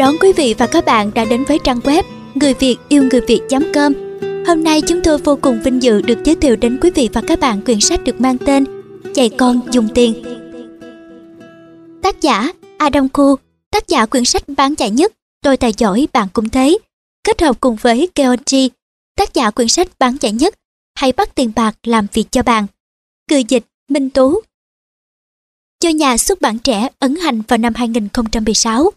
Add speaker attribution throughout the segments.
Speaker 1: Đón quý vị và các bạn đã đến với trang web người việt yêu người việt.com Hôm nay chúng tôi vô cùng vinh dự được giới thiệu đến quý vị và các bạn quyển sách được mang tên Dạy con dùng tiền. Tác giả Adam Khu Tác giả quyển sách bán chạy nhất Tôi tài giỏi bạn cũng thấy. Kết hợp cùng với Keonji, Tác giả quyển sách bán chạy nhất, Hãy bắt tiền bạc làm việc cho bạn. Cười dịch Minh Tú. Cho nhà xuất bản trẻ ấn hành vào năm 2016.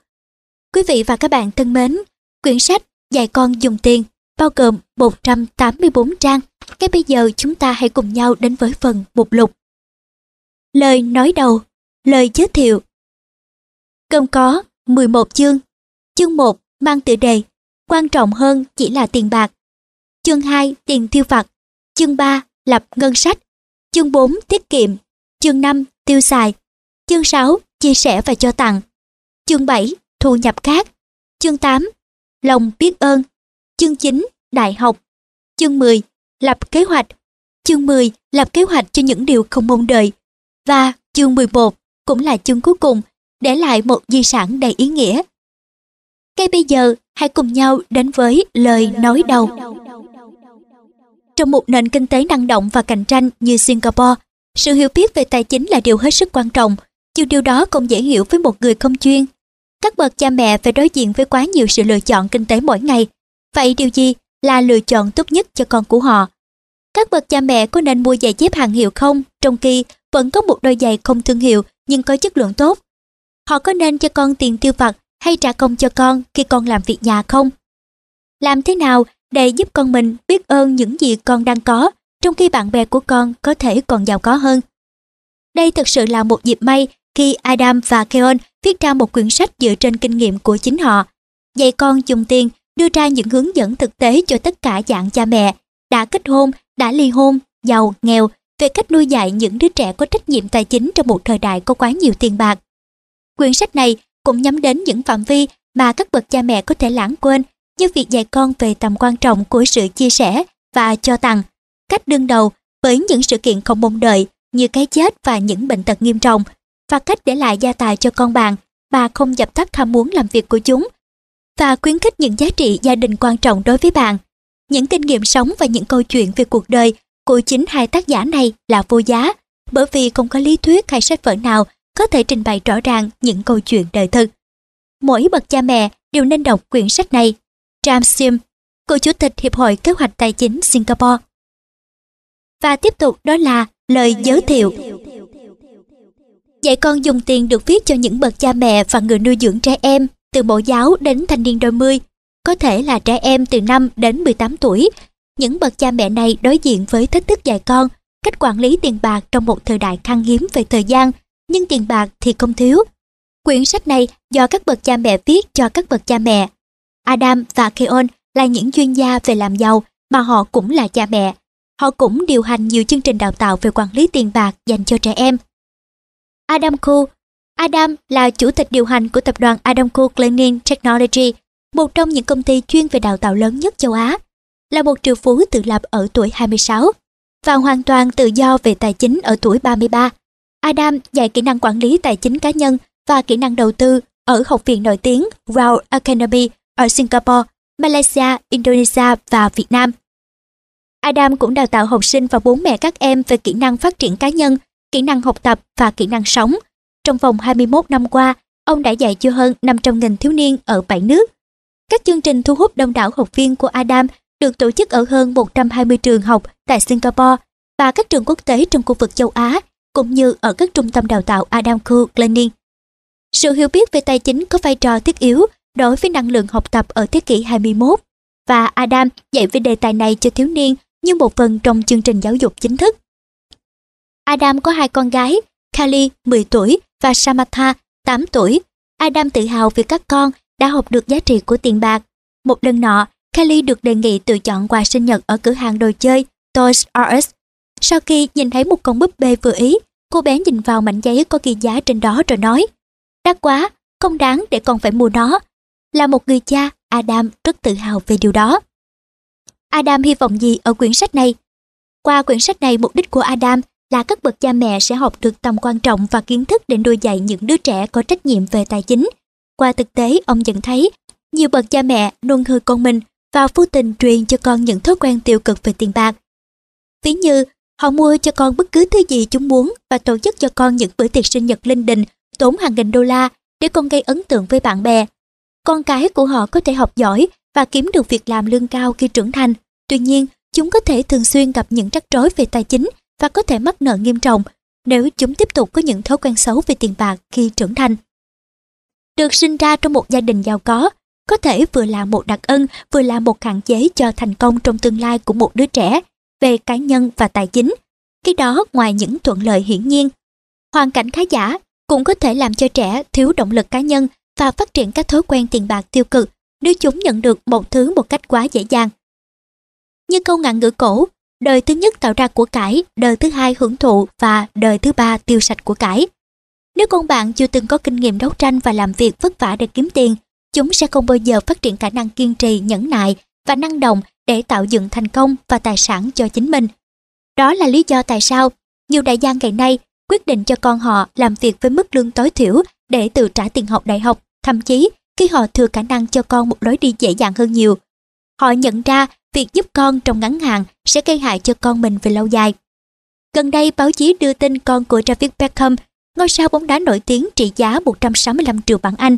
Speaker 1: Quý vị và các bạn thân mến, quyển sách Dạy con dùng tiền bao gồm 184 trang. Ngay bây giờ chúng ta hãy cùng nhau đến với phần mục lục. Lời nói đầu, lời giới thiệu. Gồm có 11 chương. Chương 1 mang tựa đề Quan trọng hơn chỉ là tiền bạc. Chương 2 tiền tiêu vặt. Chương 3 lập ngân sách. Chương 4 tiết kiệm. Chương 5 tiêu xài. Chương 6 chia sẻ và cho tặng. Chương 7 thu nhập khác. Chương 8 lòng biết ơn. Chương 9 đại học. Chương 10 lập kế hoạch. Chương 10 lập kế hoạch cho những điều không mong đợi. Và chương 11 cũng là chương cuối cùng để lại một di sản đầy ý nghĩa. Ngay bây giờ, hãy cùng nhau đến với lời nói đầu. Trong một nền kinh tế năng động và cạnh tranh như Singapore, sự hiểu biết về tài chính là điều hết sức quan trọng, nhưng điều đó không dễ hiểu với một người không chuyên. Các bậc cha mẹ phải đối diện với quá nhiều sự lựa chọn kinh tế mỗi ngày. Vậy điều gì là lựa chọn tốt nhất cho con của họ? Các bậc cha mẹ có nên mua giày dép hàng hiệu không, trong khi vẫn có một đôi giày không thương hiệu nhưng có chất lượng tốt? Họ có nên cho con tiền tiêu vặt hay trả công cho con khi con làm việc nhà không? Làm thế nào để giúp con mình biết ơn những gì con đang có, trong khi bạn bè của con có thể còn giàu có hơn? Đây thực sự là một dịp may khi Adam và Keon viết ra một quyển sách dựa trên kinh nghiệm của chính họ. Dạy con dùng tiền đưa ra những hướng dẫn thực tế cho tất cả dạng cha mẹ đã kết hôn, đã ly hôn, giàu, nghèo về cách nuôi dạy những đứa trẻ có trách nhiệm tài chính trong một thời đại có quá nhiều tiền bạc. Quyển sách này cũng nhắm đến những phạm vi mà các bậc cha mẹ có thể lãng quên như việc dạy con về tầm quan trọng của sự chia sẻ và cho tặng, cách đương đầu với những sự kiện không mong đợi như cái chết và những bệnh tật nghiêm trọng và cách để lại gia tài cho con bạn mà không dập tắt tham muốn làm việc của chúng và khuyến khích những giá trị gia đình quan trọng đối với bạn. Những kinh nghiệm sống và những câu chuyện về cuộc đời của chính hai tác giả này là vô giá bởi vì không có lý thuyết hay sách vở nào có thể trình bày rõ ràng những câu chuyện đời thực. Mỗi bậc cha mẹ đều nên đọc quyển sách này. Tram Sim, cựu chủ tịch Hiệp hội Kế hoạch Tài chính Singapore. Và tiếp tục đó là lời giới thiệu. Dạy con dùng tiền được viết cho những bậc cha mẹ và người nuôi dưỡng trẻ em từ mẫu giáo đến thanh niên đôi mươi, có thể là trẻ em từ 5 đến 18 tuổi. Những bậc cha mẹ này đối diện với thách thức dạy con, cách quản lý tiền bạc trong một thời đại khan hiếm về thời gian, nhưng tiền bạc thì không thiếu. Quyển sách này do các bậc cha mẹ viết cho các bậc cha mẹ. Adam và Keon là những chuyên gia về làm giàu mà họ cũng là cha mẹ. Họ cũng điều hành nhiều chương trình đào tạo về quản lý tiền bạc dành cho trẻ em. Adam Adam là chủ tịch điều hành của tập đoàn Adam Cleaning Technology, một trong những công ty chuyên về đào tạo lớn nhất châu Á. Là một triệu phú tự lập ở tuổi 26 và hoàn toàn tự do về tài chính ở tuổi 33. Adam dạy kỹ năng quản lý tài chính cá nhân và kỹ năng đầu tư ở học viện nổi tiếng Royal Academy ở Singapore, Malaysia, Indonesia và Việt Nam. Adam cũng đào tạo học sinh và bố mẹ các em về kỹ năng phát triển cá nhân kỹ năng học tập và kỹ năng sống. Trong vòng 21 năm qua, ông đã dạy cho hơn 500.000 thiếu niên ở 7 nước. Các chương trình thu hút đông đảo học viên của Adam được tổ chức ở hơn 120 trường học tại Singapore và các trường quốc tế trong khu vực châu Á, cũng như ở các trung tâm đào tạo Adam Khu Learning. Sự hiểu biết về tài chính có vai trò thiết yếu đối với năng lượng học tập ở thế kỷ 21 và Adam dạy về đề tài này cho thiếu niên như một phần trong chương trình giáo dục chính thức. Adam có hai con gái, Kali 10 tuổi và Samatha 8 tuổi. Adam tự hào vì các con đã học được giá trị của tiền bạc. Một lần nọ, Kali được đề nghị tự chọn quà sinh nhật ở cửa hàng đồ chơi Toys R Us. Sau khi nhìn thấy một con búp bê vừa ý, cô bé nhìn vào mảnh giấy có ghi giá trên đó rồi nói Đắt quá, không đáng để con phải mua nó. Là một người cha, Adam rất tự hào về điều đó. Adam hy vọng gì ở quyển sách này? Qua quyển sách này mục đích của Adam là các bậc cha mẹ sẽ học được tầm quan trọng và kiến thức để nuôi dạy những đứa trẻ có trách nhiệm về tài chính. Qua thực tế, ông nhận thấy nhiều bậc cha mẹ nuông hư con mình và vô tình truyền cho con những thói quen tiêu cực về tiền bạc. Ví như, họ mua cho con bất cứ thứ gì chúng muốn và tổ chức cho con những bữa tiệc sinh nhật linh đình tốn hàng nghìn đô la để con gây ấn tượng với bạn bè. Con cái của họ có thể học giỏi và kiếm được việc làm lương cao khi trưởng thành. Tuy nhiên, chúng có thể thường xuyên gặp những rắc rối về tài chính và có thể mắc nợ nghiêm trọng nếu chúng tiếp tục có những thói quen xấu về tiền bạc khi trưởng thành. Được sinh ra trong một gia đình giàu có, có thể vừa là một đặc ân, vừa là một hạn chế cho thành công trong tương lai của một đứa trẻ về cá nhân và tài chính. Khi đó ngoài những thuận lợi hiển nhiên, hoàn cảnh khá giả cũng có thể làm cho trẻ thiếu động lực cá nhân và phát triển các thói quen tiền bạc tiêu cực nếu chúng nhận được một thứ một cách quá dễ dàng. Như câu ngạn ngữ cổ, đời thứ nhất tạo ra của cải, đời thứ hai hưởng thụ và đời thứ ba tiêu sạch của cải. Nếu con bạn chưa từng có kinh nghiệm đấu tranh và làm việc vất vả để kiếm tiền, chúng sẽ không bao giờ phát triển khả năng kiên trì, nhẫn nại và năng động để tạo dựng thành công và tài sản cho chính mình. Đó là lý do tại sao nhiều đại gia ngày nay quyết định cho con họ làm việc với mức lương tối thiểu để tự trả tiền học đại học, thậm chí khi họ thừa khả năng cho con một lối đi dễ dàng hơn nhiều. Họ nhận ra việc giúp con trong ngắn hạn sẽ gây hại cho con mình về lâu dài. Gần đây, báo chí đưa tin con của David Beckham, ngôi sao bóng đá nổi tiếng trị giá 165 triệu bảng Anh.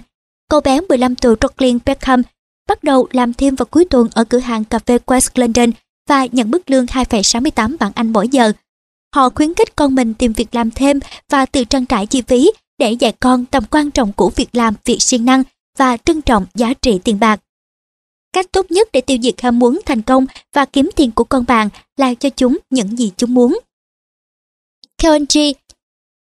Speaker 1: Cậu bé 15 tuổi Brooklyn Beckham bắt đầu làm thêm vào cuối tuần ở cửa hàng cà phê West London và nhận mức lương 2,68 bảng Anh mỗi giờ. Họ khuyến khích con mình tìm việc làm thêm và tự trang trải chi phí để dạy con tầm quan trọng của việc làm việc siêng năng và trân trọng giá trị tiền bạc. Cách tốt nhất để tiêu diệt ham muốn thành công và kiếm tiền của con bạn là cho chúng những gì chúng muốn. Keon G.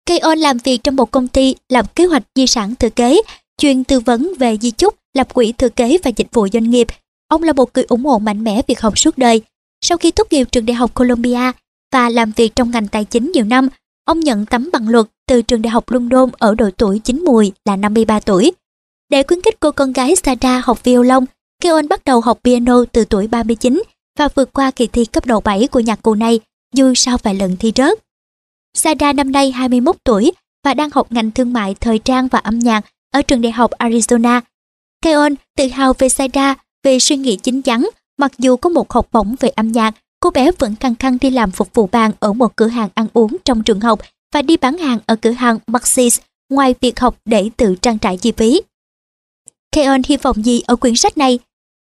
Speaker 1: Keon làm việc trong một công ty làm kế hoạch di sản thừa kế, chuyên tư vấn về di chúc, lập quỹ thừa kế và dịch vụ doanh nghiệp. Ông là một người ủng hộ mạnh mẽ việc học suốt đời. Sau khi tốt nghiệp trường đại học Columbia và làm việc trong ngành tài chính nhiều năm, ông nhận tấm bằng luật từ trường đại học London ở độ tuổi chín mùi là 53 tuổi. Để khuyến khích cô con gái Sada học violon, Keon bắt đầu học piano từ tuổi 39 và vượt qua kỳ thi cấp độ 7 của nhạc cụ này dù sau vài lần thi rớt. Sada năm nay 21 tuổi và đang học ngành thương mại thời trang và âm nhạc ở trường đại học Arizona. Keon tự hào về Sada về suy nghĩ chính chắn, mặc dù có một học bổng về âm nhạc, cô bé vẫn căng khăng đi làm phục vụ bàn ở một cửa hàng ăn uống trong trường học và đi bán hàng ở cửa hàng Maxis ngoài việc học để tự trang trải chi phí. Keon hy vọng gì ở quyển sách này?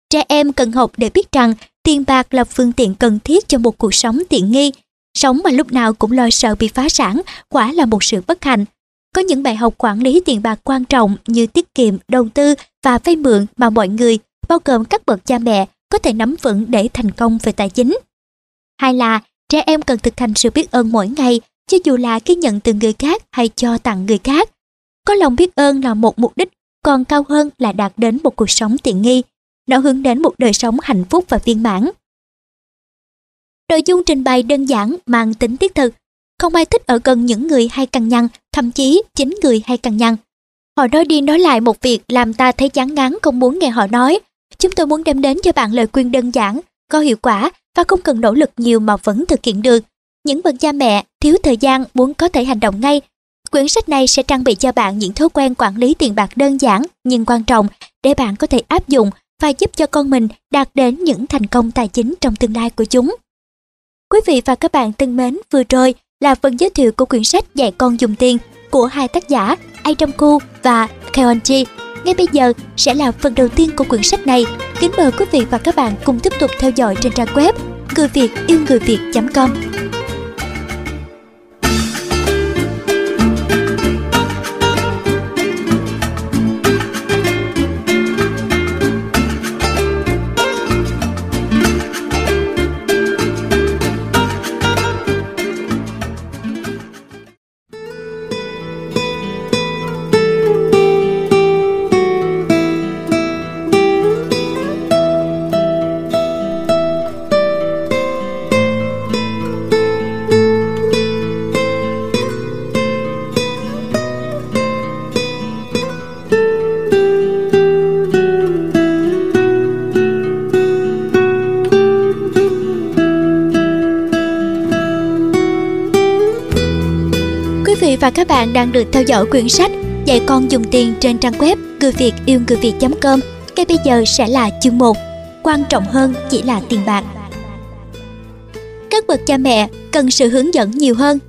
Speaker 1: Trẻ em cần học để biết rằng tiền bạc là phương tiện cần thiết cho một cuộc sống tiện nghi. Sống mà lúc nào cũng lo sợ bị phá sản, quả là một sự bất hạnh. Có những bài học quản lý tiền bạc quan trọng như tiết kiệm, đầu tư và vay mượn mà mọi người, bao gồm các bậc cha mẹ, có thể nắm vững để thành công về tài chính. Hai là trẻ em cần thực hành sự biết ơn mỗi ngày, cho dù là khi nhận từ người khác hay cho tặng người khác. Có lòng biết ơn là một mục đích còn cao hơn là đạt đến một cuộc sống tiện nghi. Nó hướng đến một đời sống hạnh phúc và viên mãn. Nội dung trình bày đơn giản mang tính thiết thực. Không ai thích ở gần những người hay cằn nhằn, thậm chí chính người hay cằn nhằn. Họ nói đi nói lại một việc làm ta thấy chán ngán không muốn nghe họ nói. Chúng tôi muốn đem đến cho bạn lời khuyên đơn giản, có hiệu quả và không cần nỗ lực nhiều mà vẫn thực hiện được. Những bậc cha mẹ thiếu thời gian muốn có thể hành động ngay Quyển sách này sẽ trang bị cho bạn những thói quen quản lý tiền bạc đơn giản nhưng quan trọng để bạn có thể áp dụng và giúp cho con mình đạt đến những thành công tài chính trong tương lai của chúng. Quý vị và các bạn thân mến, vừa rồi là phần giới thiệu của quyển sách Dạy con dùng tiền của hai tác giả Adam Ku và Keonji. Ngay bây giờ sẽ là phần đầu tiên của quyển sách này. Kính mời quý vị và các bạn cùng tiếp tục theo dõi trên trang web người việt yêu người việt .com và các bạn đang được theo dõi quyển sách Dạy con dùng tiền trên trang web người Việt yêu người Việt.com. Ngay bây giờ sẽ là chương 1. Quan trọng hơn chỉ là tiền bạc. Các bậc cha mẹ cần sự hướng dẫn nhiều hơn.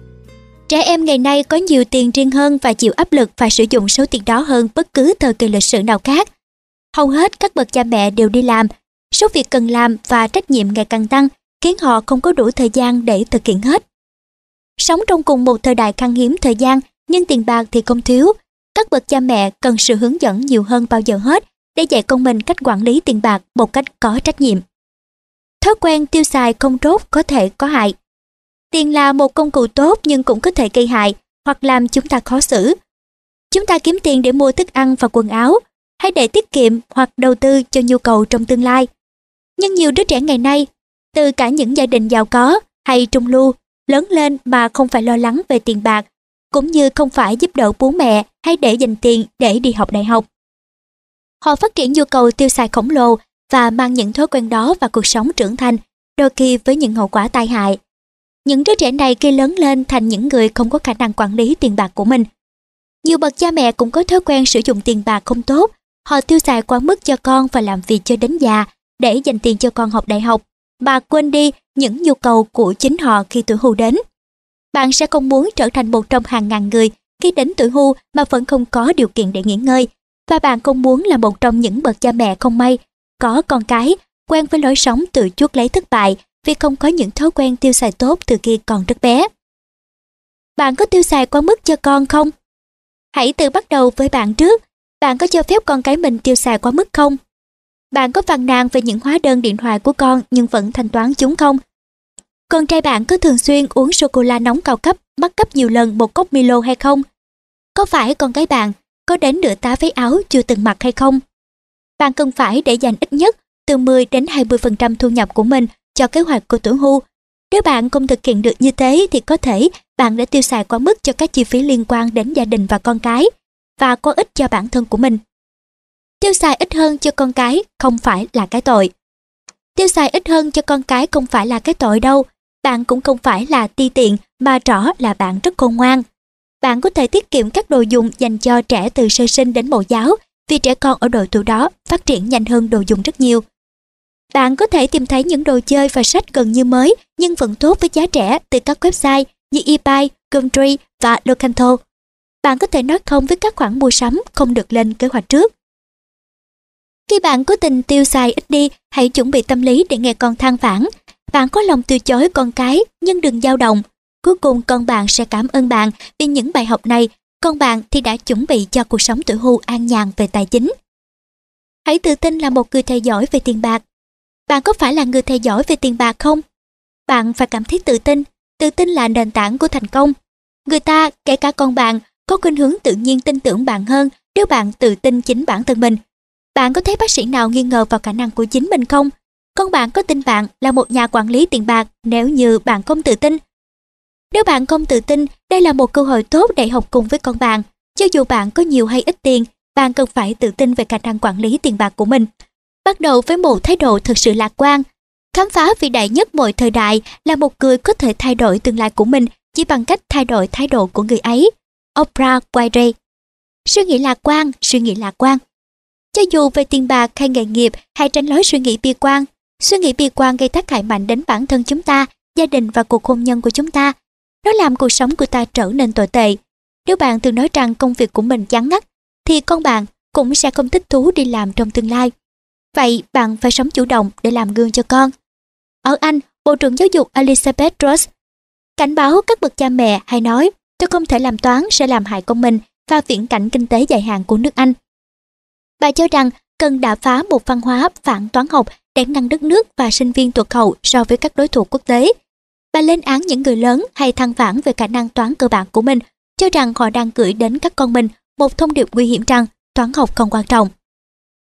Speaker 1: Trẻ em ngày nay có nhiều tiền riêng hơn và chịu áp lực phải sử dụng số tiền đó hơn bất cứ thời kỳ lịch sử nào khác. Hầu hết các bậc cha mẹ đều đi làm, số việc cần làm và trách nhiệm ngày càng tăng khiến họ không có đủ thời gian để thực hiện hết. Sống trong cùng một thời đại khan hiếm thời gian nhưng tiền bạc thì không thiếu. Các bậc cha mẹ cần sự hướng dẫn nhiều hơn bao giờ hết để dạy con mình cách quản lý tiền bạc một cách có trách nhiệm. Thói quen tiêu xài không rốt có thể có hại. Tiền là một công cụ tốt nhưng cũng có thể gây hại hoặc làm chúng ta khó xử. Chúng ta kiếm tiền để mua thức ăn và quần áo, hay để tiết kiệm hoặc đầu tư cho nhu cầu trong tương lai. Nhưng nhiều đứa trẻ ngày nay, từ cả những gia đình giàu có hay trung lưu, lớn lên mà không phải lo lắng về tiền bạc, cũng như không phải giúp đỡ bố mẹ hay để dành tiền để đi học đại học. Họ phát triển nhu cầu tiêu xài khổng lồ và mang những thói quen đó vào cuộc sống trưởng thành, đôi khi với những hậu quả tai hại. Những đứa trẻ này khi lớn lên thành những người không có khả năng quản lý tiền bạc của mình. Nhiều bậc cha mẹ cũng có thói quen sử dụng tiền bạc không tốt, họ tiêu xài quá mức cho con và làm việc cho đến già để dành tiền cho con học đại học, mà quên đi những nhu cầu của chính họ khi tuổi hưu đến. Bạn sẽ không muốn trở thành một trong hàng ngàn người khi đến tuổi hưu mà vẫn không có điều kiện để nghỉ ngơi, và bạn không muốn là một trong những bậc cha mẹ không may có con cái quen với lối sống tự chuốc lấy thất bại vì không có những thói quen tiêu xài tốt từ khi còn rất bé. Bạn có tiêu xài quá mức cho con không? Hãy tự bắt đầu với bạn trước. Bạn có cho phép con cái mình tiêu xài quá mức không? Bạn có phàn nàn về những hóa đơn điện thoại của con nhưng vẫn thanh toán chúng không? Con trai bạn có thường xuyên uống sô-cô-la nóng cao cấp, bắt cấp nhiều lần một cốc Milo hay không? Có phải con gái bạn có đến nửa tá váy áo chưa từng mặc hay không? Bạn cần phải để dành ít nhất từ 10 đến 20% thu nhập của mình cho kế hoạch của tuổi hưu. Nếu bạn không thực hiện được như thế thì có thể bạn đã tiêu xài quá mức cho các chi phí liên quan đến gia đình và con cái và có ích cho bản thân của mình. Tiêu xài ít hơn cho con cái không phải là cái tội. Tiêu xài ít hơn cho con cái không phải là cái tội đâu. Bạn cũng không phải là ti tiện mà rõ là bạn rất khôn ngoan. Bạn có thể tiết kiệm các đồ dùng dành cho trẻ từ sơ sinh đến mẫu giáo vì trẻ con ở độ tuổi đó phát triển nhanh hơn đồ dùng rất nhiều. Bạn có thể tìm thấy những đồ chơi và sách gần như mới nhưng vẫn tốt với giá trẻ từ các website như eBay, Gumtree và Locanto. Bạn có thể nói không với các khoản mua sắm không được lên kế hoạch trước. Khi bạn cố tình tiêu xài ít đi, hãy chuẩn bị tâm lý để nghe con than phản. Bạn có lòng từ chối con cái, nhưng đừng dao động. Cuối cùng con bạn sẽ cảm ơn bạn vì những bài học này, con bạn thì đã chuẩn bị cho cuộc sống tuổi hưu an nhàn về tài chính. Hãy tự tin là một người thầy giỏi về tiền bạc. Bạn có phải là người thầy giỏi về tiền bạc không? Bạn phải cảm thấy tự tin, tự tin là nền tảng của thành công. Người ta, kể cả con bạn, có khuynh hướng tự nhiên tin tưởng bạn hơn nếu bạn tự tin chính bản thân mình bạn có thấy bác sĩ nào nghi ngờ vào khả năng của chính mình không? Con bạn có tin bạn là một nhà quản lý tiền bạc nếu như bạn không tự tin? Nếu bạn không tự tin, đây là một cơ hội tốt để học cùng với con bạn. Cho dù bạn có nhiều hay ít tiền, bạn cần phải tự tin về khả năng quản lý tiền bạc của mình. Bắt đầu với một thái độ thực sự lạc quan. Khám phá vĩ đại nhất mọi thời đại là một người có thể thay đổi tương lai của mình chỉ bằng cách thay đổi thái độ của người ấy. Oprah Winfrey Suy nghĩ lạc quan, suy nghĩ lạc quan. Cho dù về tiền bạc hay nghề nghiệp hay tránh lối suy nghĩ bi quan, suy nghĩ bi quan gây tác hại mạnh đến bản thân chúng ta, gia đình và cuộc hôn nhân của chúng ta. Nó làm cuộc sống của ta trở nên tồi tệ. Nếu bạn thường nói rằng công việc của mình chán ngắt, thì con bạn cũng sẽ không thích thú đi làm trong tương lai. Vậy bạn phải sống chủ động để làm gương cho con. Ở Anh, Bộ trưởng Giáo dục Elizabeth Truss cảnh báo các bậc cha mẹ hay nói tôi không thể làm toán sẽ làm hại con mình và viễn cảnh kinh tế dài hạn của nước Anh. Bà cho rằng cần đả phá một văn hóa phản toán học để ngăn đất nước và sinh viên tuột hậu so với các đối thủ quốc tế. Bà lên án những người lớn hay than vãn về khả năng toán cơ bản của mình, cho rằng họ đang gửi đến các con mình một thông điệp nguy hiểm rằng toán học không quan trọng.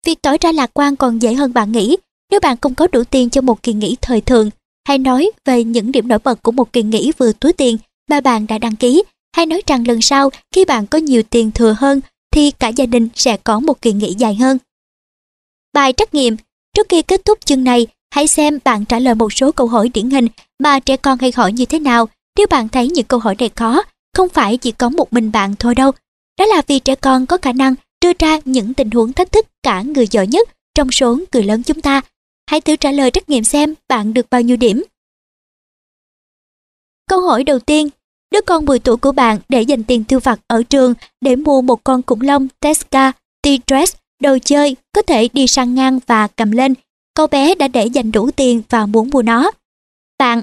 Speaker 1: Việc tỏ ra lạc quan còn dễ hơn bạn nghĩ nếu bạn không có đủ tiền cho một kỳ nghỉ thời thượng. hay nói về những điểm nổi bật của một kỳ nghỉ vừa túi tiền mà bạn đã đăng ký. Hay nói rằng lần sau khi bạn có nhiều tiền thừa hơn thì cả gia đình sẽ có một kỳ nghỉ dài hơn. Bài trắc nghiệm Trước khi kết thúc chương này, hãy xem bạn trả lời một số câu hỏi điển hình mà trẻ con hay hỏi như thế nào. Nếu bạn thấy những câu hỏi này khó, không phải chỉ có một mình bạn thôi đâu. Đó là vì trẻ con có khả năng đưa ra những tình huống thách thức cả người giỏi nhất trong số người lớn chúng ta. Hãy thử trả lời trắc nghiệm xem bạn được bao nhiêu điểm. Câu hỏi đầu tiên, đứa con 10 tuổi của bạn để dành tiền tiêu vặt ở trường để mua một con khủng long Tesca, T-Dress đồ chơi, có thể đi sang ngang và cầm lên. Cậu bé đã để dành đủ tiền và muốn mua nó. Bạn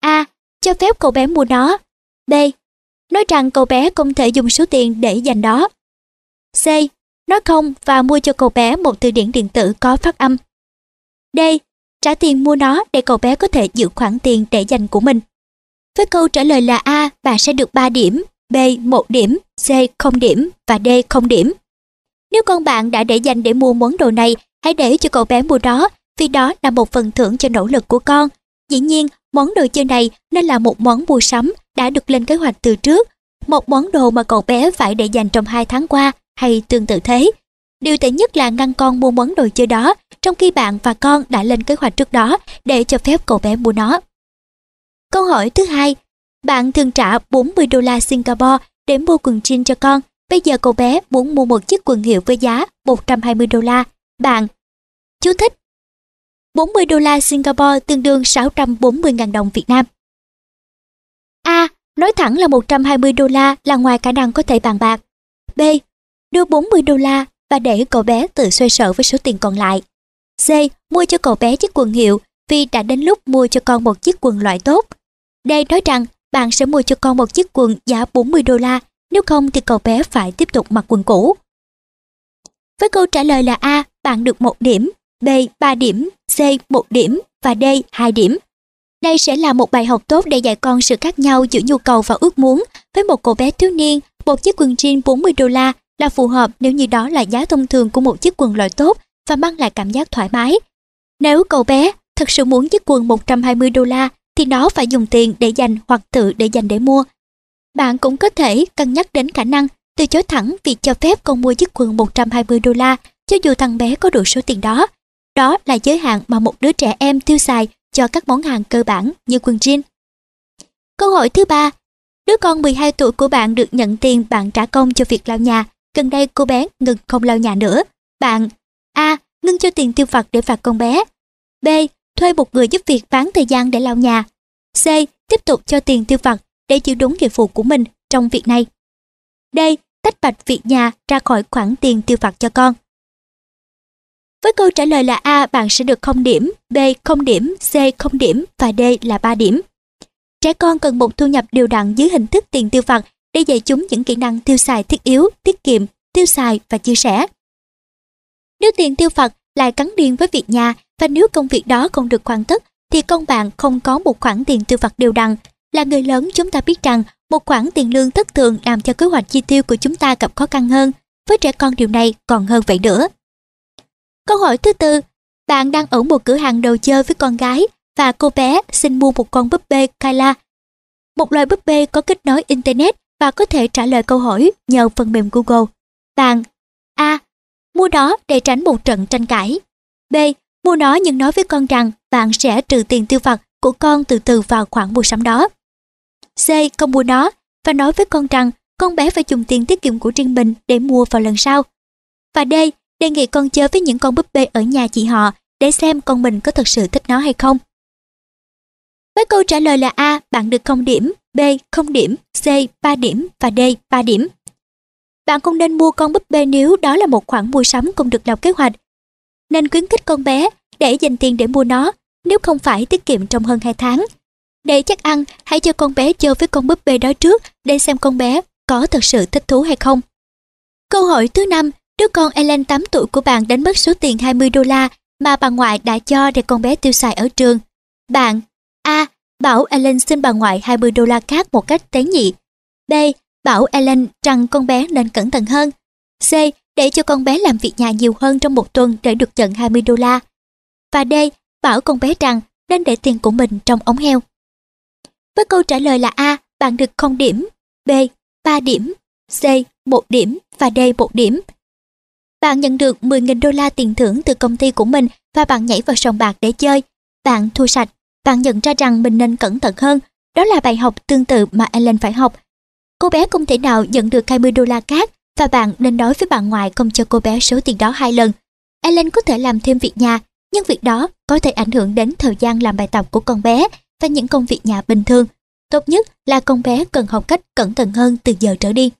Speaker 1: A. Cho phép cậu bé mua nó. B. Nói rằng cậu bé không thể dùng số tiền để dành đó. C. Nói không và mua cho cậu bé một từ điển điện tử có phát âm. D. Trả tiền mua nó để cậu bé có thể giữ khoản tiền để dành của mình. Với câu trả lời là A, bạn sẽ được 3 điểm, B 1 điểm, C 0 điểm và D 0 điểm. Nếu con bạn đã để dành để mua món đồ này, hãy để cho cậu bé mua đó, vì đó là một phần thưởng cho nỗ lực của con. Dĩ nhiên, món đồ chơi này nên là một món mua sắm đã được lên kế hoạch từ trước, một món đồ mà cậu bé phải để dành trong 2 tháng qua hay tương tự thế. Điều tệ nhất là ngăn con mua món đồ chơi đó, trong khi bạn và con đã lên kế hoạch trước đó để cho phép cậu bé mua nó. Câu hỏi thứ hai, bạn thường trả 40 đô la Singapore để mua quần jean cho con. Bây giờ cậu bé muốn mua một chiếc quần hiệu với giá 120 đô la. Bạn Chú thích 40 đô la Singapore tương đương 640.000 đồng Việt Nam. A. Nói thẳng là 120 đô la là ngoài khả năng có thể bàn bạc. B. Đưa 40 đô la và để cậu bé tự xoay sở với số tiền còn lại. C. Mua cho cậu bé chiếc quần hiệu vì đã đến lúc mua cho con một chiếc quần loại tốt. Đây nói rằng bạn sẽ mua cho con một chiếc quần giá 40 đô la, nếu không thì cậu bé phải tiếp tục mặc quần cũ. Với câu trả lời là A, bạn được 1 điểm, B 3 điểm, C 1 điểm và D 2 điểm. Đây sẽ là một bài học tốt để dạy con sự khác nhau giữa nhu cầu và ước muốn. Với một cậu bé thiếu niên, một chiếc quần jean 40 đô la là phù hợp nếu như đó là giá thông thường của một chiếc quần loại tốt và mang lại cảm giác thoải mái. Nếu cậu bé thật sự muốn chiếc quần 120 đô la thì nó phải dùng tiền để dành hoặc tự để dành để mua. Bạn cũng có thể cân nhắc đến khả năng từ chối thẳng việc cho phép con mua chiếc quần 120 đô la cho dù thằng bé có đủ số tiền đó. Đó là giới hạn mà một đứa trẻ em tiêu xài cho các món hàng cơ bản như quần jean. Câu hỏi thứ ba, đứa con 12 tuổi của bạn được nhận tiền bạn trả công cho việc lau nhà. Gần đây cô bé ngừng không lau nhà nữa. Bạn A. Ngưng cho tiền tiêu vặt để phạt con bé. B thuê một người giúp việc bán thời gian để lau nhà. C. Tiếp tục cho tiền tiêu vặt để giữ đúng nghĩa vụ của mình trong việc này. D. Tách bạch việc nhà ra khỏi khoản tiền tiêu vặt cho con. Với câu trả lời là A, bạn sẽ được 0 điểm, B 0 điểm, C 0 điểm và D là 3 điểm. Trẻ con cần một thu nhập đều đặn dưới hình thức tiền tiêu vặt để dạy chúng những kỹ năng tiêu xài thiết yếu, tiết kiệm, tiêu xài và chia sẻ. Nếu tiền tiêu vặt lại cắn điên với việc nhà và nếu công việc đó không được hoàn tất thì con bạn không có một khoản tiền tiêu vặt đều đặn. Là người lớn chúng ta biết rằng một khoản tiền lương thất thường làm cho kế hoạch chi tiêu của chúng ta gặp khó khăn hơn. Với trẻ con điều này còn hơn vậy nữa. Câu hỏi thứ tư, bạn đang ở một cửa hàng đồ chơi với con gái và cô bé xin mua một con búp bê Kyla. Một loài búp bê có kết nối Internet và có thể trả lời câu hỏi nhờ phần mềm Google. Bạn A. Mua đó để tránh một trận tranh cãi. B. Mua nó nhưng nói với con rằng bạn sẽ trừ tiền tiêu vặt của con từ từ vào khoản mua sắm đó. C. Không mua nó và nói với con rằng con bé phải dùng tiền tiết kiệm của riêng mình để mua vào lần sau. Và D. Đề nghị con chơi với những con búp bê ở nhà chị họ để xem con mình có thật sự thích nó hay không. Với câu trả lời là A, bạn được 0 điểm, B 0 điểm, C 3 điểm và D 3 điểm. Bạn không nên mua con búp bê nếu đó là một khoản mua sắm không được lập kế hoạch nên khuyến khích con bé để dành tiền để mua nó nếu không phải tiết kiệm trong hơn 2 tháng. Để chắc ăn, hãy cho con bé chơi với con búp bê đó trước để xem con bé có thật sự thích thú hay không. Câu hỏi thứ năm, đứa con Ellen 8 tuổi của bạn đánh mất số tiền 20 đô la mà bà ngoại đã cho để con bé tiêu xài ở trường. Bạn A. Bảo Ellen xin bà ngoại 20 đô la khác một cách tế nhị. B. Bảo Ellen rằng con bé nên cẩn thận hơn. C để cho con bé làm việc nhà nhiều hơn trong một tuần để được nhận 20 đô la. Và D. Bảo con bé rằng nên để tiền của mình trong ống heo. Với câu trả lời là A, bạn được 0 điểm, B, 3 điểm, C, 1 điểm và D 1 điểm. Bạn nhận được 10.000 đô la tiền thưởng từ công ty của mình và bạn nhảy vào sòng bạc để chơi. Bạn thua sạch, bạn nhận ra rằng mình nên cẩn thận hơn. Đó là bài học tương tự mà Ellen phải học. Cô bé không thể nào nhận được 20 đô la khác và bạn nên nói với bạn ngoại không cho cô bé số tiền đó hai lần. Ellen có thể làm thêm việc nhà, nhưng việc đó có thể ảnh hưởng đến thời gian làm bài tập của con bé và những công việc nhà bình thường. Tốt nhất là con bé cần học cách cẩn thận hơn từ giờ trở đi.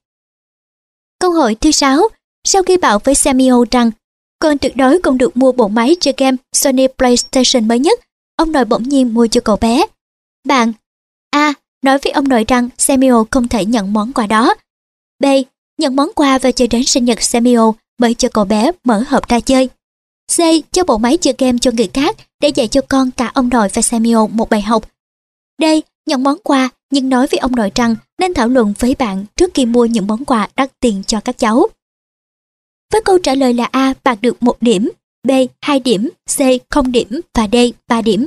Speaker 1: Câu hỏi thứ sáu, sau khi bảo với Samuel rằng con tuyệt đối không được mua bộ máy chơi game Sony PlayStation mới nhất, ông nội bỗng nhiên mua cho cậu bé. Bạn A. Nói với ông nội rằng Samuel không thể nhận món quà đó. B. Nhận món quà và chờ đến sinh nhật Samuel mới cho cậu bé mở hộp ra chơi. C. Cho bộ máy chơi game cho người khác để dạy cho con cả ông nội và Samuel một bài học. D. Nhận món quà nhưng nói với ông nội rằng nên thảo luận với bạn trước khi mua những món quà đắt tiền cho các cháu. Với câu trả lời là A, bạn được một điểm, B, 2 điểm, C, 0 điểm và D, 3 điểm.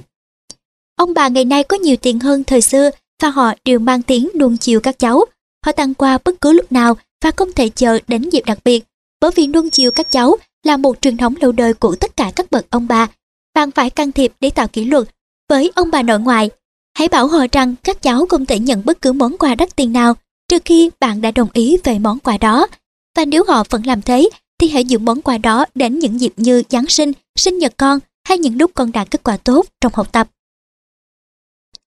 Speaker 1: Ông bà ngày nay có nhiều tiền hơn thời xưa và họ đều mang tiếng luôn chiều các cháu. Họ tặng quà bất cứ lúc nào và không thể chờ đến dịp đặc biệt. Bởi vì nuông chiều các cháu là một truyền thống lâu đời của tất cả các bậc ông bà. Bạn phải can thiệp để tạo kỷ luật. Với ông bà nội ngoại, hãy bảo họ rằng các cháu không thể nhận bất cứ món quà đắt tiền nào trừ khi bạn đã đồng ý về món quà đó. Và nếu họ vẫn làm thế, thì hãy giữ món quà đó đến những dịp như Giáng sinh, sinh nhật con hay những lúc con đạt kết quả tốt trong học tập.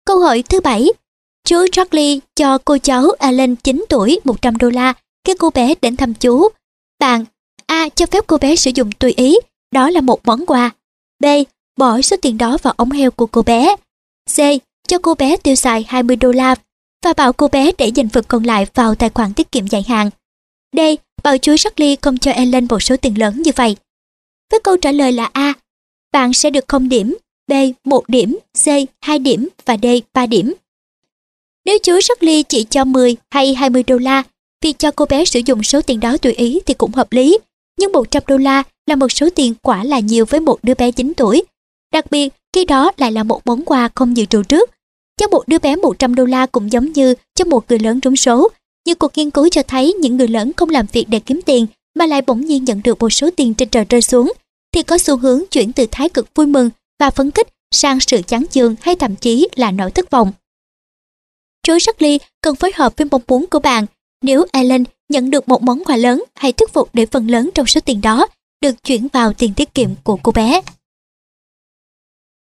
Speaker 1: Câu hỏi thứ bảy Chú Charlie cho cô cháu Alan 9 tuổi 100 đô la các cô bé đến thăm chú. Bạn A. Cho phép cô bé sử dụng tùy ý, đó là một món quà. B. Bỏ số tiền đó vào ống heo của cô bé. C. Cho cô bé tiêu xài 20 đô la và bảo cô bé để dành phần còn lại vào tài khoản tiết kiệm dài hạn. D. Bảo chú Charlie không cho Ellen một số tiền lớn như vậy. Với câu trả lời là A, bạn sẽ được 0 điểm, B 1 điểm, C 2 điểm và D 3 điểm. Nếu chú Charlie chỉ cho 10 hay 20 đô la, việc cho cô bé sử dụng số tiền đó tùy ý thì cũng hợp lý. Nhưng 100 đô la là một số tiền quả là nhiều với một đứa bé 9 tuổi. Đặc biệt, khi đó lại là một món quà không dự trù trước. Cho một đứa bé 100 đô la cũng giống như cho một người lớn trúng số. Như cuộc nghiên cứu cho thấy những người lớn không làm việc để kiếm tiền mà lại bỗng nhiên nhận được một số tiền trên trời rơi xuống, thì có xu hướng chuyển từ thái cực vui mừng và phấn khích sang sự chán chường hay thậm chí là nỗi thất vọng. Chú ly cần phối hợp với mong muốn của bạn. Nếu Ellen nhận được một món quà lớn, hãy thuyết phục để phần lớn trong số tiền đó được chuyển vào tiền tiết kiệm của cô bé.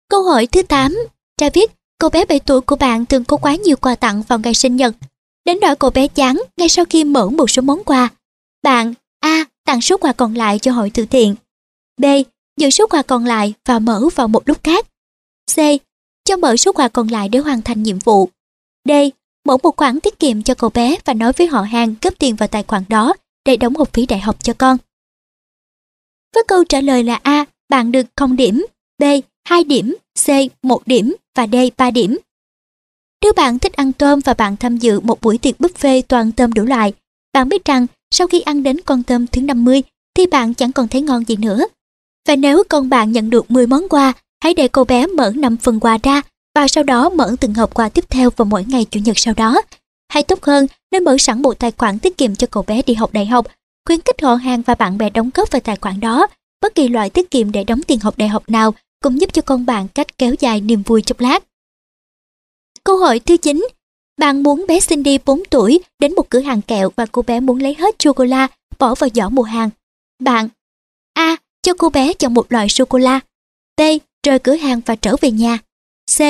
Speaker 1: Câu hỏi thứ 8. Travis, cô bé 7 tuổi của bạn thường có quá nhiều quà tặng vào ngày sinh nhật. Đến nỗi cô bé chán ngay sau khi mở một số món quà. Bạn A. Tặng số quà còn lại cho hội từ thiện. B. Giữ số quà còn lại và mở vào một lúc khác. C. Cho mở số quà còn lại để hoàn thành nhiệm vụ. D. Mở một khoản tiết kiệm cho cậu bé và nói với họ hàng cấp tiền vào tài khoản đó để đóng học phí đại học cho con. Với câu trả lời là A, bạn được 0 điểm, B, 2 điểm, C, 1 điểm và D, 3 điểm. Nếu bạn thích ăn tôm và bạn tham dự một buổi tiệc buffet toàn tôm đủ loại, bạn biết rằng sau khi ăn đến con tôm thứ 50 thì bạn chẳng còn thấy ngon gì nữa. Và nếu con bạn nhận được 10 món quà, hãy để cô bé mở 5 phần quà ra và sau đó mở từng hộp quà tiếp theo vào mỗi ngày Chủ nhật sau đó. Hay tốt hơn, nên mở sẵn một tài khoản tiết kiệm cho cậu bé đi học đại học, khuyến khích họ hàng và bạn bè đóng góp vào tài khoản đó. Bất kỳ loại tiết kiệm để đóng tiền học đại học nào cũng giúp cho con bạn cách kéo dài niềm vui chốc lát. Câu hỏi thứ 9. Bạn muốn bé Cindy 4 tuổi đến một cửa hàng kẹo và cô bé muốn lấy hết sô-cô-la bỏ vào giỏ mua hàng. Bạn A. Cho cô bé chọn một loại sô-cô-la. B. Rời cửa hàng và trở về nhà. C.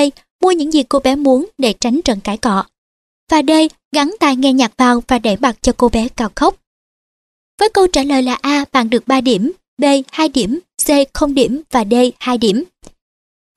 Speaker 1: Mua những gì cô bé muốn để tránh trận cãi cọ. Và D. Gắn tai nghe nhạc vào và để bật cho cô bé cào khóc. Với câu trả lời là A. Bạn được 3 điểm, B. 2 điểm, C. 0 điểm và D. 2 điểm.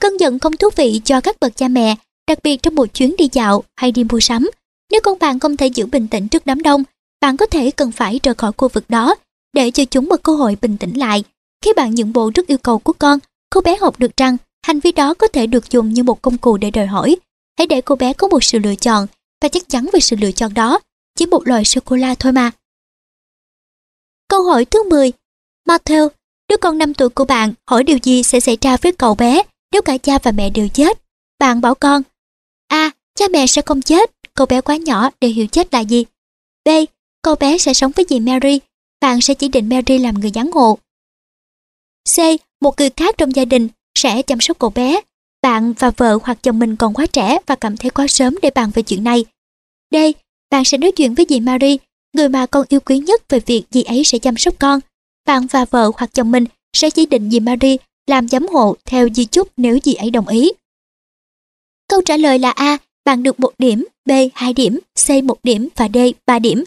Speaker 1: Cơn giận không thú vị cho các bậc cha mẹ đặc biệt trong một chuyến đi dạo hay đi mua sắm. Nếu con bạn không thể giữ bình tĩnh trước đám đông, bạn có thể cần phải rời khỏi khu vực đó để cho chúng một cơ hội bình tĩnh lại. Khi bạn nhượng bộ trước yêu cầu của con, cô bé học được rằng hành vi đó có thể được dùng như một công cụ để đòi hỏi. Hãy để cô bé có một sự lựa chọn và chắc chắn về sự lựa chọn đó, chỉ một loại sô-cô-la thôi mà. Câu hỏi thứ 10 Matthew, đứa con 5 tuổi của bạn hỏi điều gì sẽ xảy ra với cậu bé nếu cả cha và mẹ đều chết? Bạn bảo con, A. Cha mẹ sẽ không chết, cậu bé quá nhỏ để hiểu chết là gì. B. Cậu bé sẽ sống với dì Mary, bạn sẽ chỉ định Mary làm người giám hộ. C. Một người khác trong gia đình sẽ chăm sóc cậu bé. Bạn và vợ hoặc chồng mình còn quá trẻ và cảm thấy quá sớm để bàn về chuyện này. D. Bạn sẽ nói chuyện với dì Mary người mà con yêu quý nhất về việc dì ấy sẽ chăm sóc con. Bạn và vợ hoặc chồng mình sẽ chỉ định dì Marie làm giám hộ theo di chúc nếu dì ấy đồng ý. Câu trả lời là A, bạn được một điểm, B 2 điểm, C 1 điểm và D 3 điểm.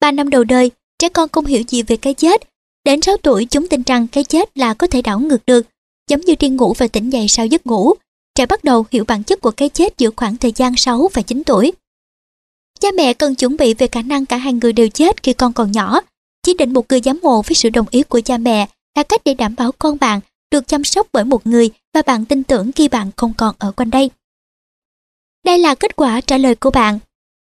Speaker 1: 3 năm đầu đời, trẻ con không hiểu gì về cái chết. Đến 6 tuổi chúng tin rằng cái chết là có thể đảo ngược được, giống như đi ngủ và tỉnh dậy sau giấc ngủ. Trẻ bắt đầu hiểu bản chất của cái chết giữa khoảng thời gian 6 và 9 tuổi. Cha mẹ cần chuẩn bị về khả năng cả hai người đều chết khi con còn nhỏ. Chỉ định một người giám hộ với sự đồng ý của cha mẹ là cách để đảm bảo con bạn được chăm sóc bởi một người và bạn tin tưởng khi bạn không còn ở quanh đây. Đây là kết quả trả lời của bạn.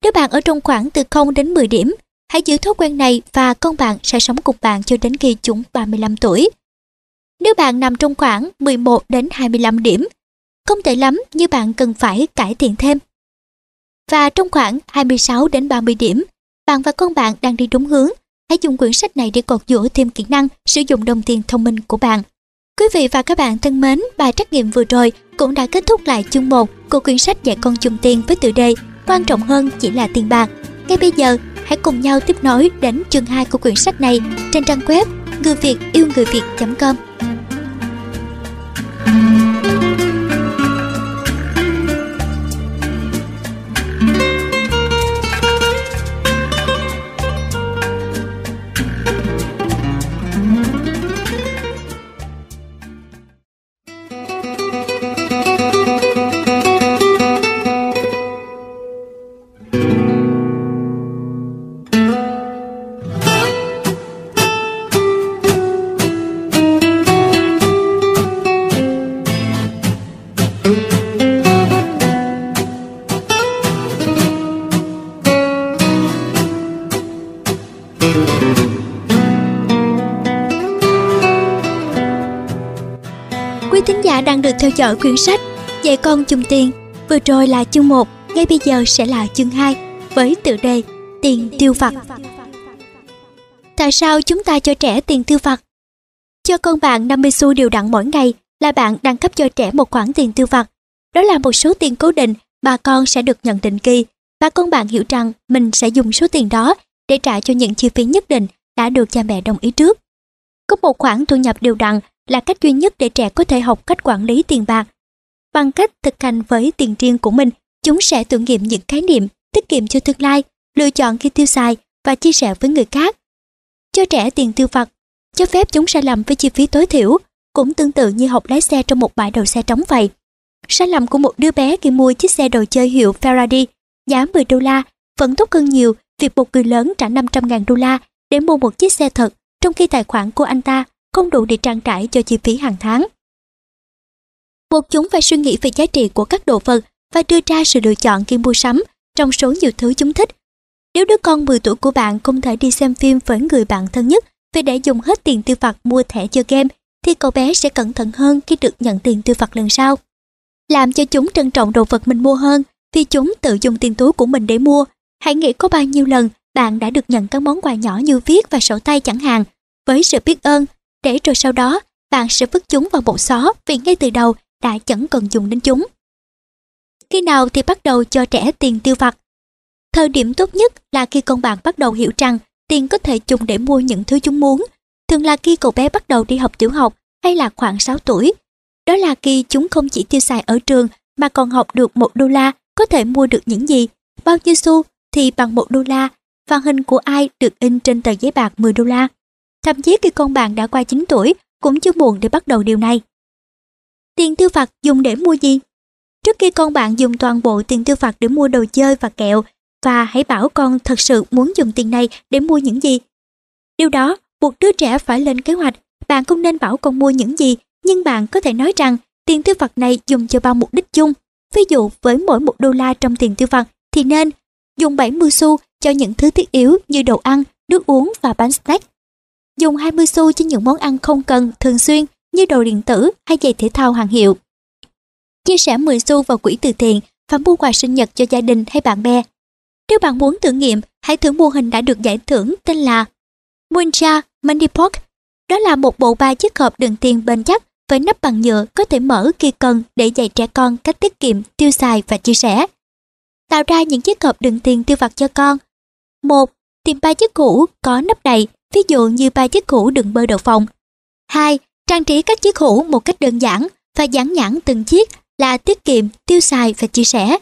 Speaker 1: Nếu bạn ở trong khoảng từ 0 đến 10 điểm, hãy giữ thói quen này và con bạn sẽ sống cùng bạn cho đến khi chúng 35 tuổi. Nếu bạn nằm trong khoảng 11 đến 25 điểm, không tệ lắm như bạn cần phải cải thiện thêm. Và trong khoảng 26 đến 30 điểm, bạn và con bạn đang đi đúng hướng. Hãy dùng quyển sách này để cột dũa thêm kỹ năng sử dụng đồng tiền thông minh của bạn. Quý vị và các bạn thân mến, bài trắc nghiệm vừa rồi cũng đã kết thúc lại chương 1 của quyển sách dạy con dùng tiền với tựa đề Quan trọng hơn chỉ là tiền bạc. Ngay bây giờ, hãy cùng nhau tiếp nối đến chương 2 của quyển sách này trên trang web người việt yêu người việt.com. đang dõi quyển sách Dạy con chung tiền. Vừa rồi là chương 1, ngay bây giờ sẽ là chương 2 với tựa đề Tiền tiêu vặt. Tại sao chúng ta cho trẻ tiền tiêu vặt? Cho con bạn 50 xu đều đặn mỗi ngày là bạn đang cấp cho trẻ một khoản tiền tiêu vặt. Đó là một số tiền cố định mà con sẽ được nhận định kỳ và con bạn hiểu rằng mình sẽ dùng số tiền đó để trả cho những chi phí nhất định đã được cha mẹ đồng ý trước. Có một khoản thu nhập đều đặn là cách duy nhất để trẻ có thể học cách quản lý tiền bạc. Bằng cách thực hành với tiền riêng của mình, chúng sẽ thử nghiệm những khái niệm tiết kiệm cho tương lai, lựa chọn khi tiêu xài và chia sẻ với người khác. Cho trẻ tiền tiêu vặt, cho phép chúng sai lầm với chi phí tối thiểu, cũng tương tự như học lái xe trong một bãi đậu xe trống vậy. Sai lầm của một đứa bé khi mua chiếc xe đồ chơi hiệu Ferrari giá 10 đô la vẫn tốt hơn nhiều việc một người lớn trả 500.000 đô la để mua một chiếc xe thật trong khi tài khoản của anh ta không đủ để trang trải cho chi phí hàng tháng. Buộc chúng phải suy nghĩ về giá trị của các đồ vật và đưa ra sự lựa chọn khi mua sắm trong số nhiều thứ chúng thích. Nếu đứa con 10 tuổi của bạn không thể đi xem phim với người bạn thân nhất vì để dùng hết tiền tiêu vặt mua thẻ chơi game, thì cậu bé sẽ cẩn thận hơn khi được nhận tiền tiêu vặt lần sau. Làm cho chúng trân trọng đồ vật mình mua hơn vì chúng tự dùng tiền túi của mình để mua. Hãy nghĩ có bao nhiêu lần bạn đã được nhận các món quà nhỏ như viết và sổ tay chẳng hạn, với sự biết ơn, để rồi sau đó bạn sẽ vứt chúng vào một xó vì ngay từ đầu đã chẳng cần dùng đến chúng. Khi nào thì bắt đầu cho trẻ tiền tiêu vặt? Thời điểm tốt nhất là khi con bạn bắt đầu hiểu rằng tiền có thể dùng để mua những thứ chúng muốn, thường là khi cậu bé bắt đầu đi học tiểu học hay là khoảng 6 tuổi. Đó là khi chúng không chỉ tiêu xài ở trường mà còn học được một đô la có thể mua được những gì, bao nhiêu xu thì bằng một đô la và hình của ai được in trên tờ giấy bạc 10 đô la. Thậm chí khi con bạn đã qua 9 tuổi cũng chưa muộn để bắt đầu điều này. Tiền tiêu vặt dùng để mua gì? Trước khi con bạn dùng toàn bộ tiền tiêu vặt để mua đồ chơi và kẹo và hãy bảo con thật sự muốn dùng tiền này để mua những gì. Điều đó buộc đứa trẻ phải lên kế hoạch. Bạn không nên bảo con mua những gì, nhưng bạn có thể nói rằng tiền tiêu vặt này dùng cho bao mục đích chung. Ví dụ với mỗi một đô la trong tiền tiêu vặt thì nên dùng 70 xu cho những thứ thiết yếu như đồ ăn, nước uống và bánh snack. Dùng 20 xu cho những món ăn không cần thường xuyên như đồ điện tử hay giày thể thao hàng hiệu. Chia sẻ 10 xu vào quỹ từ thiện và mua quà sinh nhật cho gia đình hay bạn bè. Nếu bạn muốn thử nghiệm, hãy thử mô hình đã được giải thưởng tên là Muncha Moneypot. Đó là một bộ ba chiếc hộp đựng tiền bền chắc với nắp bằng nhựa có thể mở khi cần để dạy trẻ con cách tiết kiệm, tiêu xài và chia sẻ. Tạo ra những chiếc hộp đựng tiền tiêu vặt cho con. 1. Tìm ba chiếc hũ có nắp đầy, ví dụ như ba chiếc hũ đựng bơ đậu phộng. 2. Trang trí các chiếc hũ một cách đơn giản và dán nhãn từng chiếc là tiết kiệm, tiêu xài và chia sẻ.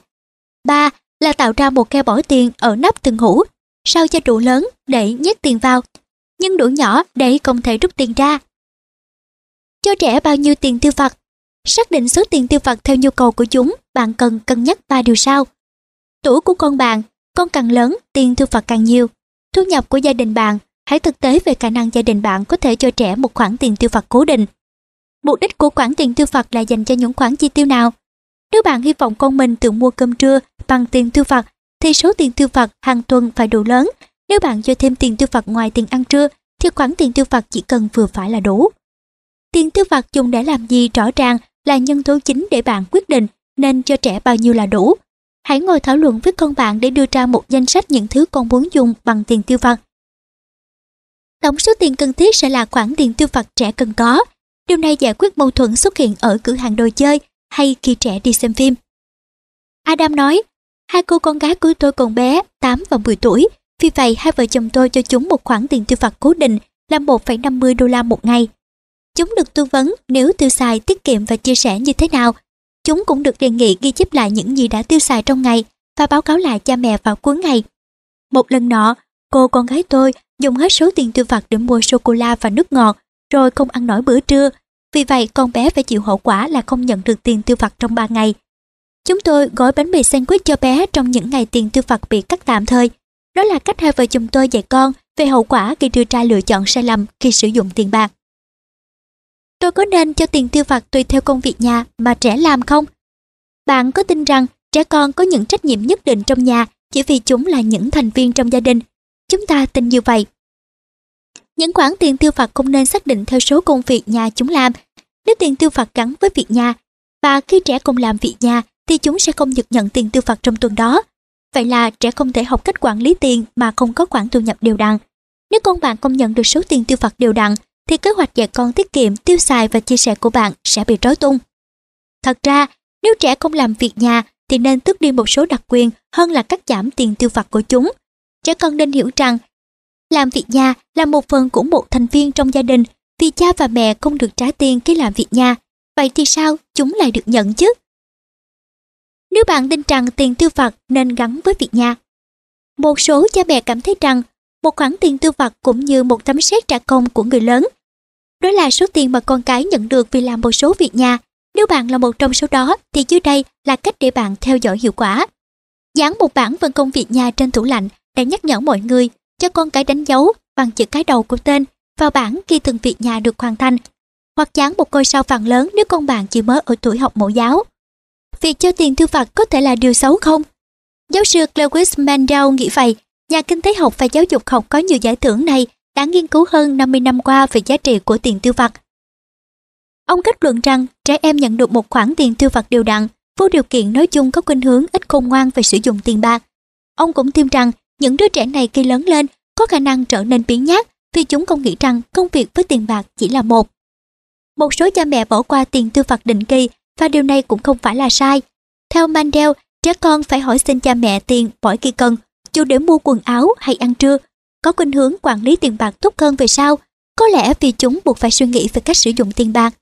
Speaker 1: 3. Là tạo ra một khe bỏ tiền ở nắp từng hũ, sao cho đủ lớn để nhét tiền vào, nhưng đủ nhỏ để không thể rút tiền ra. Cho trẻ bao nhiêu tiền tiêu vặt Xác định số tiền tiêu vặt theo nhu cầu của chúng, bạn cần cân nhắc ba điều sau. Tuổi của con bạn, con càng lớn, tiền tiêu vặt càng nhiều. Thu nhập của gia đình bạn, hãy thực tế về khả năng gia đình bạn có thể cho trẻ một khoản tiền tiêu vặt cố định. Mục đích của khoản tiền tiêu vặt là dành cho những khoản chi tiêu nào? Nếu bạn hy vọng con mình tự mua cơm trưa bằng tiền tiêu vặt, thì số tiền tiêu vặt hàng tuần phải đủ lớn. Nếu bạn cho thêm tiền tiêu vặt ngoài tiền ăn trưa, thì khoản tiền tiêu vặt chỉ cần vừa phải là đủ. Tiền tiêu vặt dùng để làm gì rõ ràng là nhân tố chính để bạn quyết định nên cho trẻ bao nhiêu là đủ. Hãy ngồi thảo luận với con bạn để đưa ra một danh sách những thứ con muốn dùng bằng tiền tiêu vặt. Tổng số tiền cần thiết sẽ là khoản tiền tiêu vặt trẻ cần có. Điều này giải quyết mâu thuẫn xuất hiện ở cửa hàng đồ chơi hay khi trẻ đi xem phim. Adam nói, hai cô con gái của tôi còn bé, 8 và 10 tuổi, vì vậy hai vợ chồng tôi cho chúng một khoản tiền tiêu vặt cố định là 1,50 đô la một ngày. Chúng được tư vấn nếu tiêu xài tiết kiệm và chia sẻ như thế nào. Chúng cũng được đề nghị ghi chép lại những gì đã tiêu xài trong ngày và báo cáo lại cha mẹ vào cuối ngày. Một lần nọ, cô con gái tôi dùng hết số tiền tiêu vặt để mua sô-cô-la và nước ngọt, rồi không ăn nổi bữa trưa. Vì vậy, con bé phải chịu hậu quả là không nhận được tiền tiêu vặt trong 3 ngày. Chúng tôi gói bánh mì sandwich cho bé trong những ngày tiền tiêu vặt bị cắt tạm thời. Đó là cách hai vợ chồng tôi dạy con về hậu quả khi đưa ra lựa chọn sai lầm khi sử dụng tiền bạc. Tôi có nên cho tiền tiêu vặt tùy theo công việc nhà mà trẻ làm không? Bạn có tin rằng trẻ con có những trách nhiệm nhất định trong nhà chỉ vì chúng là những thành viên trong gia đình? Chúng ta tin như vậy. Những khoản tiền tiêu vặt không nên xác định theo số công việc nhà chúng làm. Nếu tiền tiêu vặt gắn với việc nhà và khi trẻ không làm việc nhà thì chúng sẽ không được nhận tiền tiêu vặt trong tuần đó. Vậy là trẻ không thể học cách quản lý tiền mà không có khoản thu nhập đều đặn. Nếu con bạn không nhận được số tiền tiêu vặt đều đặn thì kế hoạch dạy con tiết kiệm, tiêu xài và chia sẻ của bạn sẽ bị rối tung. Thật ra, nếu trẻ không làm việc nhà thì nên tước đi một số đặc quyền hơn là cắt giảm tiền tiêu vặt của chúng. Trẻ con nên hiểu rằng, làm việc nhà là một phần của một thành viên trong gia đình, vì cha và mẹ không được trả tiền khi làm việc nhà. Vậy thì sao chúng lại được nhận chứ? Nếu bạn tin rằng tiền tiêu vặt nên gắn với việc nhà. Một số cha mẹ cảm thấy rằng một khoản tiền tiêu vặt cũng như một tấm xét trả công của người lớn đó là số tiền mà con cái nhận được vì làm một số việc nhà. Nếu bạn là một trong số đó thì dưới đây là cách để bạn theo dõi hiệu quả. Dán một bản phân công việc nhà trên tủ lạnh để nhắc nhở mọi người cho con cái đánh dấu bằng chữ cái đầu của tên vào bảng khi từng việc nhà được hoàn thành. Hoặc dán một ngôi sao vàng lớn nếu con bạn chỉ mới ở tuổi học mẫu giáo. Việc cho tiền tiêu vật có thể là điều xấu không? Giáo sư Lewis Mandel nghĩ vậy. Nhà kinh tế học và giáo dục học có nhiều giải thưởng này đã nghiên cứu hơn 50 năm qua về giá trị của tiền tiêu vặt. Ông kết luận rằng trẻ em nhận được một khoản tiền tiêu vặt đều đặn, vô điều kiện nói chung có khuynh hướng ít khôn ngoan về sử dụng tiền bạc. Ông cũng thêm rằng những đứa trẻ này khi lớn lên có khả năng trở nên biến nhát vì chúng không nghĩ rằng công việc với tiền bạc chỉ là một. Một số cha mẹ bỏ qua tiền tiêu vặt định kỳ và điều này cũng không phải là sai. Theo Mandel, trẻ con phải hỏi xin cha mẹ tiền mỗi khi cần, dù để mua quần áo hay ăn trưa có khuynh hướng quản lý tiền bạc tốt hơn về sau, có lẽ vì chúng buộc phải suy nghĩ về cách sử dụng tiền bạc.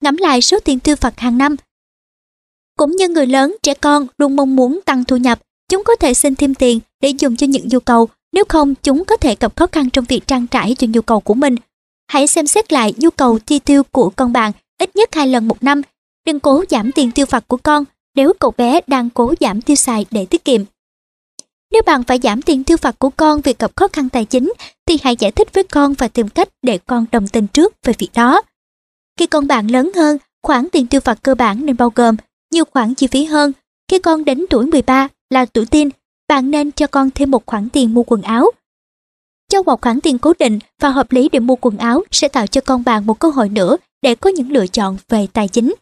Speaker 1: Ngẫm lại số tiền tiêu vặt hàng năm. Cũng như người lớn, trẻ con luôn mong muốn tăng thu nhập, chúng có thể xin thêm tiền để dùng cho những nhu cầu, nếu không chúng có thể gặp khó khăn trong việc trang trải cho nhu cầu của mình. Hãy xem xét lại nhu cầu chi tiêu của con bạn ít nhất hai lần một năm. Đừng cố giảm tiền tiêu vặt của con nếu cậu bé đang cố giảm tiêu xài để tiết kiệm. Nếu bạn phải giảm tiền tiêu vặt của con vì gặp khó khăn tài chính, thì hãy giải thích với con và tìm cách để con đồng tình trước về việc đó. Khi con bạn lớn hơn, khoản tiền tiêu vặt cơ bản nên bao gồm nhiều khoản chi phí hơn. Khi con đến tuổi 13 là tuổi teen, bạn nên cho con thêm một khoản tiền mua quần áo. Cho một khoản tiền cố định và hợp lý để mua quần áo sẽ tạo cho con bạn một cơ hội nữa để có những lựa chọn về tài chính.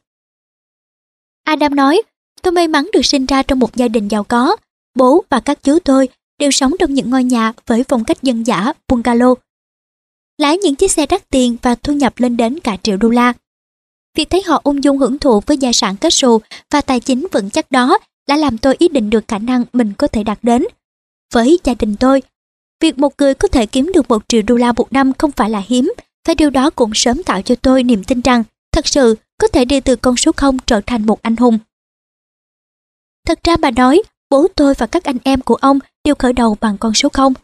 Speaker 1: Adam nói, tôi may mắn được sinh ra trong một gia đình giàu có, Bố và các chú tôi đều sống trong những ngôi nhà với phong cách dân dã bungalow. Lái những chiếc xe đắt tiền và thu nhập lên đến cả triệu đô la. Việc thấy họ ung dung hưởng thụ với gia sản kết xù và tài chính vững chắc đó đã làm tôi ý định được khả năng mình có thể đạt đến. Với gia đình tôi, Việc một người có thể kiếm được một triệu đô la một năm không phải là hiếm, và điều đó cũng sớm tạo cho tôi niềm tin rằng thật sự có thể đi từ con số không trở thành một anh hùng. Thật ra mà nói, bố tôi và các anh em của ông đều khởi đầu bằng con số không.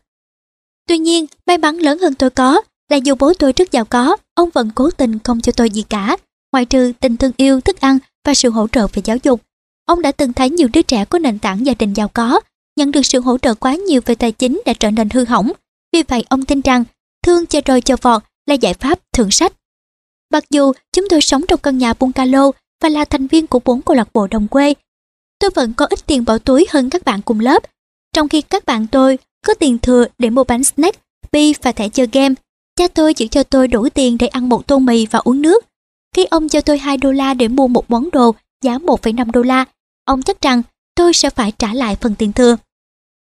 Speaker 1: Tuy nhiên, may mắn lớn hơn tôi có là dù bố tôi rất giàu có, ông vẫn cố tình không cho tôi gì cả, ngoại trừ tình thương yêu, thức ăn và sự hỗ trợ về giáo dục. Ông đã từng thấy nhiều đứa trẻ có nền tảng gia đình giàu có, nhận được sự hỗ trợ quá nhiều về tài chính đã trở nên hư hỏng. Vì vậy ông tin rằng thương cho rồi cho vọt là giải pháp thượng sách. Mặc dù chúng tôi sống trong căn nhà bungalow và là thành viên của bốn câu lạc bộ đồng quê, tôi vẫn có ít tiền bỏ túi hơn các bạn cùng lớp. Trong khi các bạn tôi có tiền thừa để mua bánh snack, bi và thẻ chơi game, cha tôi chỉ cho tôi đủ tiền để ăn một tô mì và uống nước. Khi ông cho tôi 2 đô la để mua một món đồ giá 1,5 đô la, ông chắc rằng tôi sẽ phải trả lại phần tiền thừa.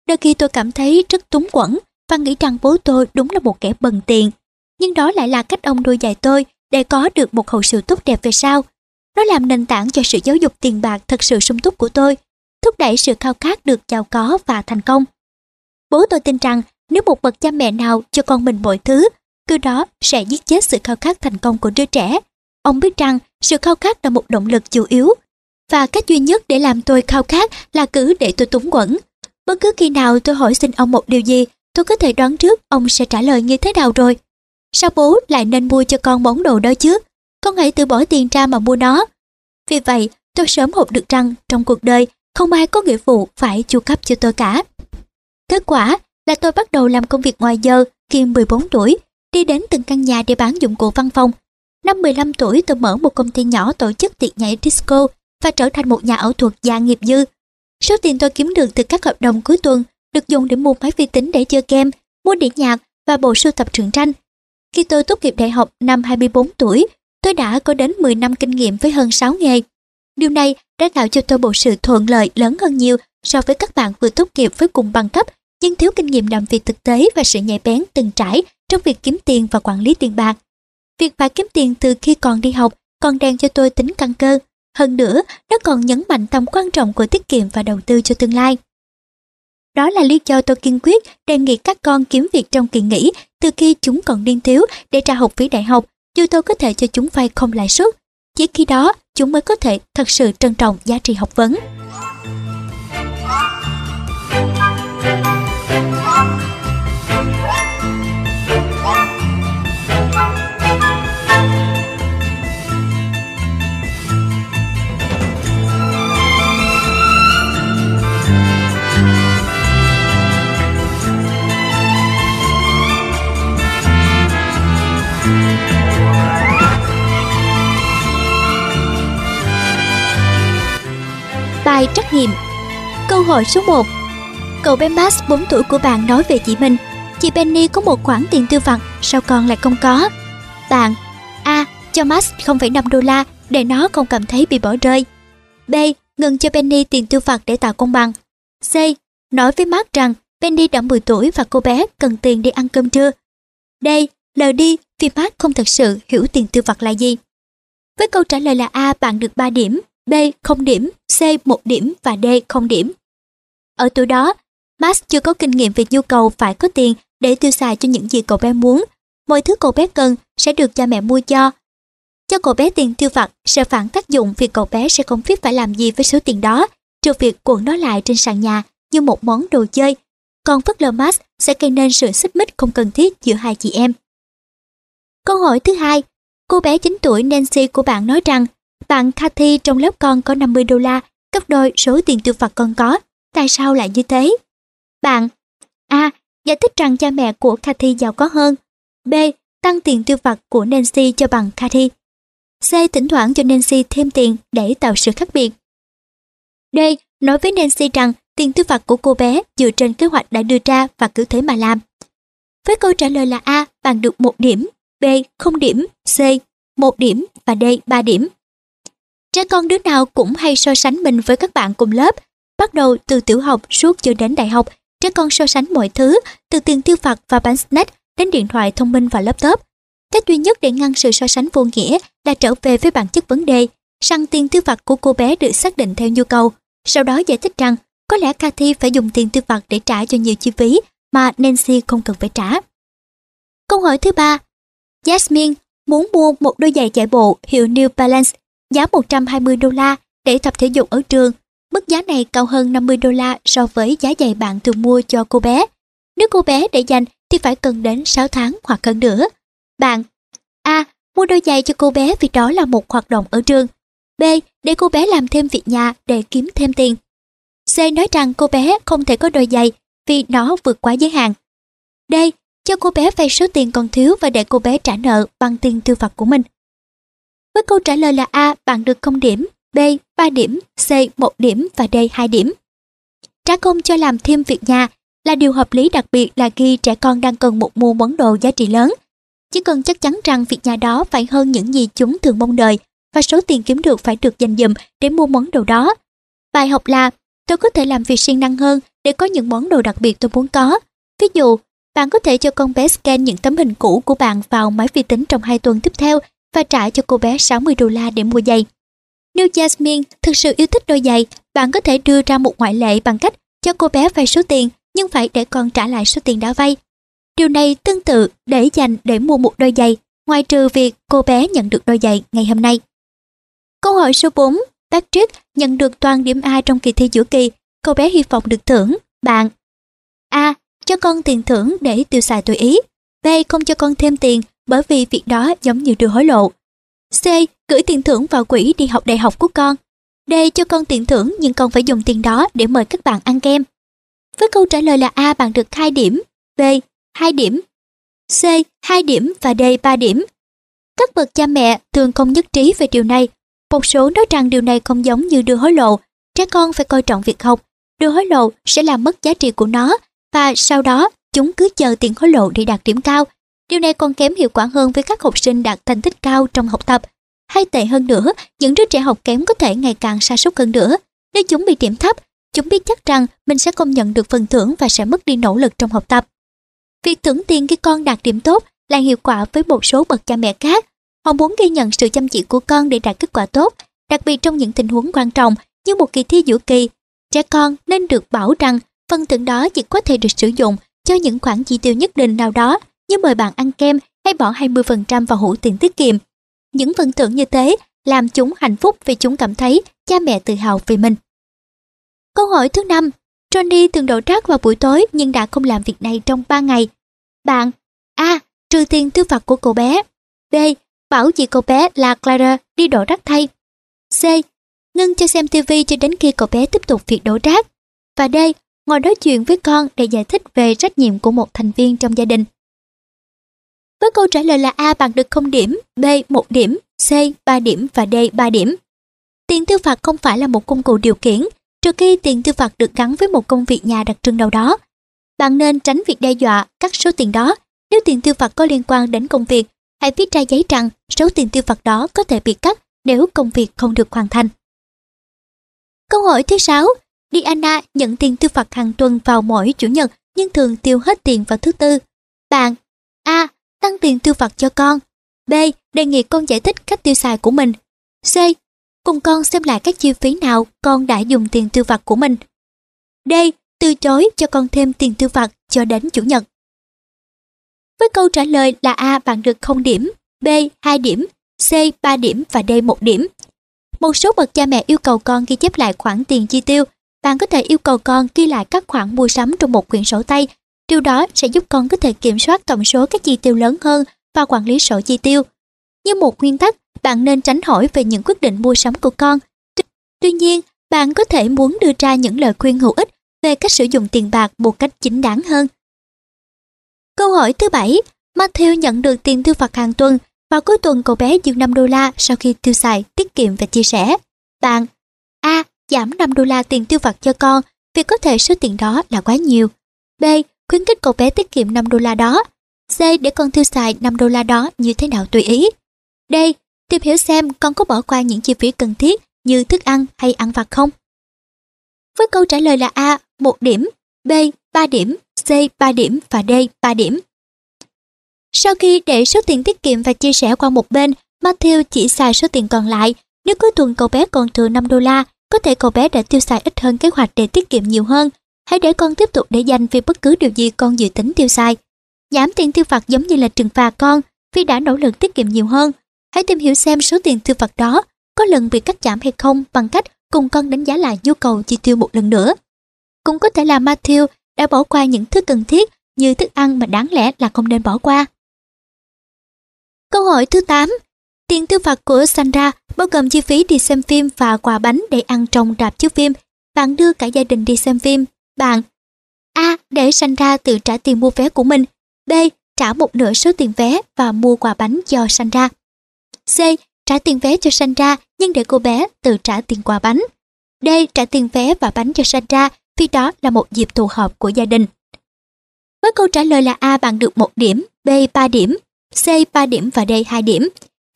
Speaker 1: Đôi khi tôi cảm thấy rất túng quẫn và nghĩ rằng bố tôi đúng là một kẻ bần tiền. Nhưng đó lại là cách ông nuôi dạy tôi để có được một hậu sự tốt đẹp về sau. Nó làm nền tảng cho sự giáo dục tiền bạc thật sự sung túc của tôi, thúc đẩy sự khao khát được giàu có và thành công. Bố tôi tin rằng nếu một bậc cha mẹ nào cho con mình mọi thứ, cứ đó sẽ giết chết sự khao khát thành công của đứa trẻ. Ông biết rằng sự khao khát là một động lực chủ yếu và cách duy nhất để làm tôi khao khát là cứ để tôi túng quẩn. Bất cứ khi nào tôi hỏi xin ông một điều gì, tôi có thể đoán trước ông sẽ trả lời như thế nào rồi. Sao bố lại nên mua cho con món đồ đó chứ? Con hãy tự bỏ tiền ra mà mua nó. Vì vậy, tôi sớm học được rằng trong cuộc đời không ai có nghĩa vụ phải chu cấp cho tôi cả. Kết quả là tôi bắt đầu làm công việc ngoài giờ khi 14 tuổi, đi đến từng căn nhà để bán dụng cụ văn phòng. Năm 15 tuổi tôi mở một công ty nhỏ tổ chức tiệc nhảy disco và trở thành một nhà ảo thuật gia nghiệp dư. Số tiền tôi kiếm được từ các hợp đồng cuối tuần được dùng để mua máy vi tính để chơi game, mua đĩa nhạc và bộ sưu tập truyện tranh. Khi tôi tốt nghiệp đại học năm 24 tuổi, tôi đã có đến 10 năm kinh nghiệm với hơn 6 nghề. Điều này đã tạo cho tôi một sự thuận lợi lớn hơn nhiều so với các bạn vừa tốt nghiệp với cùng bằng cấp nhưng thiếu kinh nghiệm làm việc thực tế và sự nhạy bén từng trải trong việc kiếm tiền và quản lý tiền bạc. Việc phải kiếm tiền từ khi còn đi học còn đang cho tôi tính căn cơ. Hơn nữa, nó còn nhấn mạnh tầm quan trọng của tiết kiệm và đầu tư cho tương lai. Đó là lý do tôi kiên quyết đề nghị các con kiếm việc trong kỳ nghỉ từ khi chúng còn niên thiếu để trả học phí đại học, dù tôi có thể cho chúng vay không lãi suất. Chỉ khi đó, chúng mới có thể thật sự trân trọng giá trị học vấn. Bài trắc nghiệm Câu hỏi số 1 Cậu bé Max 4 tuổi của bạn nói về chị mình Chị Penny có một khoản tiền tiêu vặt Sao con lại không có Bạn A. Cho Max 0,5 đô la Để nó không cảm thấy bị bỏ rơi B. Ngừng cho Penny tiền tiêu vặt để tạo công bằng C. Nói với Max rằng Penny đã 10 tuổi và cô bé cần tiền để ăn cơm trưa D. Lờ đi vì Max không thật sự hiểu tiền tiêu vặt là gì với câu trả lời là A bạn được 3 điểm, B 0 điểm, C 1 điểm và D 0 điểm. Ở tuổi đó, Max chưa có kinh nghiệm về nhu cầu phải có tiền để tiêu xài cho những gì cậu bé muốn. Mọi thứ cậu bé cần sẽ được cha mẹ mua cho. Cho cậu bé tiền tiêu vặt sẽ phản tác dụng vì cậu bé sẽ không biết phải làm gì với số tiền đó, trừ việc cuộn nó lại trên sàn nhà như một món đồ chơi. Còn phất lờ Max sẽ gây nên sự xích mích không cần thiết giữa hai chị em. Câu hỏi thứ hai, cô bé 9 tuổi Nancy của bạn nói rằng bạn Cathy trong lớp con có 50 đô la, gấp đôi số tiền tiêu vặt con có. Tại sao lại như thế? Bạn A. Giải thích rằng cha mẹ của Cathy giàu có hơn. B. Tăng tiền tiêu vặt của Nancy cho bằng Cathy. C. Thỉnh thoảng cho Nancy thêm tiền để tạo sự khác biệt. D. Nói với Nancy rằng tiền tiêu vặt của cô bé dựa trên kế hoạch đã đưa ra và cứ thế mà làm. Với câu trả lời là A, bạn được một điểm, B, không điểm, C, một điểm và D, ba điểm. Trẻ con đứa nào cũng hay so sánh mình với các bạn cùng lớp. Bắt đầu từ tiểu học suốt cho đến đại học, trẻ con so sánh mọi thứ, từ tiền tiêu vặt và bánh snack đến điện thoại thông minh và laptop. Cách duy nhất để ngăn sự so sánh vô nghĩa là trở về với bản chất vấn đề, rằng tiền tiêu vặt của cô bé được xác định theo nhu cầu. Sau đó giải thích rằng có lẽ Cathy phải dùng tiền tiêu vặt để trả cho nhiều chi phí mà Nancy không cần phải trả. Câu hỏi thứ ba, Jasmine muốn mua một đôi giày chạy bộ hiệu New Balance giá 120 đô la để tập thể dục ở trường. Mức giá này cao hơn 50 đô la so với giá giày bạn thường mua cho cô bé. Nếu cô bé để dành thì phải cần đến 6 tháng hoặc hơn nữa. Bạn, A. Mua đôi giày cho cô bé vì đó là một hoạt động ở trường. B. Để cô bé làm thêm việc nhà để kiếm thêm tiền. C. Nói rằng cô bé không thể có đôi giày vì nó vượt quá giới hạn. D. Cho cô bé vay số tiền còn thiếu và để cô bé trả nợ bằng tiền tiêu vặt của mình. Với câu trả lời là A, bạn được 0 điểm, B, 3 điểm, C, 1 điểm và D, 2 điểm. Trả công cho làm thêm việc nhà là điều hợp lý đặc biệt là khi trẻ con đang cần một mua món đồ giá trị lớn. Chỉ cần chắc chắn rằng việc nhà đó phải hơn những gì chúng thường mong đợi và số tiền kiếm được phải được dành dụm để mua món đồ đó. Bài học là tôi có thể làm việc siêng năng hơn để có những món đồ đặc biệt tôi muốn có. Ví dụ, bạn có thể cho con bé scan những tấm hình cũ của bạn vào máy vi tính trong 2 tuần tiếp theo và trả cho cô bé 60 đô la để mua giày. Nếu Jasmine thực sự yêu thích đôi giày, bạn có thể đưa ra một ngoại lệ bằng cách cho cô bé vay số tiền nhưng phải để con trả lại số tiền đã vay. Điều này tương tự để dành để mua một đôi giày, ngoài trừ việc cô bé nhận được đôi giày ngày hôm nay. Câu hỏi số 4, Patrick nhận được toàn điểm A trong kỳ thi giữa kỳ, cô bé hy vọng được thưởng, bạn. A. Cho con tiền thưởng để tiêu xài tùy ý. B. Không cho con thêm tiền bởi vì việc đó giống như đưa hối lộ. C. Gửi tiền thưởng vào quỹ đi học đại học của con. D. Cho con tiền thưởng nhưng con phải dùng tiền đó để mời các bạn ăn kem. Với câu trả lời là A bạn được 2 điểm, B 2 điểm, C 2 điểm và D 3 điểm. Các bậc cha mẹ thường không nhất trí về điều này. Một số nói rằng điều này không giống như đưa hối lộ. Trẻ con phải coi trọng việc học. Đưa hối lộ sẽ làm mất giá trị của nó và sau đó chúng cứ chờ tiền hối lộ để đạt điểm cao. Điều này còn kém hiệu quả hơn với các học sinh đạt thành tích cao trong học tập. Hay tệ hơn nữa, những đứa trẻ học kém có thể ngày càng sa sút hơn nữa. Nếu chúng bị điểm thấp, chúng biết chắc rằng mình sẽ không nhận được phần thưởng và sẽ mất đi nỗ lực trong học tập. Việc thưởng tiền khi con đạt điểm tốt là hiệu quả với một số bậc cha mẹ khác. Họ muốn ghi nhận sự chăm chỉ của con để đạt kết quả tốt, đặc biệt trong những tình huống quan trọng như một kỳ thi giữa kỳ. Trẻ con nên được bảo rằng phần thưởng đó chỉ có thể được sử dụng cho những khoản chi tiêu nhất định nào đó như mời bạn ăn kem hay bỏ 20% vào hũ tiền tiết kiệm. Những phần thưởng như thế làm chúng hạnh phúc vì chúng cảm thấy cha mẹ tự hào về mình. Câu hỏi thứ năm, Johnny thường đổ rác vào buổi tối nhưng đã không làm việc này trong 3 ngày. Bạn, A. Trừ tiền tiêu vặt của cậu bé. B. Bảo chị cậu bé là Clara đi đổ rác thay. C. Ngưng cho xem TV cho đến khi cậu bé tiếp tục việc đổ rác. Và D. Ngồi nói chuyện với con để giải thích về trách nhiệm của một thành viên trong gia đình. Với câu trả lời là A bằng được 0 điểm, B 1 điểm, C 3 điểm và D 3 điểm. Tiền tiêu phạt không phải là một công cụ điều khiển, trừ khi tiền tiêu phạt được gắn với một công việc nhà đặc trưng nào đó. Bạn nên tránh việc đe dọa cắt số tiền đó. Nếu tiền tiêu phạt có liên quan đến công việc, hãy viết ra giấy rằng số tiền tiêu phạt đó có thể bị cắt nếu công việc không được hoàn thành. Câu hỏi thứ 6. Diana nhận tiền tiêu phạt hàng tuần vào mỗi chủ nhật nhưng thường tiêu hết tiền vào thứ tư. Bạn A. Tăng tiền tiêu vặt cho con. B. Đề nghị con giải thích cách tiêu xài của mình. C. Cùng con xem lại các chi phí nào con đã dùng tiền tiêu vặt của mình. D. Từ chối cho con thêm tiền tiêu vặt cho đến chủ nhật. Với câu trả lời là A bạn được 0 điểm, B 2 điểm, C 3 điểm và D 1 điểm. Một số bậc cha mẹ yêu cầu con ghi chép lại khoản tiền chi tiêu. Bạn có thể yêu cầu con ghi lại các khoản mua sắm trong một quyển sổ tay. Điều đó sẽ giúp con có thể kiểm soát tổng số các chi tiêu lớn hơn và quản lý sổ chi tiêu. Như một nguyên tắc, bạn nên tránh hỏi về những quyết định mua sắm của con. Tuy nhiên, bạn có thể muốn đưa ra những lời khuyên hữu ích về cách sử dụng tiền bạc một cách chính đáng hơn. Câu hỏi thứ bảy, Matthew nhận được tiền tiêu vặt hàng tuần và cuối tuần cậu bé dư 5 đô la sau khi tiêu xài, tiết kiệm và chia sẻ. Bạn A. Giảm 5 đô la tiền tiêu vặt cho con vì có thể số tiền đó là quá nhiều. B. Khuyến khích cậu bé tiết kiệm 5 đô la đó. C. Để con tiêu xài 5 đô la đó như thế nào tùy ý. D. Tìm hiểu xem con có bỏ qua những chi phí cần thiết như thức ăn hay ăn vặt không. Với câu trả lời là A, 1 điểm, B, 3 điểm, C, 3 điểm và D, 3 điểm. Sau khi để số tiền tiết kiệm và chia sẻ qua một bên, Matthew chỉ xài số tiền còn lại. Nếu cuối tuần cậu bé còn thừa 5 đô la, có thể cậu bé đã tiêu xài ít hơn kế hoạch để tiết kiệm nhiều hơn hãy để con tiếp tục để dành vì bất cứ điều gì con dự tính tiêu xài. Giảm tiền tiêu vặt giống như là trừng phạt con, vì đã nỗ lực tiết kiệm nhiều hơn. Hãy tìm hiểu xem số tiền tiêu vặt đó có lần bị cắt giảm hay không bằng cách cùng con đánh giá lại nhu cầu chi tiêu một lần nữa. Cũng có thể là Matthew đã bỏ qua những thứ cần thiết như thức ăn mà đáng lẽ là không nên bỏ qua. Câu hỏi thứ 8. Tiền tiêu vặt của Sandra bao gồm chi phí đi xem phim và quà bánh để ăn trong rạp chiếu phim. Bạn đưa cả gia đình đi xem phim. Bạn A. Để Sandra tự trả tiền mua vé của mình. B. Trả một nửa số tiền vé và mua quà bánh cho Sandra. C. Trả tiền vé cho Sandra nhưng để cô bé tự trả tiền quà bánh. D. Trả tiền vé và bánh cho Sandra vì đó là một dịp tụ họp của gia đình. Với câu trả lời là A bạn được 1 điểm, B 3 điểm, C 3 điểm và D 2 điểm.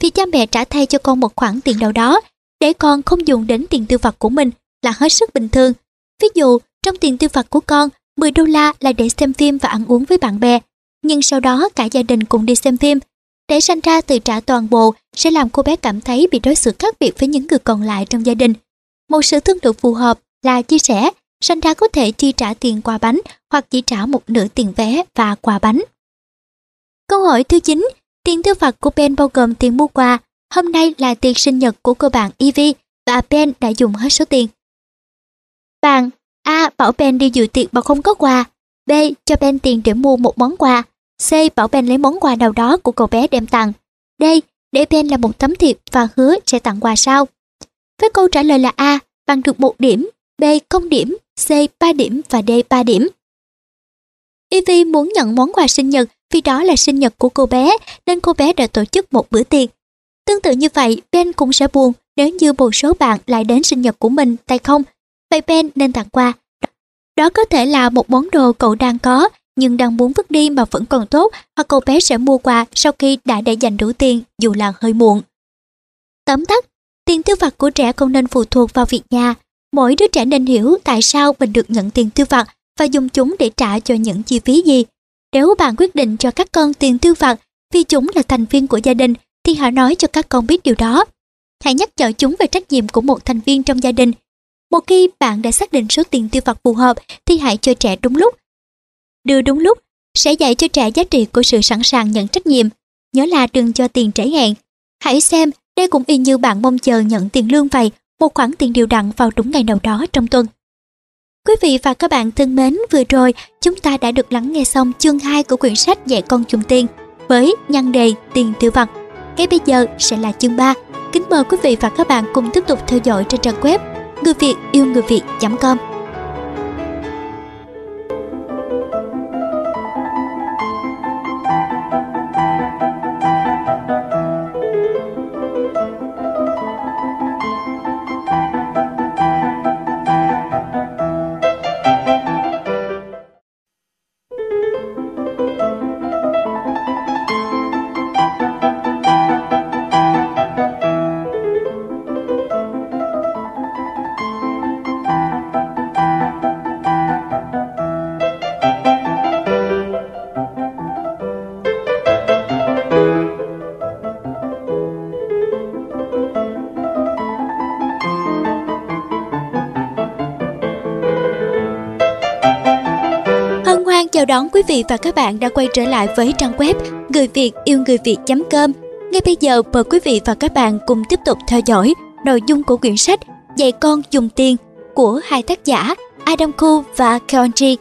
Speaker 1: Vì cha mẹ trả thay cho con một khoản tiền đâu đó để con không dùng đến tiền tiêu vặt của mình là hết sức bình thường. Ví dụ, trong tiền tiêu vặt của con, 10 đô la là để xem phim và ăn uống với bạn bè, nhưng sau đó cả gia đình cùng đi xem phim. Để sanh ra tự trả toàn bộ sẽ làm cô bé cảm thấy bị đối xử khác biệt với những người còn lại trong gia đình. Một sự thương lượng phù hợp là chia sẻ Sandra có thể chi trả tiền quà bánh hoặc chỉ trả một nửa tiền vé và quà bánh. Câu hỏi thứ 9, tiền tiêu vặt của Ben bao gồm tiền mua quà. Hôm nay là tiệc sinh nhật của cô bạn Evie và Ben đã dùng hết số tiền. Bạn A. Bảo Ben đi dự tiệc mà không có quà. B. Cho Ben tiền để mua một món quà. C. Bảo Ben lấy món quà nào đó của cậu bé đem tặng. D. Để Ben làm một tấm thiệp và hứa sẽ tặng quà sau. Với câu trả lời là A, bạn được một điểm, B không điểm, C 3 điểm và D 3 điểm. Evie muốn nhận món quà sinh nhật vì đó là sinh nhật của cô bé nên cô bé đã tổ chức một bữa tiệc. Tương tự như vậy, Ben cũng sẽ buồn nếu như một số bạn lại đến sinh nhật của mình tay không. Vậy Ben nên tặng quà. Đó có thể là một món đồ cậu đang có nhưng đang muốn vứt đi mà vẫn còn tốt hoặc cậu bé sẽ mua quà sau khi đã để dành đủ tiền dù là hơi muộn. Tóm tắt, tiền tiêu vặt của trẻ không nên phụ thuộc vào việc nhà Mỗi đứa trẻ nên hiểu tại sao mình được nhận tiền tiêu vặt và dùng chúng để trả cho những chi phí gì. Nếu bạn quyết định cho các con tiền tiêu vặt vì chúng là thành viên của gia đình thì hãy nói cho các con biết điều đó. Hãy nhắc nhở chúng về trách nhiệm của một thành viên trong gia đình. Một khi bạn đã xác định số tiền tiêu vặt phù hợp thì hãy cho trẻ đúng lúc. Đưa đúng lúc sẽ dạy cho trẻ giá trị của sự sẵn sàng nhận trách nhiệm. Nhớ là đừng cho tiền trễ hẹn. Hãy xem, đây cũng y như bạn mong chờ nhận tiền lương vậy một khoản tiền điều đặn vào đúng ngày nào đó trong tuần. Quý vị và các bạn thân mến, vừa rồi chúng ta đã được lắng nghe xong chương 2 của quyển sách dạy con dùng tiền với nhan đề tiền tiêu vặt. Ngay bây giờ sẽ là chương 3. Kính mời quý vị và các bạn cùng tiếp tục theo dõi trên trang web người việt yêu người việt.com. đón quý vị và các bạn đã quay trở lại với trang web người việt yêu người việt.com. Ngay bây giờ mời quý vị và các bạn cùng tiếp tục theo dõi nội dung của quyển sách Dạy con dùng tiền của hai tác giả Adam Khu và Keonji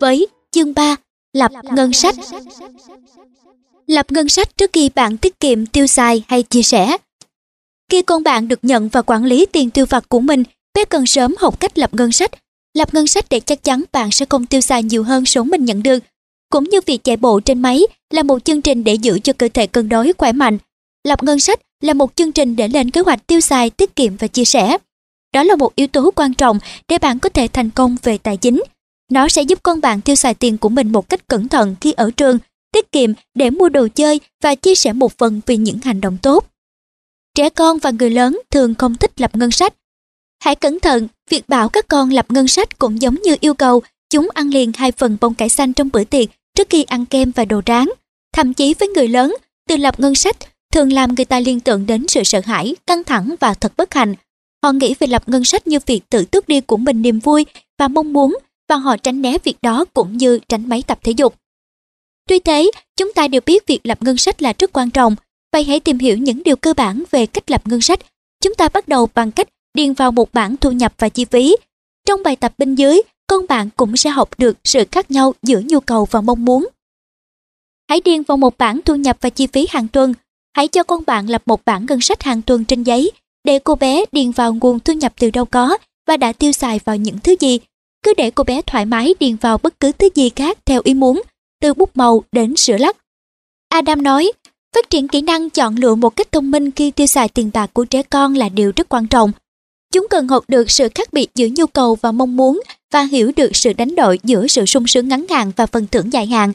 Speaker 1: với chương 3 Lập ngân sách. Lập ngân sách trước khi bạn tiết kiệm tiêu xài hay chia sẻ. Khi con bạn được nhận và quản lý tiền tiêu vặt của mình, bé cần sớm học cách lập ngân sách Lập ngân sách để chắc chắn bạn sẽ không tiêu xài nhiều hơn số mình nhận được. Cũng như việc chạy bộ trên máy là một chương trình để giữ cho cơ thể cân đối khỏe mạnh. Lập ngân sách là một chương trình để lên kế hoạch tiêu xài, tiết kiệm và chia sẻ. Đó là một yếu tố quan trọng để bạn có thể thành công về tài chính. Nó sẽ giúp con bạn tiêu xài tiền của mình một cách cẩn thận khi ở trường, tiết kiệm để mua đồ chơi và chia sẻ một phần vì những hành động tốt. Trẻ con và người lớn thường không thích lập ngân sách. Hãy cẩn thận Việc bảo các con lập ngân sách cũng giống như yêu cầu chúng ăn liền hai phần bông cải xanh trong bữa tiệc trước khi ăn kem và đồ rán. Thậm chí với người lớn, từ lập ngân sách thường làm người ta liên tưởng đến sự sợ hãi, căng thẳng và thật bất hạnh. Họ nghĩ về lập ngân sách như việc tự tước đi của mình niềm vui và mong muốn và họ tránh né việc đó cũng như tránh máy tập thể dục. Tuy thế, chúng ta đều biết việc lập ngân sách là rất quan trọng, vậy hãy tìm hiểu những điều cơ bản về cách lập ngân sách. Chúng ta bắt đầu bằng cách điền vào một bảng thu nhập và chi phí. Trong bài tập bên dưới, con bạn cũng sẽ học được sự khác nhau giữa nhu cầu và mong muốn. Hãy điền vào một bảng thu nhập và chi phí hàng tuần. Hãy cho con bạn lập một bảng ngân sách hàng tuần trên giấy để cô bé điền vào nguồn thu nhập từ đâu có và đã tiêu xài vào những thứ gì. Cứ để cô bé thoải mái điền vào bất cứ thứ gì khác theo ý muốn, từ bút màu đến sữa lắc. Adam nói, phát triển kỹ năng chọn lựa một cách thông minh khi tiêu xài tiền bạc của trẻ con là điều rất quan trọng. Chúng cần học được sự khác biệt giữa nhu cầu và mong muốn và hiểu được sự đánh đổi giữa sự sung sướng ngắn hạn và phần thưởng dài hạn.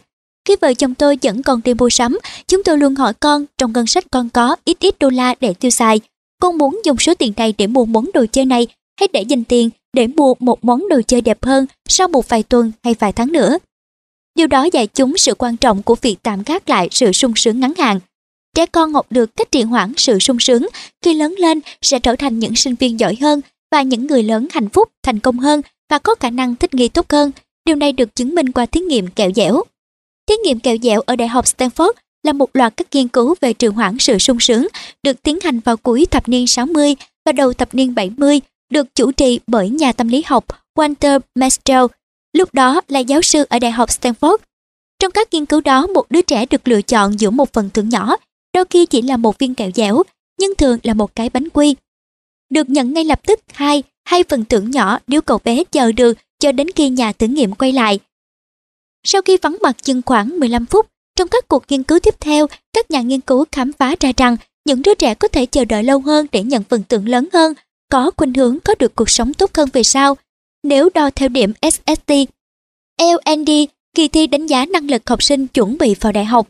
Speaker 1: Khi vợ chồng tôi dẫn con đi mua sắm, chúng tôi luôn hỏi con trong ngân sách con có ít ít đô la để tiêu xài. Con muốn dùng số tiền này để mua món đồ chơi này hay để dành tiền để mua một món đồ chơi đẹp hơn sau một vài tuần hay vài tháng nữa. Điều đó dạy chúng sự quan trọng của việc tạm gác lại sự sung sướng ngắn hạn. Trẻ con học được cách trì hoãn sự sung sướng khi lớn lên sẽ trở thành những sinh viên giỏi hơn và những người lớn hạnh phúc, thành công hơn và có khả năng thích nghi tốt hơn. Điều này được chứng minh qua thí nghiệm kẹo dẻo. Thí nghiệm kẹo dẻo ở Đại học Stanford là một loạt các nghiên cứu về trì hoãn sự sung sướng được tiến hành vào cuối thập niên 60 và đầu thập niên 70, được chủ trì bởi nhà tâm lý học Walter Mestel, lúc đó là giáo sư ở Đại học Stanford. Trong các nghiên cứu đó, một đứa trẻ được lựa chọn giữa một phần thưởng nhỏ, đôi khi chỉ là một viên kẹo dẻo, nhưng thường là một cái bánh quy. Được nhận ngay lập tức hai hai phần thưởng nhỏ nếu cậu bé chờ được cho đến khi nhà thử nghiệm quay lại. Sau khi vắng mặt chừng khoảng 15 phút, trong các cuộc nghiên cứu tiếp theo, các nhà nghiên cứu khám phá ra rằng những đứa trẻ có thể chờ đợi lâu hơn để nhận phần thưởng lớn hơn, có khuynh hướng có được cuộc sống tốt hơn về sau. Nếu đo theo điểm SST, LND, kỳ thi đánh giá năng lực học sinh chuẩn bị vào đại học,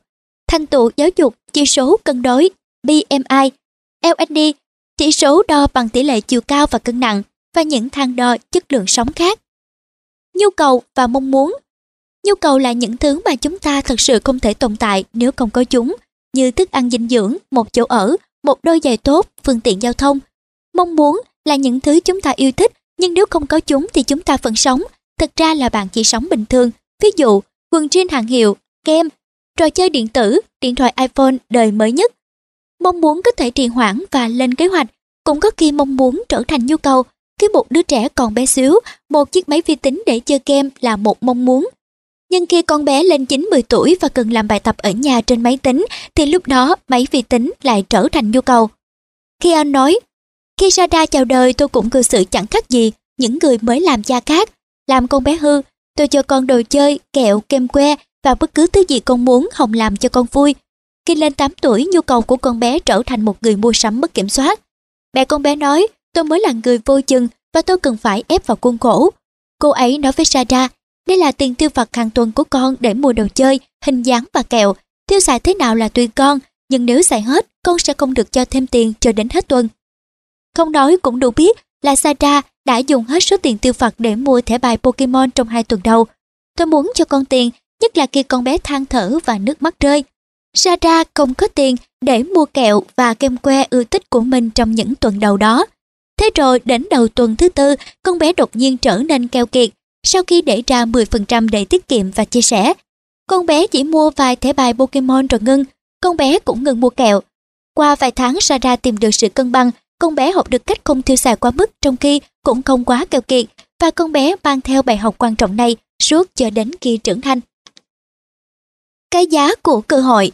Speaker 1: thành tựu giáo dục, chỉ số cân đối, BMI, LND, chỉ số đo bằng tỷ lệ chiều cao và cân nặng, và những thang đo chất lượng sống khác. Nhu cầu và mong muốn Nhu cầu là những thứ mà chúng ta thật sự không thể tồn tại nếu không có chúng, như thức ăn dinh dưỡng, một chỗ ở, một đôi giày tốt, phương tiện giao thông. Mong muốn là những thứ chúng ta yêu thích, nhưng nếu không có chúng thì chúng ta vẫn sống. Thật ra là bạn chỉ sống bình thường. Ví dụ, quần jean hàng hiệu, kem, trò chơi điện tử, điện thoại iPhone đời mới nhất. Mong muốn có thể trì hoãn và lên kế hoạch, cũng có khi mong muốn trở thành nhu cầu. Khi một đứa trẻ còn bé xíu, một chiếc máy vi tính để chơi game là một mong muốn. Nhưng khi con bé lên 9-10 tuổi và cần làm bài tập ở nhà trên máy tính, thì lúc đó máy vi tính lại trở thành nhu cầu. Khi anh nói, khi Sada chào đời tôi cũng cư xử chẳng khác gì những người mới làm cha khác. Làm con bé hư, tôi cho con đồ chơi, kẹo, kem que và bất cứ thứ gì con muốn Hồng làm cho con vui. Khi lên 8 tuổi, nhu cầu của con bé trở thành một người mua sắm mất kiểm soát. Mẹ con bé nói, tôi mới là người vô chừng và tôi cần phải ép vào khuôn khổ. Cô ấy nói với Sada, đây là tiền tiêu vặt hàng tuần của con để mua đồ chơi, hình dáng và kẹo. Tiêu xài thế nào là tùy con, nhưng nếu xài hết, con sẽ không được cho thêm tiền cho đến hết tuần. Không nói cũng đủ biết là Sada đã dùng hết số tiền tiêu vặt để mua thẻ bài Pokemon trong hai tuần đầu. Tôi muốn cho con tiền, nhất là khi con bé than thở và nước mắt rơi. Sada không có tiền để mua kẹo và kem que ưa thích của mình trong những tuần đầu đó. Thế rồi đến đầu tuần thứ tư, con bé đột nhiên trở nên keo kiệt. Sau khi để ra 10% để tiết kiệm và chia sẻ, con bé chỉ mua vài thẻ bài Pokemon rồi ngưng. Con bé cũng ngừng mua kẹo. Qua vài tháng Sarah tìm được sự cân bằng, con bé học được cách không tiêu xài quá mức trong khi cũng không quá keo kiệt và con bé mang theo bài học quan trọng này suốt cho đến khi trưởng thành. Cái giá của cơ hội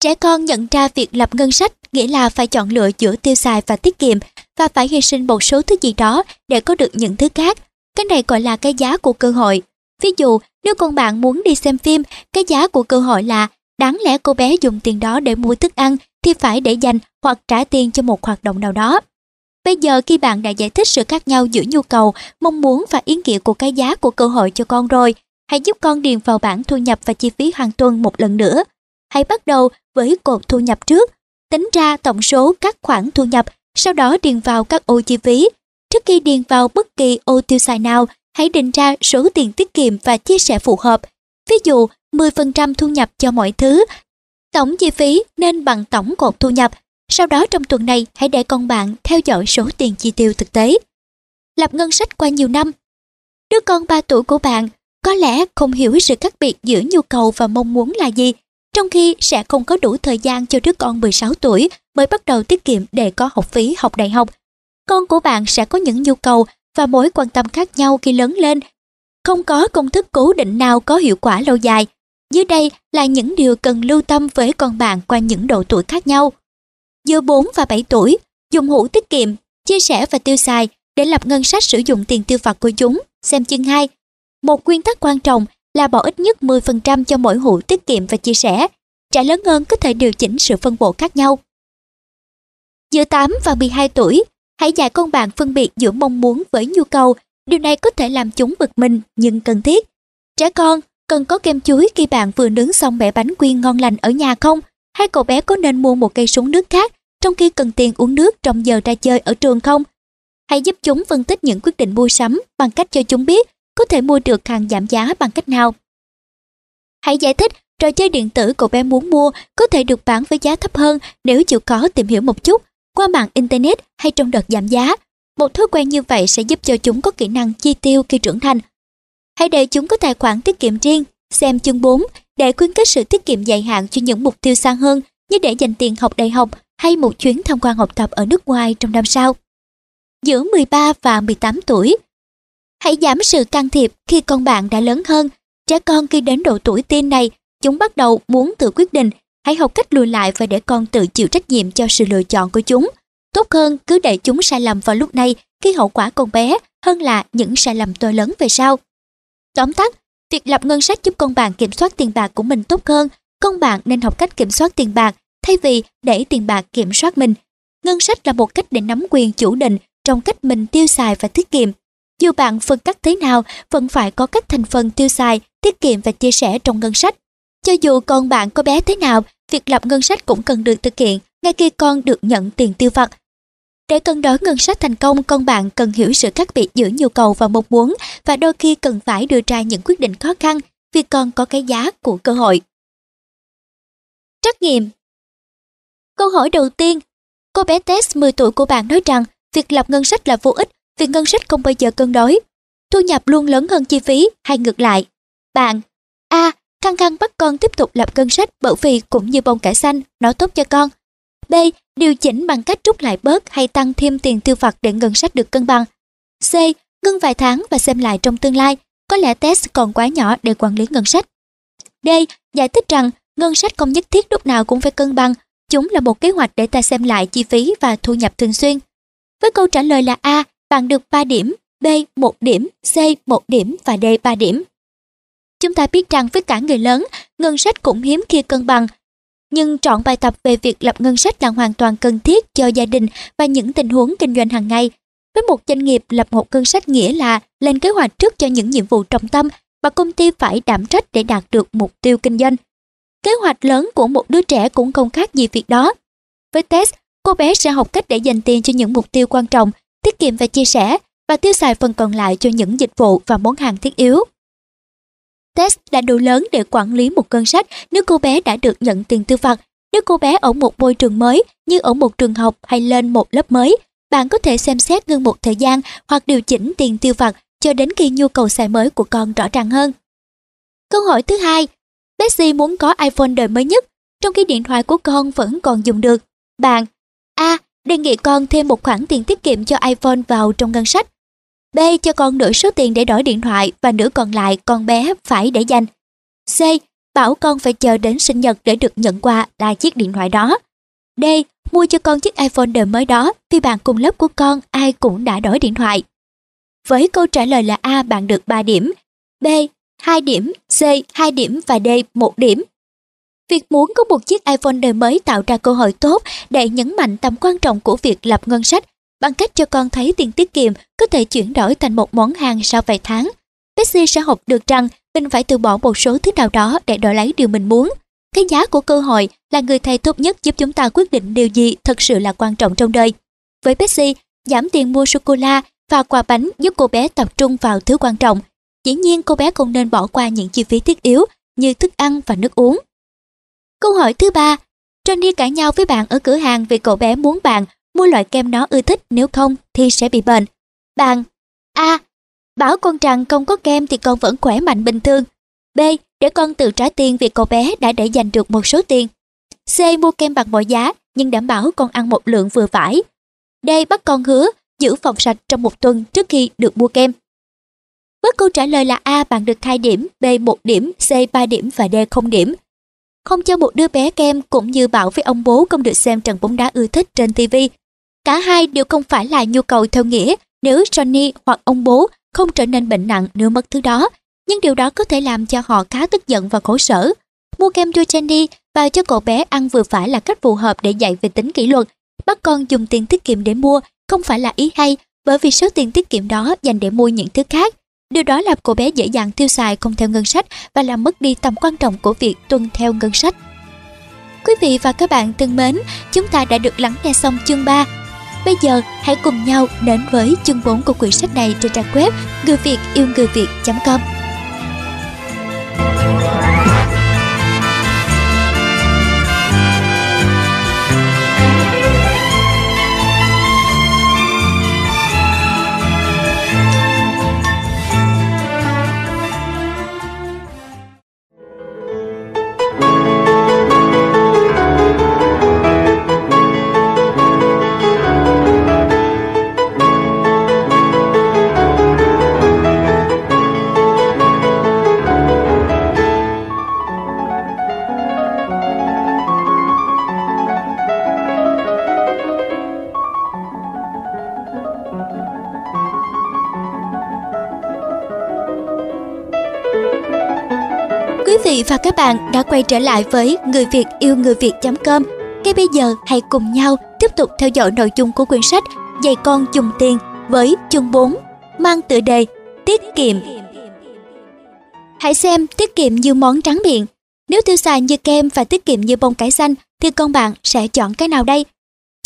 Speaker 1: Trẻ con nhận ra việc lập ngân sách nghĩa là phải chọn lựa giữa tiêu xài và tiết kiệm và phải hy sinh một số thứ gì đó để có được những thứ khác. Cái này gọi là cái giá của cơ hội. Ví dụ, nếu con bạn muốn đi xem phim, cái giá của cơ hội là đáng lẽ cô bé dùng tiền đó để mua thức ăn thì phải để dành hoặc trả tiền cho một hoạt động nào đó. Bây giờ khi bạn đã giải thích sự khác nhau giữa nhu cầu, mong muốn và ý nghĩa của cái giá của cơ hội cho con rồi, hãy giúp con điền vào bảng thu nhập và chi phí hàng tuần một lần nữa. Hãy bắt đầu với cột thu nhập trước, tính ra tổng số các khoản thu nhập, sau đó điền vào các ô chi phí. Trước khi điền vào bất kỳ ô tiêu xài nào, hãy định ra số tiền tiết kiệm và chia sẻ phù hợp. Ví dụ, 10% thu nhập cho mọi thứ. Tổng chi phí nên bằng tổng cột thu nhập. Sau đó trong tuần này, hãy để con bạn theo dõi số tiền chi tiêu thực tế. Lập ngân sách qua nhiều năm Đứa con 3 tuổi của bạn có lẽ không hiểu sự khác biệt giữa nhu cầu và mong muốn là gì, trong khi sẽ không có đủ thời gian cho đứa con 16 tuổi mới bắt đầu tiết kiệm để có học phí học đại học. Con của bạn sẽ có những nhu cầu và mối quan tâm khác nhau khi lớn lên. Không có công thức cố định nào có hiệu quả lâu dài. Dưới đây là những điều cần lưu tâm với con bạn qua những độ tuổi khác nhau. Giữa 4 và 7 tuổi, dùng hũ tiết kiệm, chia sẻ và tiêu xài để lập ngân sách sử dụng tiền tiêu vặt của chúng. Xem chương 2. Một nguyên tắc quan trọng là bỏ ít nhất 10% cho mỗi hũ tiết kiệm và chia sẻ. Trẻ lớn hơn có thể điều chỉnh sự phân bổ khác nhau. Giữa 8 và 12 tuổi, hãy dạy con bạn phân biệt giữa mong muốn với nhu cầu. Điều này có thể làm chúng bực mình nhưng cần thiết. Trẻ con cần có kem chuối khi bạn vừa nướng xong bẻ bánh quy ngon lành ở nhà không? Hay cậu bé có nên mua một cây súng nước khác trong khi cần tiền uống nước trong giờ ra chơi ở trường không? Hãy giúp chúng phân tích những quyết định mua sắm bằng cách cho chúng biết có thể mua được hàng giảm giá bằng cách nào. Hãy giải thích trò chơi điện tử cậu bé muốn mua có thể được bán với giá thấp hơn nếu chịu khó tìm hiểu một chút qua mạng Internet hay trong đợt giảm giá. Một thói quen như vậy sẽ giúp cho chúng có kỹ năng chi tiêu khi trưởng thành. Hãy để chúng có tài khoản tiết kiệm riêng, xem chương 4 để khuyến khích sự tiết kiệm dài hạn cho những mục tiêu xa hơn như để dành tiền học đại học hay một chuyến tham quan học tập ở nước ngoài trong năm sau. Giữa 13 và 18 tuổi Hãy giảm sự can thiệp khi con bạn đã lớn hơn. Trẻ con khi đến độ tuổi teen này, chúng bắt đầu muốn tự quyết định. Hãy học cách lùi lại và để con tự chịu trách nhiệm cho sự lựa chọn của chúng. Tốt hơn cứ để chúng sai lầm vào lúc này khi hậu quả còn bé hơn là những sai lầm to lớn về sau. Tóm tắt, việc lập ngân sách giúp con bạn kiểm soát tiền bạc của mình tốt hơn. Con bạn nên học cách kiểm soát tiền bạc thay vì để tiền bạc kiểm soát mình. Ngân sách là một cách để nắm quyền chủ định trong cách mình tiêu xài và tiết kiệm. Dù bạn phân cắt thế nào, vẫn phải có các thành phần tiêu xài, tiết kiệm và chia sẻ trong ngân sách. Cho dù con bạn có bé thế nào, việc lập ngân sách cũng cần được thực hiện ngay khi con được nhận tiền tiêu vặt. Để cân đối ngân sách thành công, con bạn cần hiểu sự khác biệt giữa nhu cầu và mong muốn và đôi khi cần phải đưa ra những quyết định khó khăn vì con có cái giá của cơ hội. Trắc nghiệm Câu hỏi đầu tiên, cô bé Tess 10 tuổi của bạn nói rằng việc lập ngân sách là vô ích vì ngân sách không bao giờ cân đối. Thu nhập luôn lớn hơn chi phí hay ngược lại. Bạn A. Khăng khăng bắt con tiếp tục lập ngân sách bởi vì cũng như bông cải xanh, nó tốt cho con. B. Điều chỉnh bằng cách rút lại bớt hay tăng thêm tiền tiêu vặt để ngân sách được cân bằng. C. Ngưng vài tháng và xem lại trong tương lai. Có lẽ test còn quá nhỏ để quản lý ngân sách. D. Giải thích rằng ngân sách không nhất thiết lúc nào cũng phải cân bằng. Chúng là một kế hoạch để ta xem lại chi phí và thu nhập thường xuyên. Với câu trả lời là A, bạn được 3 điểm, B 1 điểm, C 1 điểm và D 3 điểm. Chúng ta biết rằng với cả người lớn, ngân sách cũng hiếm khi cân bằng. Nhưng chọn bài tập về việc lập ngân sách là hoàn toàn cần thiết cho gia đình và những tình huống kinh doanh hàng ngày. Với một doanh nghiệp lập một ngân sách nghĩa là lên kế hoạch trước cho những nhiệm vụ trọng tâm mà công ty phải đảm trách để đạt được mục tiêu kinh doanh. Kế hoạch lớn của một đứa trẻ cũng không khác gì việc đó. Với test, cô bé sẽ học cách để dành tiền cho những mục tiêu quan trọng tiết kiệm và chia sẻ và tiêu xài phần còn lại cho những dịch vụ và món hàng thiết yếu. Test đã đủ lớn để quản lý một cân sách nếu cô bé đã được nhận tiền tư vật Nếu cô bé ở một môi trường mới như ở một trường học hay lên một lớp mới, bạn có thể xem xét ngưng một thời gian hoặc điều chỉnh tiền tiêu vặt cho đến khi nhu cầu xài mới của con rõ ràng hơn. Câu hỏi thứ hai, Betsy muốn có iPhone đời mới nhất, trong khi điện thoại của con vẫn còn dùng được. Bạn A đề nghị con thêm một khoản tiền tiết kiệm cho iPhone vào trong ngân sách. B. Cho con nửa số tiền để đổi điện thoại và nửa còn lại con bé phải để dành. C. Bảo con phải chờ đến sinh nhật để được nhận quà là chiếc điện thoại đó. D. Mua cho con chiếc iPhone đời mới đó vì bạn cùng lớp của con ai cũng đã đổi điện thoại. Với câu trả lời là A bạn được 3 điểm, B 2 điểm, C 2 điểm và D 1 điểm. Việc muốn có một chiếc iPhone đời mới tạo ra cơ hội tốt để nhấn mạnh tầm quan trọng của việc lập ngân sách bằng cách cho con thấy tiền tiết kiệm có thể chuyển đổi thành một món hàng sau vài tháng. Pepsi sẽ học được rằng mình phải từ bỏ một số thứ nào đó để đổi lấy điều mình muốn. Cái giá của cơ hội là người thầy tốt nhất giúp chúng ta quyết định điều gì thật sự là quan trọng trong đời. Với Pepsi, giảm tiền mua sô-cô-la và quà bánh giúp cô bé tập trung vào thứ quan trọng. Dĩ nhiên cô bé không nên bỏ qua những chi phí thiết yếu như thức ăn và nước uống. Câu hỏi thứ ba, Johnny cãi nhau với bạn ở cửa hàng vì cậu bé muốn bạn mua loại kem nó ưa thích nếu không thì sẽ bị bệnh. Bạn A. Bảo con rằng không có kem thì con vẫn khỏe mạnh bình thường. B. Để con tự trả tiền vì cậu bé đã để dành được một số tiền. C. Mua kem bằng mọi giá nhưng đảm bảo con ăn một lượng vừa phải. D. Bắt con hứa giữ phòng sạch trong một tuần trước khi được mua kem. Với câu trả lời là A bạn được 2 điểm, B 1 điểm, C 3 điểm và D 0 điểm. Không cho một đứa bé kem cũng như bảo với ông bố không được xem trận bóng đá ưa thích trên TV. Cả hai đều không phải là nhu cầu theo nghĩa nếu Johnny hoặc ông bố không trở nên bệnh nặng nếu mất thứ đó, nhưng điều đó có thể làm cho họ khá tức giận và khổ sở. Mua kem cho Jenny và cho cậu bé ăn vừa phải là cách phù hợp để dạy về tính kỷ luật. Bắt con dùng tiền tiết kiệm để mua không phải là ý hay bởi vì số tiền tiết kiệm đó dành để mua những thứ khác. Điều đó làm cô bé dễ dàng tiêu xài không theo ngân sách và làm mất đi tầm quan trọng của việc tuân theo ngân sách. Quý vị và các bạn thân mến, chúng ta đã được lắng nghe xong chương 3. Bây giờ hãy cùng nhau đến với chương 4 của quyển sách này trên trang web người việt yêu người việt.com. vị và các bạn đã quay trở lại với Người Việt yêu người Việt.com. Ngay bây giờ, hãy cùng nhau tiếp tục theo dõi nội dung của quyển sách Dạy con dùng tiền với chương 4 mang tựa đề, Tiết kiệm. Hãy xem tiết kiệm như món trắng miệng. Nếu tiêu xài như kem và tiết kiệm như bông cải xanh, thì con bạn sẽ chọn cái nào đây?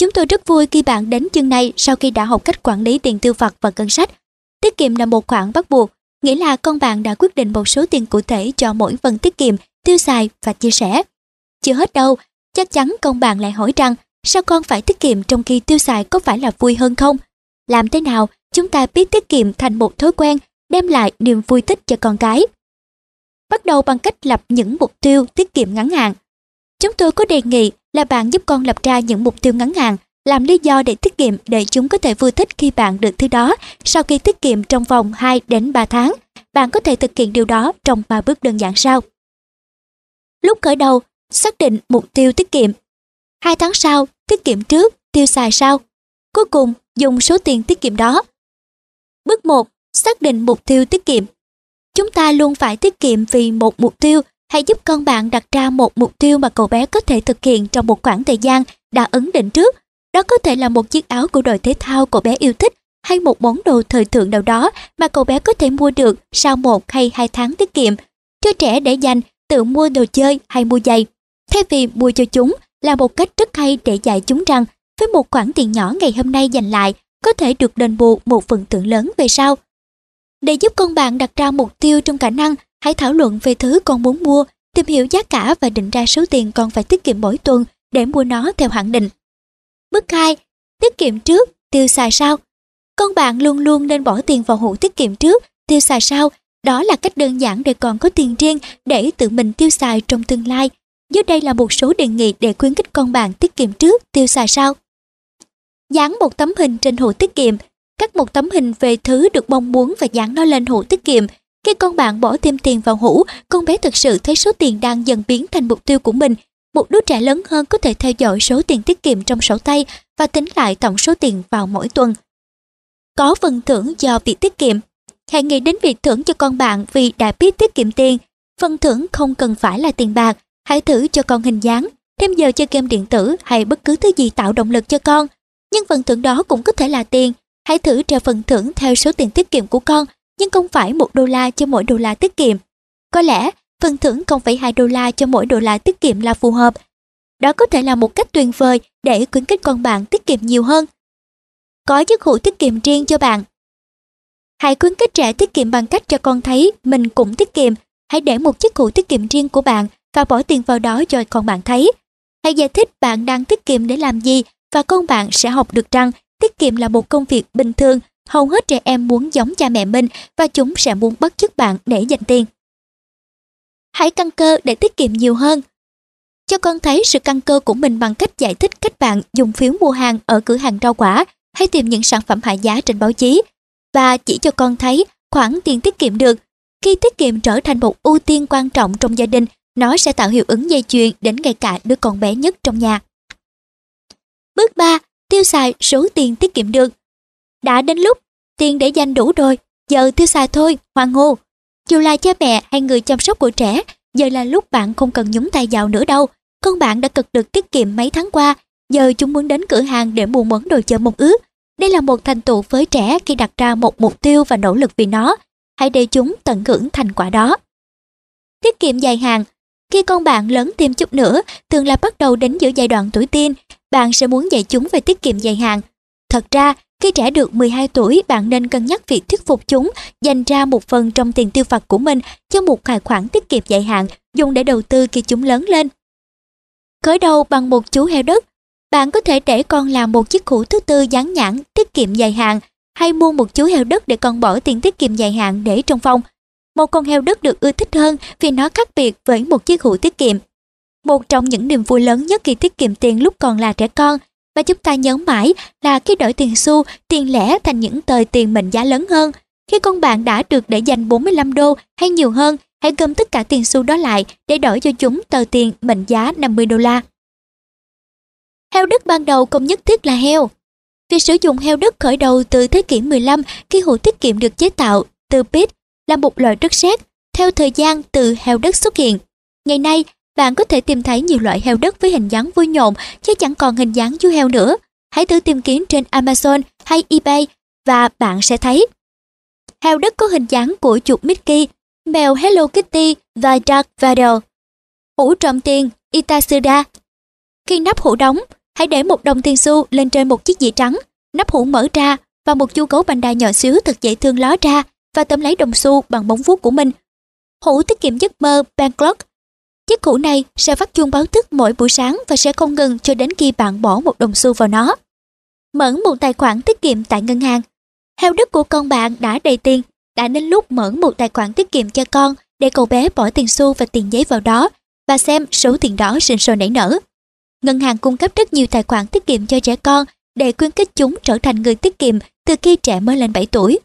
Speaker 1: Chúng tôi rất vui khi bạn đến chương này sau khi đã học cách quản lý tiền tiêu vặt và ngân sách. Tiết kiệm là một khoản bắt buộc nghĩa là con bạn đã quyết định một số tiền cụ thể cho mỗi phần tiết kiệm, tiêu xài và chia sẻ. Chưa hết đâu, chắc chắn con bạn lại hỏi rằng sao con phải tiết kiệm trong khi tiêu xài có phải là vui hơn không? Làm thế nào chúng ta biết tiết kiệm thành một thói quen đem lại niềm vui thích cho con cái? Bắt đầu bằng cách lập những mục tiêu tiết kiệm ngắn hạn. Chúng tôi có đề nghị là bạn giúp con lập ra những mục tiêu ngắn hạn làm lý do để tiết kiệm để chúng có thể vui thích khi bạn được thứ đó. Sau khi tiết kiệm trong vòng 2 đến 3 tháng, bạn có thể thực hiện điều đó trong 3 bước đơn giản sau. Lúc khởi đầu, xác định mục tiêu tiết kiệm. 2 tháng sau, tiết kiệm trước, tiêu xài sau. Cuối cùng, dùng số tiền tiết kiệm đó. Bước 1. Xác định mục tiêu tiết kiệm. Chúng ta luôn phải tiết kiệm vì một mục tiêu. Hãy giúp con bạn đặt ra một mục tiêu mà cậu bé có thể thực hiện trong một khoảng thời gian đã ấn định trước đó có thể là một chiếc áo của đội thể thao cậu bé yêu thích hay một món đồ thời thượng nào đó mà cậu bé có thể mua được sau một hay hai tháng tiết kiệm. Cho trẻ để dành, tự mua đồ chơi hay mua giày. Thay vì mua cho chúng là một cách rất hay để dạy chúng rằng với một khoản tiền nhỏ ngày hôm nay dành lại có thể được đền bù một phần thưởng lớn về sau. Để giúp con bạn đặt ra mục tiêu trong khả năng, hãy thảo luận về thứ con muốn mua, tìm hiểu giá cả và định ra số tiền con phải tiết kiệm mỗi tuần để mua nó theo hạn định. Bước 2. Tiết kiệm trước, tiêu xài sau. Con bạn luôn luôn nên bỏ tiền vào hũ tiết kiệm trước, tiêu xài sau. Đó là cách đơn giản để còn có tiền riêng để tự mình tiêu xài trong tương lai. Dưới đây là một số đề nghị để khuyến khích con bạn tiết kiệm trước, tiêu xài sau. Dán một tấm hình trên hũ tiết kiệm. Cắt một tấm hình về thứ được mong muốn và dán nó lên hũ tiết kiệm. Khi con bạn bỏ thêm tiền vào hũ, con bé thực sự thấy số tiền đang dần biến thành mục tiêu của mình một đứa trẻ lớn hơn có thể theo dõi số tiền tiết kiệm trong sổ tay và tính lại tổng số tiền vào mỗi tuần. Có phần thưởng do việc tiết kiệm. Hãy nghĩ đến việc thưởng cho con bạn vì đã biết tiết kiệm tiền. Phần thưởng không cần phải là tiền bạc. Hãy thử cho con hình dáng, thêm giờ chơi game điện tử hay bất cứ thứ gì tạo động lực cho con. Nhưng phần thưởng đó cũng có thể là tiền. Hãy thử treo phần thưởng theo số tiền tiết kiệm của con, nhưng không phải một đô la cho mỗi đô la tiết kiệm. Có lẽ phần thưởng 0,2 đô la cho mỗi đô la tiết kiệm là phù hợp. Đó có thể là một cách tuyệt vời để khuyến khích con bạn tiết kiệm nhiều hơn. Có chiếc hũ tiết kiệm riêng cho bạn. Hãy khuyến khích trẻ tiết kiệm bằng cách cho con thấy mình cũng tiết kiệm. Hãy để một chiếc hũ tiết kiệm riêng của bạn và bỏ tiền vào đó cho con bạn thấy. Hãy giải thích bạn đang tiết kiệm để làm gì và con bạn sẽ học được rằng tiết kiệm là một công việc bình thường hầu hết trẻ em muốn giống cha mẹ mình và chúng sẽ muốn bắt chước bạn để dành tiền. Hãy căn cơ để tiết kiệm nhiều hơn. Cho con thấy sự căn cơ của mình bằng cách giải thích cách bạn dùng phiếu mua hàng ở cửa hàng rau quả hay tìm những sản phẩm hạ giá trên báo chí và chỉ cho con thấy khoản tiền tiết kiệm được. Khi tiết kiệm trở thành một ưu tiên quan trọng trong gia đình, nó sẽ tạo hiệu ứng dây chuyền đến ngay cả đứa con bé nhất trong nhà. Bước 3. Tiêu xài số tiền tiết kiệm được. Đã đến lúc, tiền để dành đủ rồi, giờ tiêu xài thôi, hoàng hô. Dù là cha mẹ hay người chăm sóc của trẻ, giờ là lúc bạn không cần nhúng tay vào nữa đâu. Con bạn đã cực được tiết kiệm mấy tháng qua, giờ chúng muốn đến cửa hàng để mua món đồ chơi mong ước. Đây là một thành tựu với trẻ khi đặt ra một mục tiêu và nỗ lực vì nó. Hãy để chúng tận hưởng thành quả đó. Tiết kiệm dài hạn Khi con bạn lớn thêm chút nữa, thường là bắt đầu đến giữa giai đoạn tuổi teen, bạn sẽ muốn dạy chúng về tiết kiệm dài hạn. Thật ra, khi trẻ được 12 tuổi, bạn nên cân nhắc việc thuyết phục chúng dành ra một phần trong tiền tiêu vặt của mình cho một tài khoản tiết kiệm dài hạn dùng để đầu tư khi chúng lớn lên. Khởi đầu bằng một chú heo đất, bạn có thể để con làm một chiếc hũ thứ tư dán nhãn tiết kiệm dài hạn hay mua một chú heo đất để con bỏ tiền tiết kiệm dài hạn để trong phòng. Một con heo đất được ưa thích hơn vì nó khác biệt với một chiếc hũ tiết kiệm. Một trong những niềm vui lớn nhất khi tiết kiệm tiền lúc còn là trẻ con và chúng ta nhớ mãi là khi đổi tiền xu, tiền lẻ thành những tờ tiền mệnh giá lớn hơn. Khi con bạn đã được để dành 45 đô hay nhiều hơn, hãy gom tất cả tiền xu đó lại để đổi cho chúng tờ tiền mệnh giá 50 đô la. Heo đất ban đầu không nhất thiết là heo. Việc sử dụng heo đất khởi đầu từ thế kỷ 15 khi hũ tiết kiệm được chế tạo từ pit là một loại đất sét theo thời gian từ heo đất xuất hiện. Ngày nay, bạn có thể tìm thấy nhiều loại heo đất với hình dáng vui nhộn chứ chẳng còn hình dáng chú heo nữa. Hãy thử tìm kiếm trên Amazon hay eBay và bạn sẽ thấy. Heo đất có hình dáng của chuột Mickey, mèo Hello Kitty và Dark Vader. Hũ trộm tiền Itasuda. Khi nắp hũ đóng, hãy để một đồng tiền xu lên trên một chiếc dĩa trắng, nắp hũ mở ra và một chú gấu banh đa nhỏ xíu thật dễ thương ló ra và tóm lấy đồng xu bằng móng vuốt của mình. Hũ tiết kiệm giấc mơ banklock Chiếc cũ này sẽ phát chuông báo thức mỗi buổi sáng và sẽ không ngừng cho đến khi bạn bỏ một đồng xu vào nó. Mở một tài khoản tiết kiệm tại ngân hàng. Heo đất của con bạn đã đầy tiền, đã đến lúc mở một tài khoản tiết kiệm cho con để cậu bé bỏ tiền xu và tiền giấy vào đó và xem số tiền đó sinh sôi nảy nở. Ngân hàng cung cấp rất nhiều tài khoản tiết kiệm cho trẻ con để khuyến khích chúng trở thành người tiết kiệm từ khi trẻ mới lên 7 tuổi.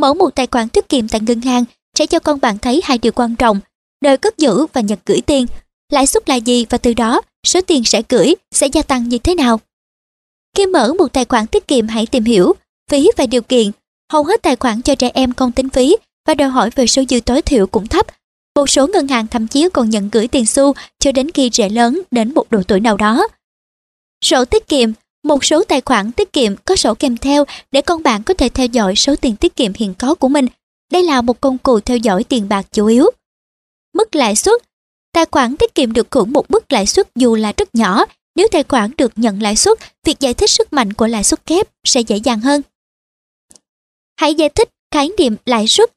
Speaker 1: Mở một tài khoản tiết kiệm tại ngân hàng sẽ cho con bạn thấy hai điều quan trọng đời cất giữ và nhận gửi tiền. Lãi suất là gì và từ đó, số tiền sẽ gửi sẽ gia tăng như thế nào? Khi mở một tài khoản tiết kiệm, hãy tìm hiểu phí và điều kiện. Hầu hết tài khoản cho trẻ em không tính phí và đòi hỏi về số dư tối thiểu cũng thấp. Một số ngân hàng thậm chí còn nhận gửi tiền xu cho đến khi trẻ lớn đến một độ tuổi nào đó. Sổ tiết kiệm một số tài khoản tiết kiệm có sổ kèm theo để con bạn có thể theo dõi số tiền tiết kiệm hiện có của mình. Đây là một công cụ theo dõi tiền bạc chủ yếu. Mức lãi suất Tài khoản tiết kiệm được hưởng một mức lãi suất dù là rất nhỏ. Nếu tài khoản được nhận lãi suất, việc giải thích sức mạnh của lãi suất kép sẽ dễ dàng hơn. Hãy giải thích khái niệm lãi suất.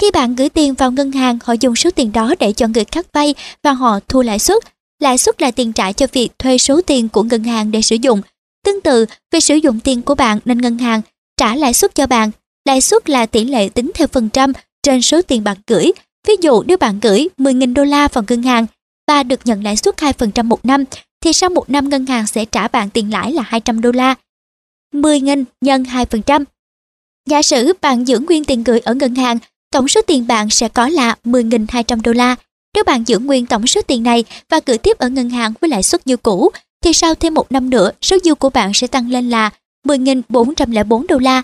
Speaker 1: Khi bạn gửi tiền vào ngân hàng, họ dùng số tiền đó để cho người khác vay và họ thu lãi suất. Lãi suất là tiền trả cho việc thuê số tiền của ngân hàng để sử dụng. Tương tự, việc sử dụng tiền của bạn nên ngân hàng trả lãi suất cho bạn. Lãi suất là tỷ lệ tính theo phần trăm trên số tiền bạn gửi Ví dụ nếu bạn gửi 10.000 đô la vào ngân hàng và được nhận lãi suất 2% một năm, thì sau một năm ngân hàng sẽ trả bạn tiền lãi là 200 đô la. 10.000 nhân 2%. Giả sử bạn giữ nguyên tiền gửi ở ngân hàng, tổng số tiền bạn sẽ có là 10.200 đô la. Nếu bạn giữ nguyên tổng số tiền này và gửi tiếp ở ngân hàng với lãi suất như cũ, thì sau thêm một năm nữa, số dư của bạn sẽ tăng lên là 10.404 đô la.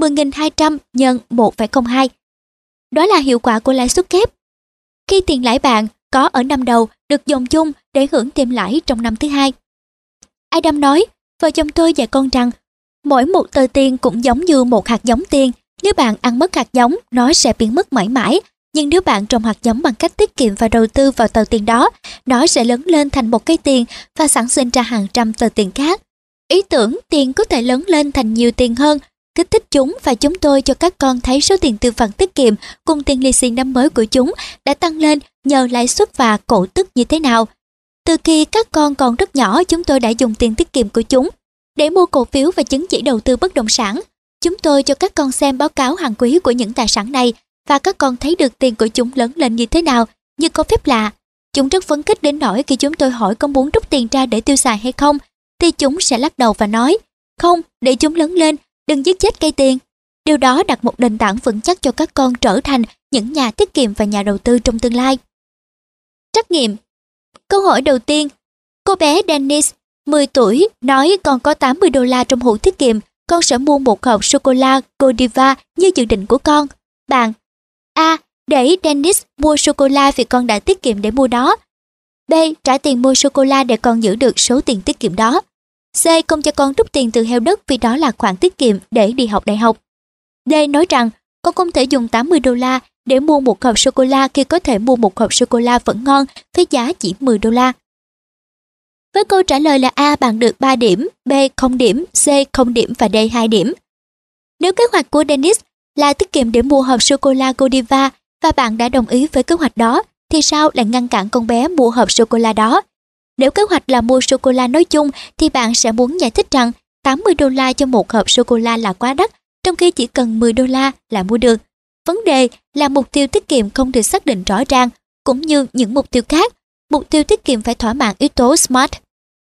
Speaker 1: 10.200 nhân 1,02 đó là hiệu quả của lãi suất kép. Khi tiền lãi bạn có ở năm đầu được dồn chung để hưởng thêm lãi trong năm thứ hai. Adam nói, vợ chồng tôi dạy con rằng mỗi một tờ tiền cũng giống như một hạt giống tiền. Nếu bạn ăn mất hạt giống, nó sẽ biến mất mãi mãi. Nhưng nếu bạn trồng hạt giống bằng cách tiết kiệm và đầu tư vào tờ tiền đó, nó sẽ lớn lên thành một cây tiền và sản sinh ra hàng trăm tờ tiền khác. Ý tưởng tiền có thể lớn lên thành nhiều tiền hơn kích thích chúng và chúng tôi cho các con thấy số tiền từ phần tiết kiệm cùng tiền lì xì năm mới của chúng đã tăng lên nhờ lãi suất và cổ tức như thế nào. Từ khi các con còn rất nhỏ chúng tôi đã dùng tiền tiết kiệm của chúng để mua cổ phiếu và chứng chỉ đầu tư bất động sản. Chúng tôi cho các con xem báo cáo hàng quý của những tài sản này và các con thấy được tiền của chúng lớn lên như thế nào, như có phép lạ. Chúng rất phấn khích đến nỗi khi chúng tôi hỏi có muốn rút tiền ra để tiêu xài hay không, thì chúng sẽ lắc đầu và nói, không, để chúng lớn lên, đừng giết chết cây tiền. Điều đó đặt một nền tảng vững chắc cho các con trở thành những nhà tiết kiệm và nhà đầu tư trong tương lai. Trắc nghiệm Câu hỏi đầu tiên, cô bé Dennis, 10 tuổi, nói còn có 80 đô la trong hũ tiết kiệm, con sẽ mua một hộp sô-cô-la Godiva như dự định của con. Bạn A. Để Dennis mua sô-cô-la vì con đã tiết kiệm để mua đó. B. Trả tiền mua sô-cô-la để con giữ được số tiền tiết kiệm đó. C. Không cho con rút tiền từ heo đất vì đó là khoản tiết kiệm để đi học đại học. D. Nói rằng con không thể dùng 80 đô la để mua một hộp sô-cô-la khi có thể mua một hộp sô-cô-la vẫn ngon với giá chỉ 10 đô la. Với câu trả lời là A bạn được 3 điểm, B 0 điểm, C 0 điểm và D 2 điểm. Nếu kế hoạch của Dennis là tiết kiệm để mua hộp sô-cô-la Godiva và bạn đã đồng ý với kế hoạch đó, thì sao lại ngăn cản con bé mua hộp sô-cô-la đó? Nếu kế hoạch là mua sô-cô-la nói chung thì bạn sẽ muốn giải thích rằng 80 đô la cho một hộp sô-cô-la là quá đắt, trong khi chỉ cần 10 đô la là mua được. Vấn đề là mục tiêu tiết kiệm không được xác định rõ ràng, cũng như những mục tiêu khác. Mục tiêu tiết kiệm phải thỏa mãn yếu tố SMART.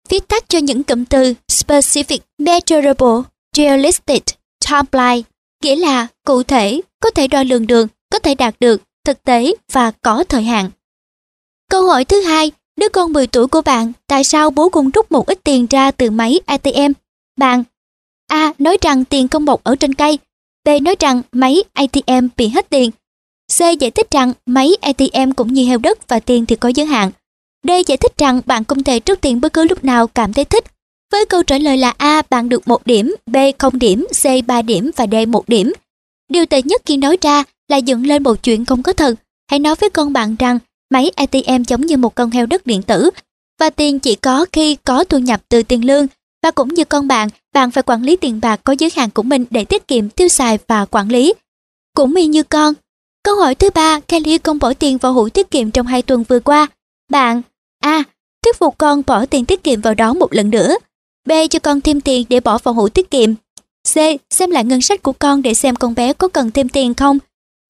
Speaker 1: Viết tắt cho những cụm từ Specific, Measurable, Realistic, Timeline, nghĩa là cụ thể, có thể đo lường được, có thể đạt được, thực tế và có thời hạn. Câu hỏi thứ hai, đứa con 10 tuổi của bạn, tại sao bố cũng rút một ít tiền ra từ máy ATM? Bạn A. Nói rằng tiền không bọc ở trên cây. B. Nói rằng máy ATM bị hết tiền. C. Giải thích rằng máy ATM cũng như heo đất và tiền thì có giới hạn. D. Giải thích rằng bạn không thể rút tiền bất cứ lúc nào cảm thấy thích. Với câu trả lời là A. Bạn được 1 điểm, B. 0 điểm, C. 3 điểm và D. 1 điểm. Điều tệ nhất khi nói ra là dựng lên một chuyện không có thật. Hãy nói với con bạn rằng máy ATM giống như một con heo đất điện tử và tiền chỉ có khi có thu nhập từ tiền lương và cũng như con bạn, bạn phải quản lý tiền bạc có giới hạn của mình để tiết kiệm, tiêu xài và quản lý. Cũng y như con. Câu hỏi thứ ba, Kelly không bỏ tiền vào hũ tiết kiệm trong hai tuần vừa qua. Bạn A. Thuyết phục con bỏ tiền tiết kiệm vào đó một lần nữa. B. Cho con thêm tiền để bỏ vào hũ tiết kiệm. C. Xem lại ngân sách của con để xem con bé có cần thêm tiền không.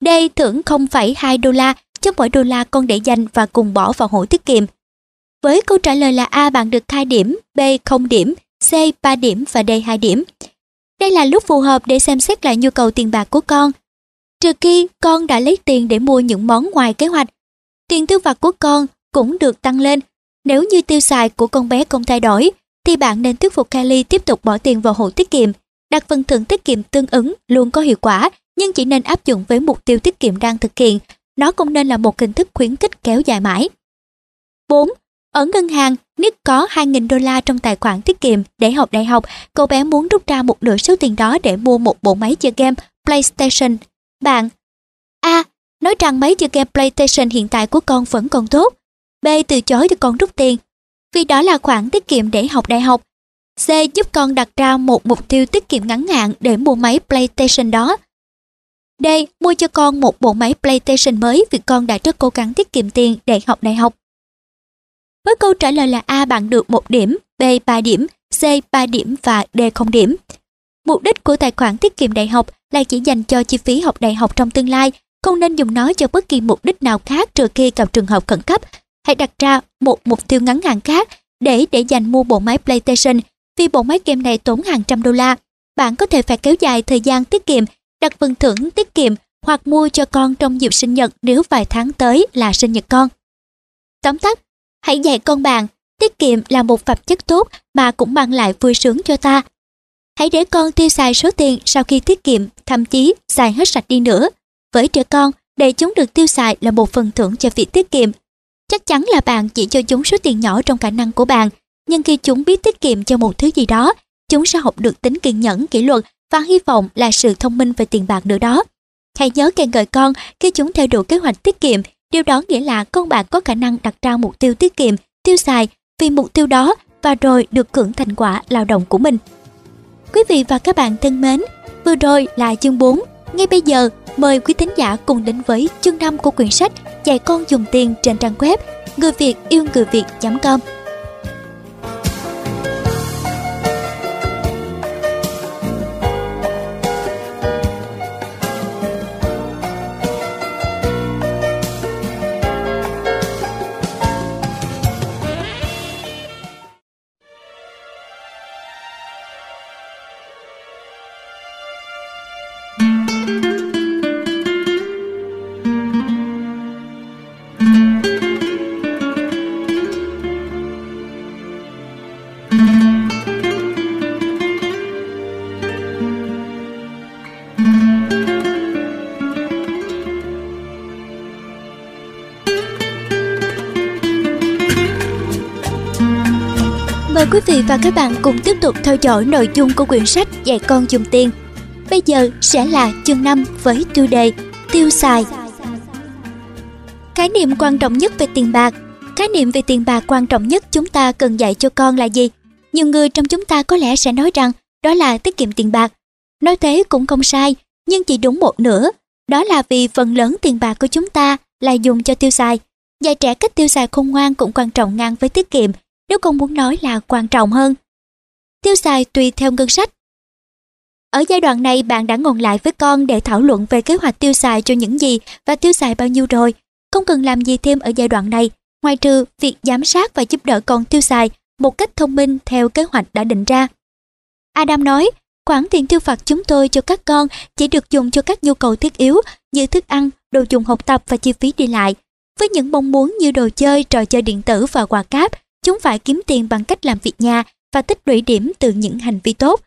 Speaker 1: D. Thưởng 0,2 đô la cho mỗi đô la con để dành và cùng bỏ vào hũ tiết kiệm. Với câu trả lời là A bạn được 2 điểm, B 0 điểm, C 3 điểm và D 2 điểm. Đây là lúc phù hợp để xem xét lại nhu cầu tiền bạc của con. Trừ khi con đã lấy tiền để mua những món ngoài kế hoạch, tiền tiêu vặt của con cũng được tăng lên. Nếu như tiêu xài của con bé không thay đổi, thì bạn nên thuyết phục Kylie tiếp tục bỏ tiền vào hộ tiết kiệm. Đặt phần thưởng tiết kiệm tương ứng luôn có hiệu quả, nhưng chỉ nên áp dụng với mục tiêu tiết kiệm đang thực hiện. Nó cũng nên là một hình thức khuyến khích kéo dài mãi. 4. Ở ngân hàng, Nick có 2.000 đô la trong tài khoản tiết kiệm để học đại học. Cậu bé muốn rút ra một nửa số tiền đó để mua một bộ máy chơi game PlayStation. Bạn A. Nói rằng máy chơi game PlayStation hiện tại của con vẫn còn tốt. B. Từ chối cho con rút tiền. Vì đó là khoản tiết kiệm để học đại học. C. Giúp con đặt ra một mục tiêu tiết kiệm ngắn hạn để mua máy PlayStation đó đây Mua cho con một bộ máy PlayStation mới vì con đã rất cố gắng tiết kiệm tiền để học đại học. Với câu trả lời là A bạn được 1 điểm, B 3 điểm, C 3 điểm và D 0 điểm. Mục đích của tài khoản tiết kiệm đại học là chỉ dành cho chi phí học đại học trong tương lai, không nên dùng nó cho bất kỳ mục đích nào khác trừ khi gặp trường hợp khẩn cấp. Hãy đặt ra một mục tiêu ngắn hạn khác để để dành mua bộ máy PlayStation vì bộ máy game này tốn hàng trăm đô la. Bạn có thể phải kéo dài thời gian tiết kiệm, đặt phần thưởng tiết kiệm hoặc mua cho con trong dịp sinh nhật nếu vài tháng tới là sinh nhật con. Tóm tắt, Hãy dạy con bạn, tiết kiệm là một phẩm chất tốt mà cũng mang lại vui sướng cho ta. Hãy để con tiêu xài số tiền sau khi tiết kiệm, thậm chí xài hết sạch đi nữa. Với trẻ con, để chúng được tiêu xài là một phần thưởng cho việc tiết kiệm. Chắc chắn là bạn chỉ cho chúng số tiền nhỏ trong khả năng của bạn, nhưng khi chúng biết tiết kiệm cho một thứ gì đó, chúng sẽ học được tính kiên nhẫn, kỷ luật và hy vọng là sự thông minh về tiền bạc nữa đó. Hãy nhớ khen ngợi con khi chúng theo đuổi kế hoạch tiết kiệm Điều đó nghĩa là con bạn có khả năng đặt ra mục tiêu tiết kiệm, tiêu xài vì mục tiêu đó và rồi được hưởng thành quả lao động của mình. Quý vị và các bạn thân mến, vừa rồi là chương 4. Ngay bây giờ, mời quý thính giả cùng đến với chương 5 của quyển sách Dạy con dùng tiền trên trang web người việt yêu người việt.com quý vị và các bạn cùng tiếp tục theo dõi nội dung của quyển sách Dạy con dùng tiền. Bây giờ sẽ là chương 5 với tiêu đề Tiêu xài. Khái niệm quan trọng nhất về tiền bạc Khái niệm về tiền bạc quan trọng nhất chúng ta cần dạy cho con là gì? Nhiều người trong chúng ta có lẽ sẽ nói rằng đó là tiết kiệm tiền bạc. Nói thế cũng không sai, nhưng chỉ đúng một nửa. Đó là vì phần lớn tiền bạc của chúng ta là dùng cho tiêu xài. Dạy trẻ cách tiêu xài khôn ngoan cũng quan trọng ngang với tiết kiệm nếu con muốn nói là quan trọng hơn. Tiêu xài tùy theo ngân sách. Ở giai đoạn này bạn đã ngồi lại với con để thảo luận về kế hoạch tiêu xài cho những gì và tiêu xài bao nhiêu rồi. Không cần làm gì thêm ở giai đoạn này, ngoài trừ việc giám sát và giúp đỡ con tiêu xài một cách thông minh theo kế hoạch đã định ra. Adam nói, khoản tiền tiêu phạt chúng tôi cho các con chỉ được dùng cho các nhu cầu thiết yếu như thức ăn, đồ dùng học tập và chi phí đi lại. Với những mong muốn như đồ chơi, trò chơi điện tử và quà cáp, Chúng phải kiếm tiền bằng cách làm việc nhà và tích lũy điểm từ những hành vi tốt.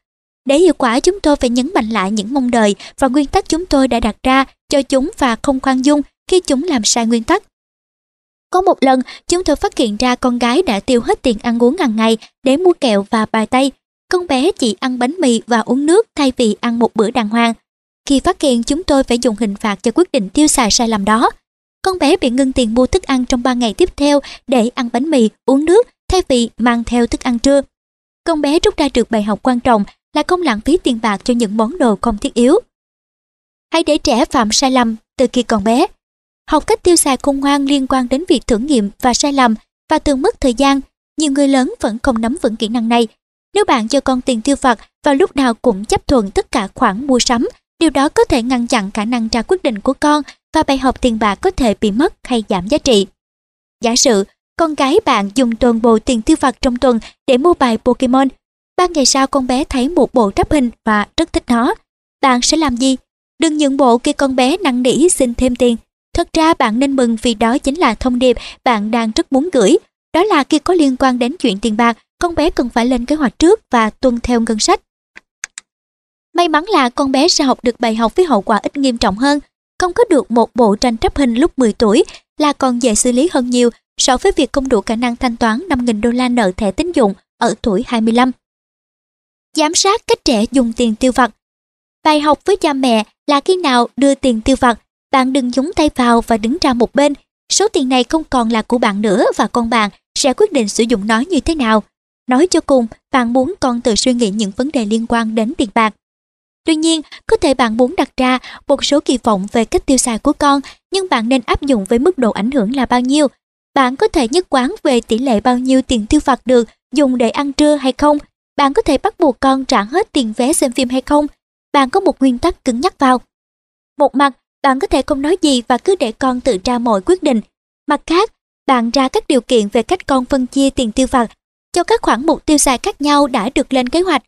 Speaker 1: Để hiệu quả chúng tôi phải nhấn mạnh lại những mong đợi và nguyên tắc chúng tôi đã đặt ra cho chúng và không khoan dung khi chúng làm sai nguyên tắc. Có một lần, chúng tôi phát hiện ra con gái đã tiêu hết tiền ăn uống hàng ngày để mua kẹo và bài tay. Con bé chỉ ăn bánh mì và uống nước thay vì ăn một bữa đàng hoàng. Khi phát hiện chúng tôi phải dùng hình phạt cho quyết định tiêu xài sai lầm đó. Con bé bị ngưng tiền mua thức ăn trong 3 ngày tiếp theo để ăn bánh mì, uống nước thay vì mang theo thức ăn trưa. Con bé rút ra được bài học quan trọng là không lãng phí tiền bạc cho những món đồ không thiết yếu. Hãy để trẻ phạm sai lầm từ khi còn bé. Học cách tiêu xài khôn ngoan liên quan đến việc thử nghiệm và sai lầm và thường mất thời gian. Nhiều người lớn vẫn không nắm vững kỹ năng này. Nếu bạn cho con tiền tiêu vặt và lúc nào cũng chấp thuận tất cả khoản mua sắm, điều đó có thể ngăn chặn khả năng ra quyết định của con và bài học tiền bạc có thể bị mất hay giảm giá trị. Giả sử con gái bạn dùng toàn bộ tiền tiêu vặt trong tuần để mua bài Pokemon. Ba ngày sau con bé thấy một bộ tráp hình và rất thích nó. Bạn sẽ làm gì? Đừng nhượng bộ khi con bé năn nỉ xin thêm tiền. Thật ra bạn nên mừng vì đó chính là thông điệp bạn đang rất muốn gửi. Đó là khi có liên quan đến chuyện tiền bạc, con bé cần phải lên kế hoạch trước và tuân theo ngân sách. May mắn là con bé sẽ học được bài học với hậu quả ít nghiêm trọng hơn. Không có được một bộ tranh tráp hình lúc 10 tuổi là còn dễ xử lý hơn nhiều so với việc không đủ khả năng thanh toán 5.000 đô la nợ thẻ tín dụng ở tuổi 25. Giám sát cách trẻ dùng tiền tiêu vặt Bài học với cha mẹ là khi nào đưa tiền tiêu vặt, bạn đừng nhúng tay vào và đứng ra một bên. Số tiền này không còn là của bạn nữa và con bạn sẽ quyết định sử dụng nó như thế nào. Nói cho cùng, bạn muốn con tự suy nghĩ những vấn đề liên quan đến tiền bạc. Tuy nhiên, có thể bạn muốn đặt ra một số kỳ vọng về cách tiêu xài của con, nhưng bạn nên áp dụng với mức độ ảnh hưởng là bao nhiêu bạn có thể nhất quán về tỷ lệ bao nhiêu tiền tiêu vặt được dùng để ăn trưa hay không. Bạn có thể bắt buộc con trả hết tiền vé xem phim hay không. Bạn có một nguyên tắc cứng nhắc vào. Một mặt, bạn có thể không nói gì và cứ để con tự ra mọi quyết định. Mặt khác, bạn ra các điều kiện về cách con phân chia tiền tiêu vặt cho các khoản mục tiêu xài khác nhau đã được lên kế hoạch.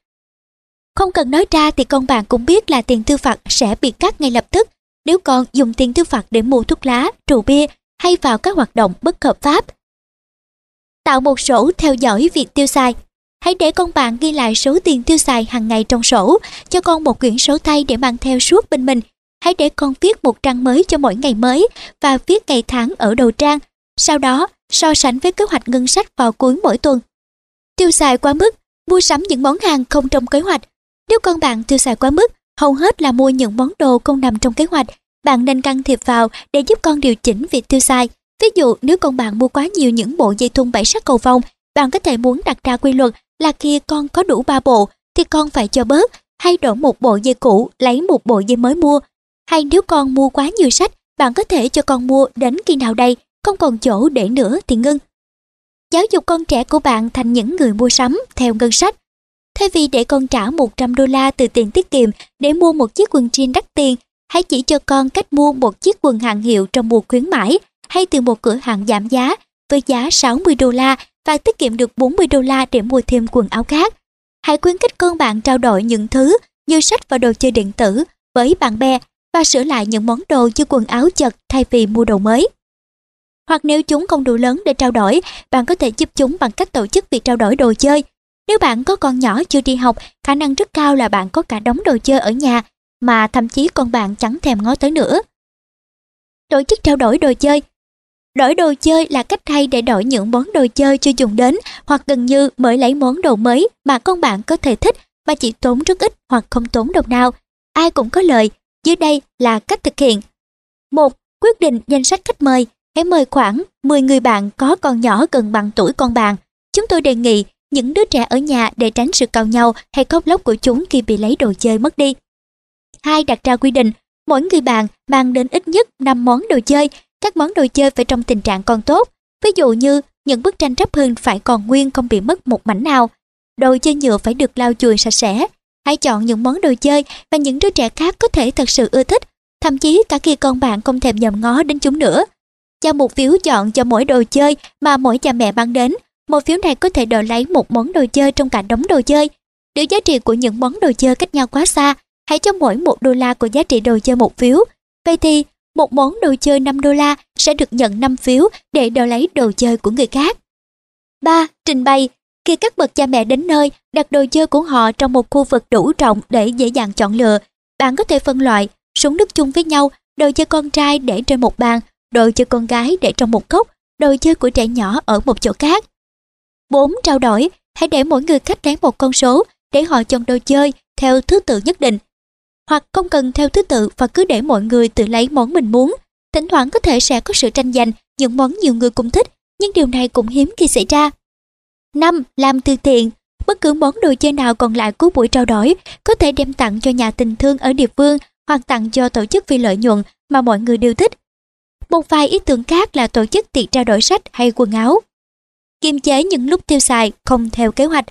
Speaker 1: Không cần nói ra thì con bạn cũng biết là tiền tiêu vặt sẽ bị cắt ngay lập tức nếu con dùng tiền tiêu vặt để mua thuốc lá, rượu bia hay vào các hoạt động bất hợp pháp. Tạo một sổ theo dõi việc tiêu xài. Hãy để con bạn ghi lại số tiền tiêu xài hàng ngày trong sổ, cho con một quyển sổ tay để mang theo suốt bên mình. Hãy để con viết một trang mới cho mỗi ngày mới và viết ngày tháng ở đầu trang. Sau đó, so sánh với kế hoạch ngân sách vào cuối mỗi tuần. Tiêu xài quá mức, mua sắm những món hàng không trong kế hoạch. Nếu con bạn tiêu xài quá mức, hầu hết là mua những món đồ không nằm trong kế hoạch bạn nên can thiệp vào để giúp con điều chỉnh việc tiêu xài. Ví dụ nếu con bạn mua quá nhiều những bộ dây thun bảy sắc cầu vồng, bạn có thể muốn đặt ra quy luật là khi con có đủ 3 bộ thì con phải cho bớt hay đổi một bộ dây cũ lấy một bộ dây mới mua. Hay nếu con mua quá nhiều sách, bạn có thể cho con mua đến khi nào đây, không còn chỗ để nữa thì ngưng. Giáo dục con trẻ của bạn thành những người mua sắm theo ngân sách. Thay vì để con trả 100 đô la từ tiền tiết kiệm để mua một chiếc quần jean đắt tiền hãy chỉ cho con cách mua một chiếc quần hàng hiệu trong mùa khuyến mãi hay từ một cửa hàng giảm giá với giá 60 đô la và tiết kiệm được 40 đô la để mua thêm quần áo khác. Hãy khuyến khích con bạn trao đổi những thứ như sách và đồ chơi điện tử với bạn bè. và sửa lại những món đồ như quần áo chật thay vì mua đồ mới. Hoặc nếu chúng không đủ lớn để trao đổi, bạn có thể giúp chúng bằng cách tổ chức việc trao đổi đồ chơi. Nếu bạn có con nhỏ chưa đi học, khả năng rất cao là bạn có cả đống đồ chơi ở nhà mà thậm chí con bạn chẳng thèm ngó tới nữa. Tổ chức trao đổi đồ chơi Đổi đồ chơi là cách hay để đổi những món đồ chơi chưa dùng đến hoặc gần như mới lấy món đồ mới mà con bạn có thể thích mà chỉ tốn rất ít hoặc không tốn đồng nào. Ai cũng có lợi, dưới đây là cách thực hiện. một Quyết định danh sách khách mời. Hãy mời khoảng 10 người bạn có con nhỏ gần bằng tuổi con bạn. Chúng tôi đề nghị những đứa trẻ ở nhà để tránh sự cào nhau hay khóc lóc của chúng khi bị lấy đồ chơi mất đi. hai Đặt ra quy định, mỗi người bạn mang đến ít nhất 5 món đồ chơi các món đồ chơi phải trong tình trạng còn tốt. Ví dụ như những bức tranh rắp hương phải còn nguyên không bị mất một mảnh nào. Đồ chơi nhựa phải được lau chùi sạch sẽ. Hãy chọn những món đồ chơi mà những đứa trẻ khác có thể thật sự ưa thích, thậm chí cả khi con bạn không thèm nhòm ngó đến chúng nữa. Cho một phiếu chọn cho mỗi đồ chơi mà mỗi cha mẹ mang đến. Một phiếu này có thể đổi lấy một món đồ chơi trong cả đống đồ chơi. Nếu giá trị của những món đồ chơi cách nhau quá xa, hãy cho mỗi một đô la của giá trị đồ chơi một phiếu. Vậy thì một món đồ chơi 5 đô la sẽ được nhận 5 phiếu để đổi lấy đồ chơi của người khác. 3. Trình bày Khi các bậc cha mẹ đến nơi, đặt đồ chơi của họ trong một khu vực đủ rộng để dễ dàng chọn lựa. Bạn có thể phân loại, súng nước chung với nhau, đồ chơi con trai để trên một bàn, đồ chơi con gái để trong một góc, đồ chơi của trẻ nhỏ ở một chỗ khác. 4. Trao đổi Hãy để mỗi người khách đáng một con số để họ chọn đồ chơi theo thứ tự nhất định hoặc không cần theo thứ tự và cứ để mọi người tự lấy món mình muốn. Thỉnh thoảng có thể sẽ có sự tranh giành những món nhiều người cùng thích, nhưng điều này cũng hiếm khi xảy ra. 5. Làm từ thiện Bất cứ món đồ chơi nào còn lại của buổi trao đổi có thể đem tặng cho nhà tình thương ở địa phương hoặc tặng cho tổ chức vì lợi nhuận mà mọi người đều thích. Một vài ý tưởng khác là tổ chức tiệc trao đổi sách hay quần áo. Kiềm chế những lúc tiêu xài không theo kế hoạch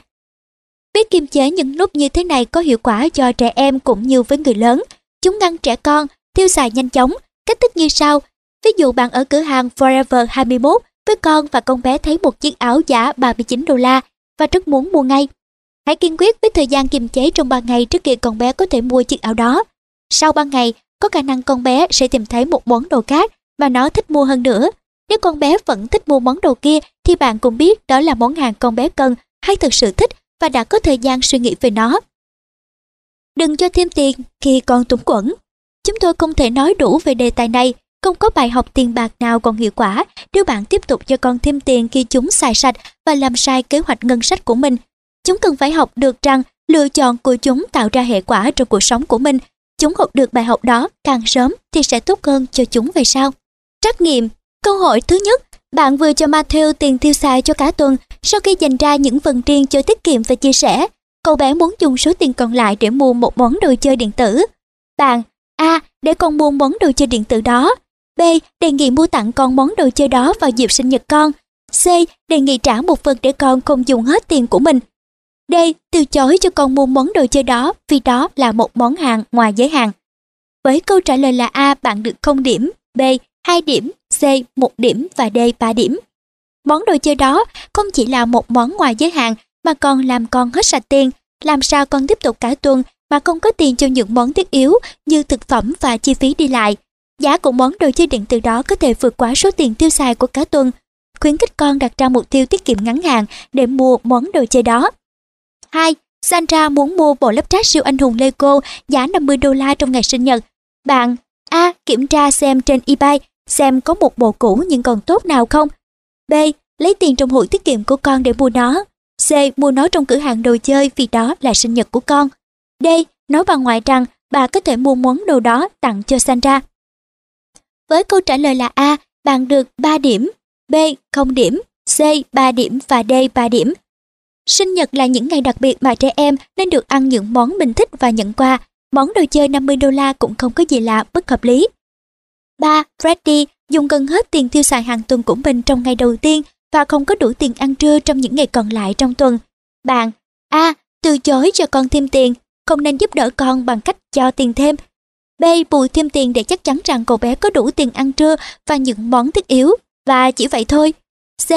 Speaker 1: Biết kiềm chế những lúc như thế này có hiệu quả cho trẻ em cũng như với người lớn. Chúng ngăn trẻ con tiêu xài nhanh chóng. Cách thức như sau. Ví dụ bạn ở cửa hàng Forever 21 với con và con bé thấy một chiếc áo giá 39 đô la và rất muốn mua ngay. Hãy kiên quyết với thời gian kiềm chế trong 3 ngày trước khi con bé có thể mua chiếc áo đó. Sau 3 ngày, có khả năng con bé sẽ tìm thấy một món đồ khác mà nó thích mua hơn nữa. Nếu con bé vẫn thích mua món đồ kia thì bạn cũng biết đó là món hàng con bé cần hay thực sự thích và đã có thời gian suy nghĩ về nó. Đừng cho thêm tiền khi con túng quẫn. Chúng tôi không thể nói đủ về đề tài này, không có bài học tiền bạc nào còn hiệu quả nếu bạn tiếp tục cho con thêm tiền khi chúng xài sạch và làm sai kế hoạch ngân sách của mình. Chúng cần phải học được rằng lựa chọn của chúng tạo ra hệ quả trong cuộc sống của mình. Chúng học được bài học đó càng sớm thì sẽ tốt hơn cho chúng về sau. Trắc nghiệm Câu hỏi thứ nhất, bạn vừa cho Matthew tiền tiêu xài cho cả tuần sau khi dành ra những phần riêng cho tiết kiệm và chia sẻ, cậu bé muốn dùng số tiền còn lại để mua một món đồ chơi điện tử. Bạn A. Để con mua món đồ chơi điện tử đó. B. Đề nghị mua tặng con món đồ chơi đó vào dịp sinh nhật con. C. Đề nghị trả một phần để con không dùng hết tiền của mình. D. Từ chối cho con mua món đồ chơi đó vì đó là một món hàng ngoài giới hạn. Với câu trả lời là A, bạn được 0 điểm, B, 2 điểm, C, 1 điểm và D, 3 điểm. Món đồ chơi đó không chỉ là một món ngoài giới hạn mà còn làm con hết sạch tiền, làm sao con tiếp tục cả tuần mà không có tiền cho những món thiết yếu như thực phẩm và chi phí đi lại. Giá của món đồ chơi điện tử đó có thể vượt quá số tiền tiêu xài của cả tuần. Khuyến khích con đặt ra mục tiêu tiết kiệm ngắn hạn để mua món đồ chơi đó. 2. Sandra muốn mua bộ lắp ráp siêu anh hùng Lego giá 50 đô la trong ngày sinh nhật. Bạn A. Kiểm tra xem trên eBay xem có một bộ cũ nhưng còn tốt nào không B. Lấy tiền trong hụi tiết kiệm của con để mua nó. C. Mua nó trong cửa hàng đồ chơi vì đó là sinh nhật của con. D. Nói bà ngoại rằng bà có thể mua món đồ đó tặng cho Sandra. Với câu trả lời là A, bạn được 3 điểm, B 0 điểm, C 3 điểm và D 3 điểm. Sinh nhật là những ngày đặc biệt mà trẻ em nên được ăn những món mình thích và nhận quà. Món đồ chơi 50 đô la cũng không có gì lạ bất hợp lý. Ba, Freddy dùng gần hết tiền tiêu xài hàng tuần của mình trong ngày đầu tiên và không có đủ tiền ăn trưa trong những ngày còn lại trong tuần. Bạn A. Từ chối cho con thêm tiền, không nên giúp đỡ con bằng cách cho tiền thêm. B. Bù thêm tiền để chắc chắn rằng cậu bé có đủ tiền ăn trưa và những món thiết yếu, và chỉ vậy thôi. C.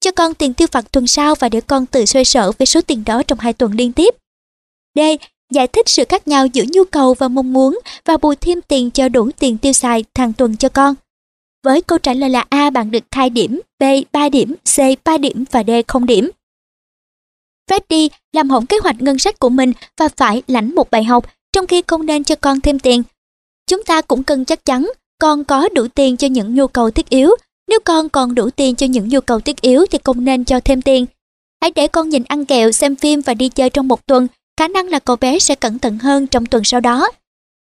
Speaker 1: Cho con tiền tiêu vặt tuần sau và để con tự xoay sở với số tiền đó trong hai tuần liên tiếp. D giải thích sự khác nhau giữa nhu cầu và mong muốn và bù thêm tiền cho đủ tiền tiêu xài hàng tuần cho con. Với câu trả lời là A bạn được 2 điểm, B 3 điểm, C 3 điểm và D 0 điểm. Freddy làm hỏng kế hoạch ngân sách của mình và phải lãnh một bài học trong khi không nên cho con thêm tiền. Chúng ta cũng cần chắc chắn con có đủ tiền cho những nhu cầu thiết yếu. Nếu con còn đủ tiền cho những nhu cầu thiết yếu thì không nên cho thêm tiền. Hãy để con nhìn ăn kẹo, xem phim và đi chơi trong một tuần. Khả năng là cậu bé sẽ cẩn thận hơn trong tuần sau đó.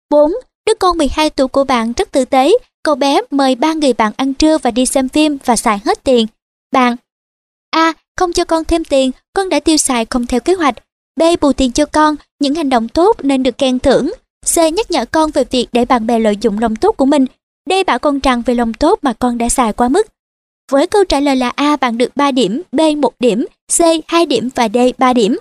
Speaker 1: 4. Đứa con 12 tuổi của bạn rất tử tế. Cậu bé mời ba người bạn ăn trưa và đi xem phim và xài hết tiền. Bạn A. Không cho con thêm tiền, con đã tiêu xài không theo kế hoạch. B. Bù tiền cho con, những hành động tốt nên được khen thưởng. C. Nhắc nhở con về việc để bạn bè lợi dụng lòng tốt của mình. D. Bảo con rằng về lòng tốt mà con đã xài quá mức. Với câu trả lời là A bạn được 3 điểm, B 1 điểm, C 2 điểm và D 3 điểm.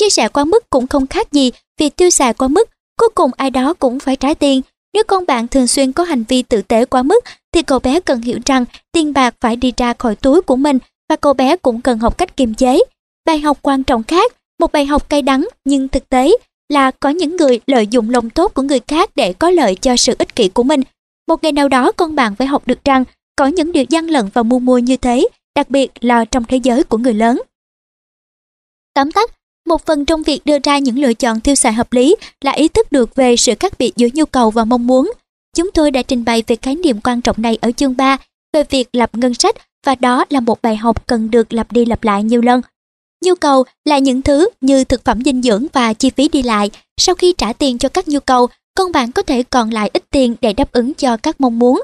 Speaker 1: Chia sẻ quá mức cũng không khác gì việc tiêu xài quá mức, cuối cùng ai đó cũng phải trả tiền. Nếu con bạn thường xuyên có hành vi tự tế quá mức thì cậu bé cần hiểu rằng tiền bạc phải đi ra khỏi túi của mình và cậu bé cũng cần học cách kiềm chế. Bài học quan trọng khác, một bài học cay đắng nhưng thực tế là có những người lợi dụng lòng tốt của người khác để có lợi cho sự ích kỷ của mình. Một ngày nào đó con bạn phải học được rằng có những điều gian lận và mua mua như thế, đặc biệt là trong thế giới của người lớn. Tóm tắt, một phần trong việc đưa ra những lựa chọn tiêu xài hợp lý là ý thức được về sự khác biệt giữa nhu cầu và mong muốn. Chúng tôi đã trình bày về khái niệm quan trọng này ở chương 3 về việc lập ngân sách và đó là một bài học cần được lặp đi lặp lại nhiều lần. Nhu cầu là những thứ như thực phẩm dinh dưỡng và chi phí đi lại. Sau khi trả tiền cho các nhu cầu, con bạn có thể còn lại ít tiền để đáp ứng cho các mong muốn.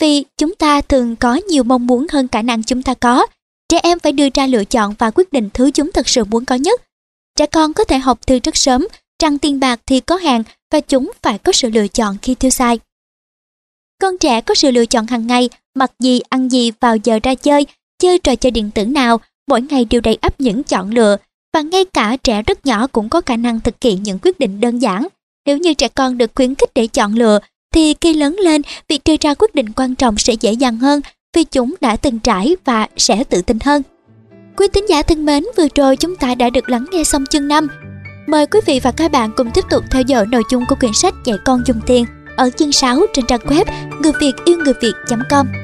Speaker 1: Vì chúng ta thường có nhiều mong muốn hơn khả năng chúng ta có. Trẻ em phải đưa ra lựa chọn và quyết định thứ chúng thật sự muốn có nhất. Trẻ con có thể học từ rất sớm rằng tiền bạc thì có hạn và chúng phải có sự lựa chọn khi tiêu xài. Con trẻ có sự lựa chọn hàng ngày, mặc gì, ăn gì, vào giờ ra chơi, chơi trò chơi điện tử nào, mỗi ngày đều đầy ắp những chọn lựa và ngay cả trẻ rất nhỏ cũng có khả năng thực hiện những quyết định đơn giản. Nếu như trẻ con được khuyến khích để chọn lựa thì khi lớn lên, việc đưa ra quyết định quan trọng sẽ dễ dàng hơn vì chúng đã từng trải và sẽ tự tin hơn. Quý tín giả thân mến, vừa rồi chúng ta đã được lắng nghe xong chương 5. Mời quý vị và các bạn cùng tiếp tục theo dõi nội dung của quyển sách Dạy con dùng tiền ở chương 6 trên trang web người việt yêu người việt.com.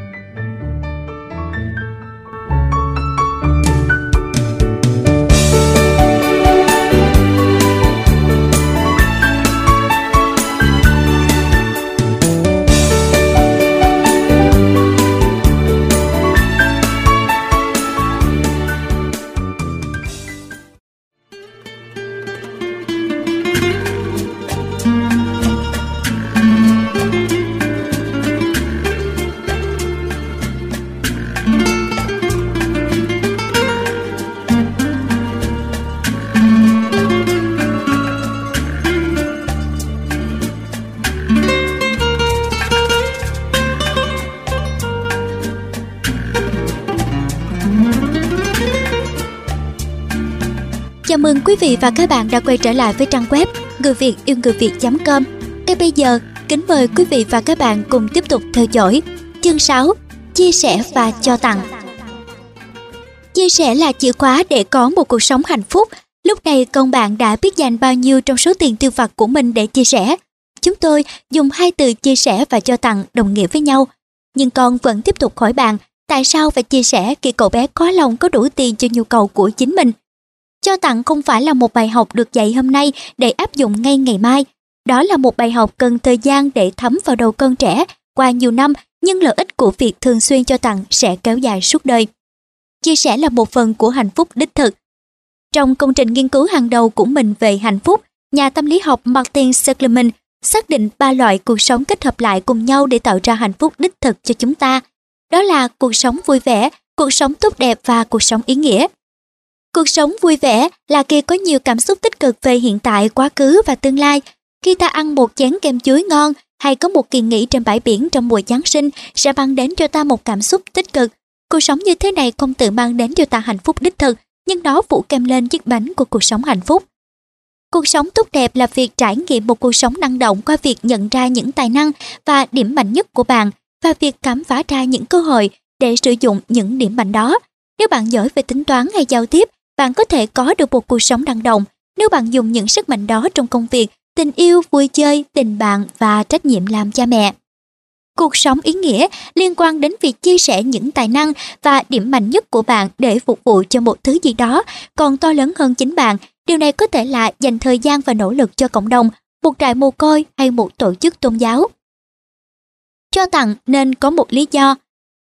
Speaker 1: mừng quý vị và các bạn đã quay trở lại với trang web người việt yêu người việt.com Ngay bây giờ, kính mời quý vị và các bạn cùng tiếp tục theo dõi chương 6 Chia sẻ và cho tặng. Chia sẻ là chìa khóa để có một cuộc sống hạnh phúc. Lúc này con bạn đã biết dành bao nhiêu trong số tiền tiêu vặt của mình để chia sẻ. Chúng tôi dùng hai từ chia sẻ và cho tặng đồng nghĩa với nhau. Nhưng con vẫn tiếp tục hỏi bạn tại sao phải chia sẻ khi cậu bé có lòng có đủ tiền cho nhu cầu của chính mình? Cho tặng không phải là một bài học được dạy hôm nay để áp dụng ngay ngày mai. Đó là một bài học cần thời gian để thấm vào đầu con trẻ qua nhiều năm nhưng lợi ích của việc thường xuyên cho tặng sẽ kéo dài suốt đời. Chia sẻ là một phần của hạnh phúc đích thực. Trong công trình nghiên cứu hàng đầu của mình về hạnh phúc, nhà tâm lý học Martin Seligman xác định ba loại cuộc sống kết hợp lại cùng nhau để tạo ra hạnh phúc đích thực cho chúng ta. Đó là cuộc sống vui vẻ, cuộc sống tốt đẹp và cuộc sống ý nghĩa. Cuộc sống vui vẻ là khi có nhiều cảm xúc tích cực về hiện tại, quá khứ và tương lai. Khi ta ăn một chén kem chuối ngon hay có một kỳ nghỉ trên bãi biển trong mùa Giáng sinh sẽ mang đến cho ta một cảm xúc tích cực. Cuộc sống như thế này không tự mang đến cho ta hạnh phúc đích thực, nhưng nó phủ kem lên chiếc bánh của cuộc sống hạnh phúc. Cuộc sống tốt đẹp là việc trải nghiệm một cuộc sống năng động qua việc nhận ra những tài năng và điểm mạnh nhất của bạn và việc khám phá ra những cơ hội để sử dụng những điểm mạnh đó. Nếu bạn giỏi về tính toán hay giao tiếp, bạn có thể có được một cuộc sống năng động. nếu bạn dùng những sức mạnh đó trong công việc, tình yêu, vui chơi, tình bạn và trách nhiệm làm cha mẹ. Cuộc sống ý nghĩa liên quan đến việc chia sẻ những tài năng và điểm mạnh nhất của bạn để phục vụ cho một thứ gì đó còn to lớn hơn chính bạn. Điều này có thể là dành thời gian và nỗ lực cho cộng đồng, một trại mồ côi hay một tổ chức tôn giáo. Cho tặng nên có một lý do.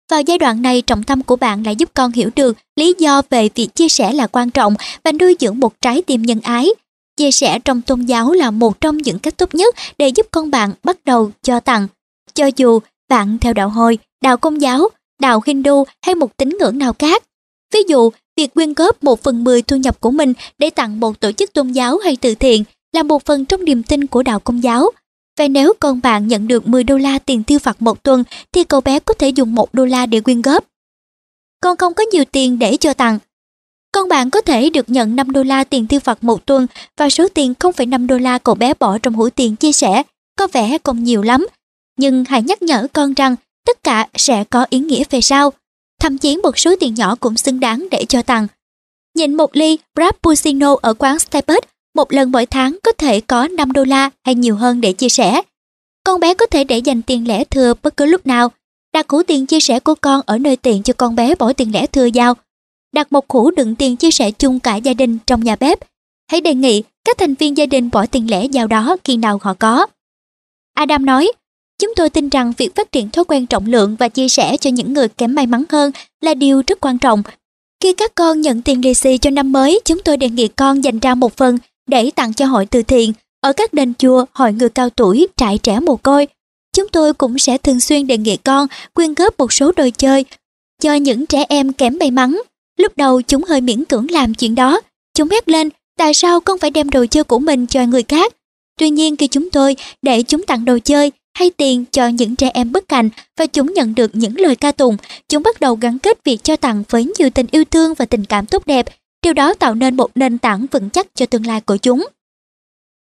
Speaker 1: Vào giai đoạn này, trọng tâm của bạn là giúp con hiểu được lý do về việc chia sẻ là quan trọng và nuôi dưỡng một trái tim nhân ái. Chia sẻ trong tôn giáo là một trong những cách tốt nhất để giúp con bạn bắt đầu cho tặng. Cho dù bạn theo đạo hồi, đạo công giáo, đạo Hindu hay một tín ngưỡng nào khác. Ví dụ, việc quyên góp một phần mười thu nhập của mình để tặng một tổ chức tôn giáo hay từ thiện là một phần trong niềm tin của đạo công giáo. Vậy nếu con bạn nhận được 10 đô la tiền tiêu vặt một tuần thì cậu bé có thể dùng 1 đô la để quyên góp. Con không có nhiều tiền để cho tặng. Con bạn có thể được nhận 5 đô la tiền tiêu vặt một tuần và số tiền 0,5 đô la cậu bé bỏ trong hũ tiền chia sẻ có vẻ không nhiều lắm. Nhưng hãy nhắc nhở con rằng tất cả sẽ có ý nghĩa về sau. Thậm chí một số tiền nhỏ cũng xứng đáng để cho tặng. Nhìn một ly Frappuccino ở quán Starbucks một lần mỗi tháng có thể có 5 đô la hay nhiều hơn để chia sẻ. Con bé có thể để dành tiền lẻ thừa bất cứ lúc nào. Đặt khủ tiền chia sẻ của con ở nơi tiện cho con bé bỏ tiền lẻ thừa vào. Đặt một khủ đựng tiền chia sẻ chung cả gia đình trong nhà bếp. Hãy đề nghị các thành viên gia đình bỏ tiền lẻ vào đó khi nào họ có. Adam nói, chúng tôi tin rằng việc phát triển thói quen trọng lượng và chia sẻ cho những người kém may mắn hơn là điều rất quan trọng. Khi các con nhận tiền lì xì cho năm mới, chúng tôi đề nghị con dành ra một phần để tặng cho hội từ thiện ở các đền chùa, hội người cao tuổi, trại trẻ mồ côi. Chúng tôi cũng sẽ thường xuyên đề nghị con quyên góp một số đồ chơi cho những trẻ em kém may mắn. Lúc đầu chúng hơi miễn cưỡng làm chuyện đó. Chúng hét lên, tại sao con phải đem đồ chơi của mình cho người khác? Tuy nhiên khi chúng tôi để chúng tặng đồ chơi hay tiền cho những trẻ em bất hạnh và chúng nhận được những lời ca tụng, chúng bắt đầu gắn kết việc cho tặng với nhiều tình yêu thương và tình cảm tốt đẹp điều đó tạo nên một nền tảng vững chắc cho tương lai của chúng.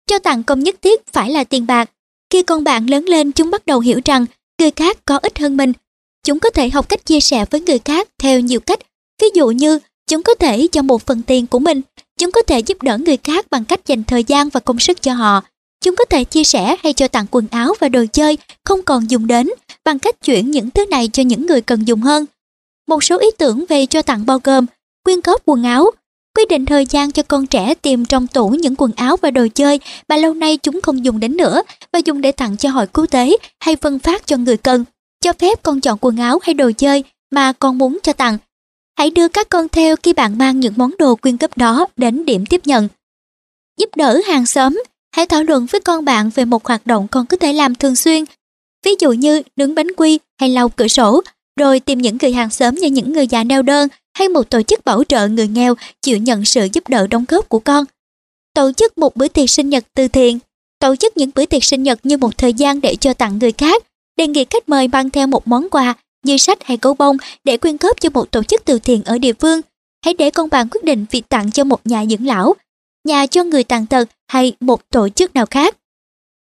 Speaker 1: Cho tặng không nhất thiết phải là tiền bạc. Khi con bạn lớn lên chúng bắt đầu hiểu rằng người khác có ít hơn mình. Chúng có thể học cách chia sẻ với người khác theo nhiều cách. Ví dụ như chúng có thể cho một phần tiền của mình. Chúng có thể giúp đỡ người khác bằng cách dành thời gian và công sức cho họ. Chúng có thể chia sẻ hay cho tặng quần áo và đồ chơi không còn dùng đến bằng cách chuyển những thứ này cho những người cần dùng hơn. Một số ý tưởng về cho tặng bao gồm quyên góp quần áo, Quy định thời gian cho con trẻ tìm trong tủ những quần áo và đồ chơi mà lâu nay chúng không dùng đến nữa và dùng để tặng cho hội cứu tế hay phân phát cho người cần. Cho phép con chọn quần áo hay đồ chơi mà con muốn cho tặng. Hãy đưa các con theo khi bạn mang những món đồ quyên cấp đó đến điểm tiếp nhận. Giúp đỡ hàng xóm, hãy thảo luận với con bạn về một hoạt động con có thể làm thường xuyên. Ví dụ như nướng bánh quy hay lau cửa sổ, rồi tìm những người hàng xóm như những người già neo đơn hay một tổ chức bảo trợ người nghèo chịu nhận sự giúp đỡ đóng góp của con. Tổ chức một bữa tiệc sinh nhật từ thiện. Tổ chức những bữa tiệc sinh nhật như một thời gian để cho tặng người khác. Đề nghị khách mời mang theo một món quà như sách hay gấu bông để quyên góp cho một tổ chức từ thiện ở địa phương. Hãy để con bạn quyết định việc tặng cho một nhà dưỡng lão, nhà cho người tàn tật hay một tổ chức nào khác.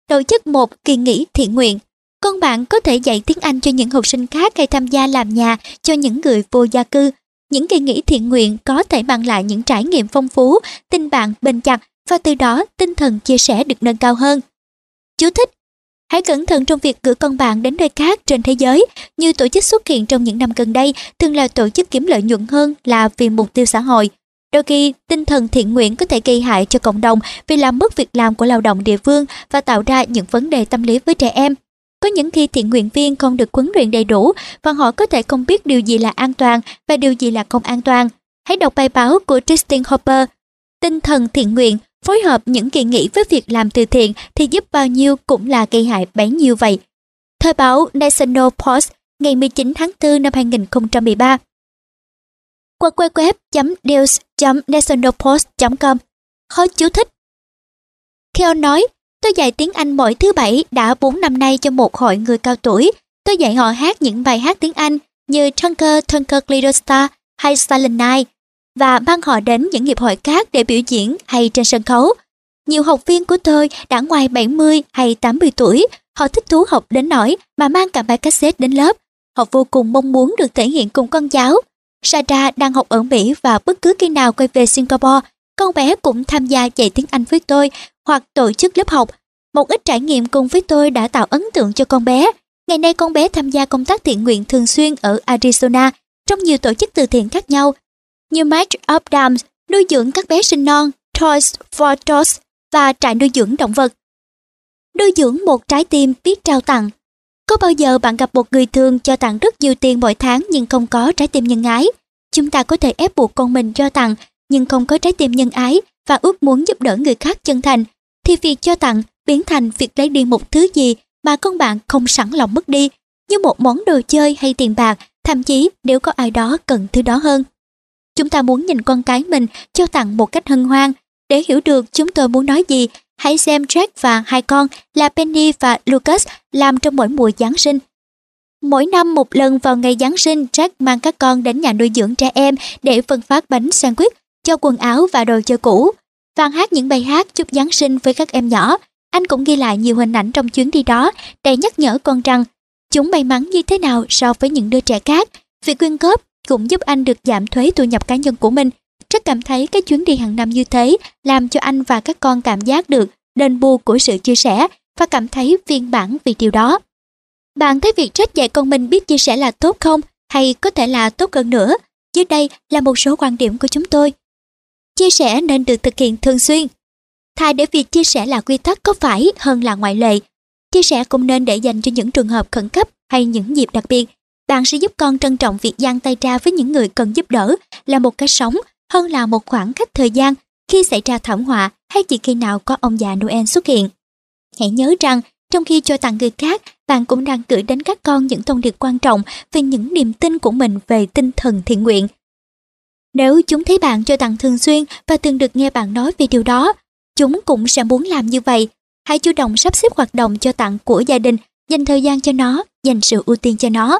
Speaker 1: Tổ chức một kỳ nghỉ thiện nguyện. Con bạn có thể dạy tiếng Anh cho những học sinh khác hay tham gia làm nhà cho những người vô gia cư những kỳ nghỉ thiện nguyện có thể mang lại những trải nghiệm phong phú, tình bạn bền chặt và từ đó tinh thần chia sẻ được nâng cao hơn. Chú thích Hãy cẩn thận trong việc gửi con bạn đến nơi khác trên thế giới, như tổ chức xuất hiện trong những năm gần đây thường là tổ chức kiếm lợi nhuận hơn là vì mục tiêu xã hội. Đôi khi, tinh thần thiện nguyện có thể gây hại cho cộng đồng vì làm mất việc làm của lao động địa phương và tạo ra những vấn đề tâm lý với trẻ em. Có những khi thiện nguyện viên không được huấn luyện đầy đủ và họ có thể không biết điều gì là an toàn và điều gì là không an toàn. Hãy đọc bài báo của Tristan Hopper. Tinh thần thiện nguyện phối hợp những kỳ nghỉ với việc làm từ thiện thì giúp bao nhiêu cũng là gây hại bấy nhiêu vậy. Thời báo National Post ngày 19 tháng 4 năm 2013 qua www.deals.nationalpost.com. Khó chú thích Theo nói, Tôi dạy tiếng Anh mỗi thứ bảy đã 4 năm nay cho một hội người cao tuổi. Tôi dạy họ hát những bài hát tiếng Anh như Tunker Tunker Little Star hay Silent Night và mang họ đến những nghiệp hội khác để biểu diễn hay trên sân khấu. Nhiều học viên của tôi đã ngoài 70 hay 80 tuổi, họ thích thú học đến nỗi mà mang cả bài cassette đến lớp. Họ vô cùng mong muốn được thể hiện cùng con cháu. Sara đang học ở Mỹ và bất cứ khi nào quay về Singapore Con bé cũng tham gia dạy tiếng Anh với tôi hoặc tổ chức lớp học. Một ít trải nghiệm cùng với tôi đã tạo ấn tượng cho con bé. Ngày nay con bé tham gia công tác thiện nguyện thường xuyên ở Arizona trong nhiều tổ chức từ thiện khác nhau như Match of Dams, nuôi dưỡng các bé sinh non, Toys for Tots và trại nuôi dưỡng động vật. Nuôi dưỡng một trái tim biết trao tặng. Có bao giờ bạn gặp một người thường cho tặng rất nhiều tiền mỗi tháng nhưng không có trái tim nhân ái? Chúng ta có thể ép buộc con mình cho tặng nhưng không có trái tim nhân ái và ước muốn giúp đỡ người khác chân thành thì việc cho tặng biến thành việc lấy đi một thứ gì mà con bạn không sẵn lòng mất đi như một món đồ chơi hay tiền bạc thậm chí nếu có ai đó cần thứ đó hơn. Chúng ta muốn nhìn con cái mình cho tặng một cách hân hoan. Để hiểu được chúng tôi muốn nói gì, hãy xem Jack và hai con là Penny và Lucas làm trong mỗi mùa Giáng sinh. Mỗi năm một lần vào ngày Giáng sinh, Jack mang các con đến nhà nuôi dưỡng trẻ em để phân phát bánh sandwich, cho quần áo và đồ chơi cũ. Van hát những bài hát chúc Giáng sinh với các em nhỏ. Anh cũng ghi lại nhiều hình ảnh trong chuyến đi đó để nhắc nhở con rằng, chúng may mắn như thế nào so với những đứa trẻ khác. Việc quyên góp cũng giúp anh được giảm thuế thu nhập cá nhân của mình. Rất cảm thấy cái chuyến đi hàng năm như thế làm cho anh và các con cảm giác được đền bù của sự chia sẻ và cảm thấy viên bản vì điều đó. Bạn thấy việc trách dạy con mình biết chia sẻ là tốt không hay có thể là tốt hơn nữa? Dưới đây là một số quan điểm của chúng tôi. Chia sẻ nên được thực hiện thường xuyên. Thay để việc chia sẻ là quy tắc có phải hơn là ngoại lệ. Chia sẻ cũng nên để dành cho những trường hợp khẩn cấp hay những dịp đặc biệt bạn sẽ giúp con trân trọng việc giang tay ra với những người cần giúp đỡ là một cái sống hơn là một khoảng cách thời gian khi xảy ra thảm họa hay chỉ khi nào có ông già Noel xuất hiện. Hãy nhớ rằng, trong khi cho tặng người khác, bạn cũng đang gửi đến các con những thông điệp quan trọng về những niềm tin của mình về tinh thần thiện nguyện. Nếu chúng thấy bạn cho tặng thường xuyên và thường được nghe bạn nói về điều đó, chúng cũng sẽ muốn làm như vậy. Hãy chủ động sắp xếp hoạt động cho tặng của gia đình, dành thời gian cho nó, dành sự ưu tiên cho nó.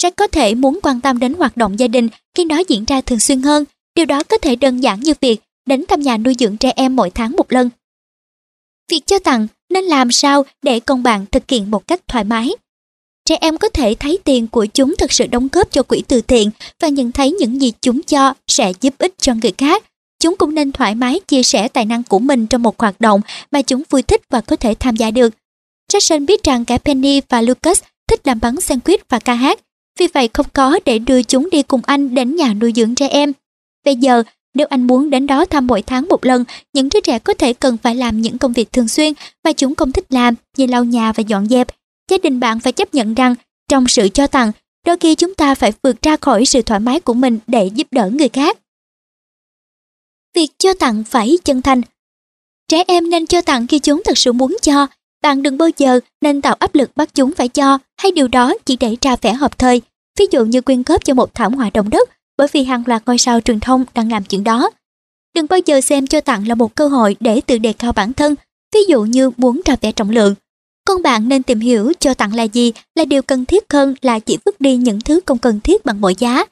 Speaker 1: Rất có thể muốn quan tâm đến hoạt động gia đình khi nó diễn ra thường xuyên hơn. Điều đó có thể đơn giản như việc đến thăm nhà nuôi dưỡng trẻ em mỗi tháng một lần. Việc cho tặng nên làm sao để con bạn thực hiện một cách thoải mái. Trẻ em có thể thấy tiền của chúng thực sự đóng góp cho quỹ từ thiện và nhận thấy những gì chúng cho sẽ giúp ích cho người khác. Chúng cũng nên thoải mái chia sẻ tài năng của mình trong một hoạt động mà chúng vui thích và có thể tham gia được. Jackson biết rằng cả Penny và Lucas thích làm bắn sandwich và ca hát, vì vậy không có để đưa chúng đi cùng anh đến nhà nuôi dưỡng trẻ em. Bây giờ, nếu anh muốn đến đó thăm mỗi tháng một lần, những đứa trẻ có thể cần phải làm những công việc thường xuyên mà chúng không thích làm như lau nhà và dọn dẹp. Gia đình bạn phải chấp nhận rằng trong sự cho tặng, đôi khi chúng ta phải vượt ra khỏi sự thoải mái của mình để giúp đỡ người khác. Việc cho tặng phải chân thành Trẻ em nên cho tặng khi chúng thật sự muốn cho, bạn đừng bao giờ nên tạo áp lực bắt chúng phải cho hay điều đó chỉ để ra vẻ hợp thời. Ví dụ như quyên góp cho một thảm họa động đất bởi vì hàng loạt ngôi sao truyền thông đang làm chuyện đó. Đừng bao giờ xem cho tặng là một cơ hội để tự đề cao bản thân, ví dụ như muốn ra vẻ trọng lượng. Con bạn nên tìm hiểu cho tặng là gì là điều cần thiết hơn là chỉ vứt đi những thứ không cần thiết bằng mọi giá.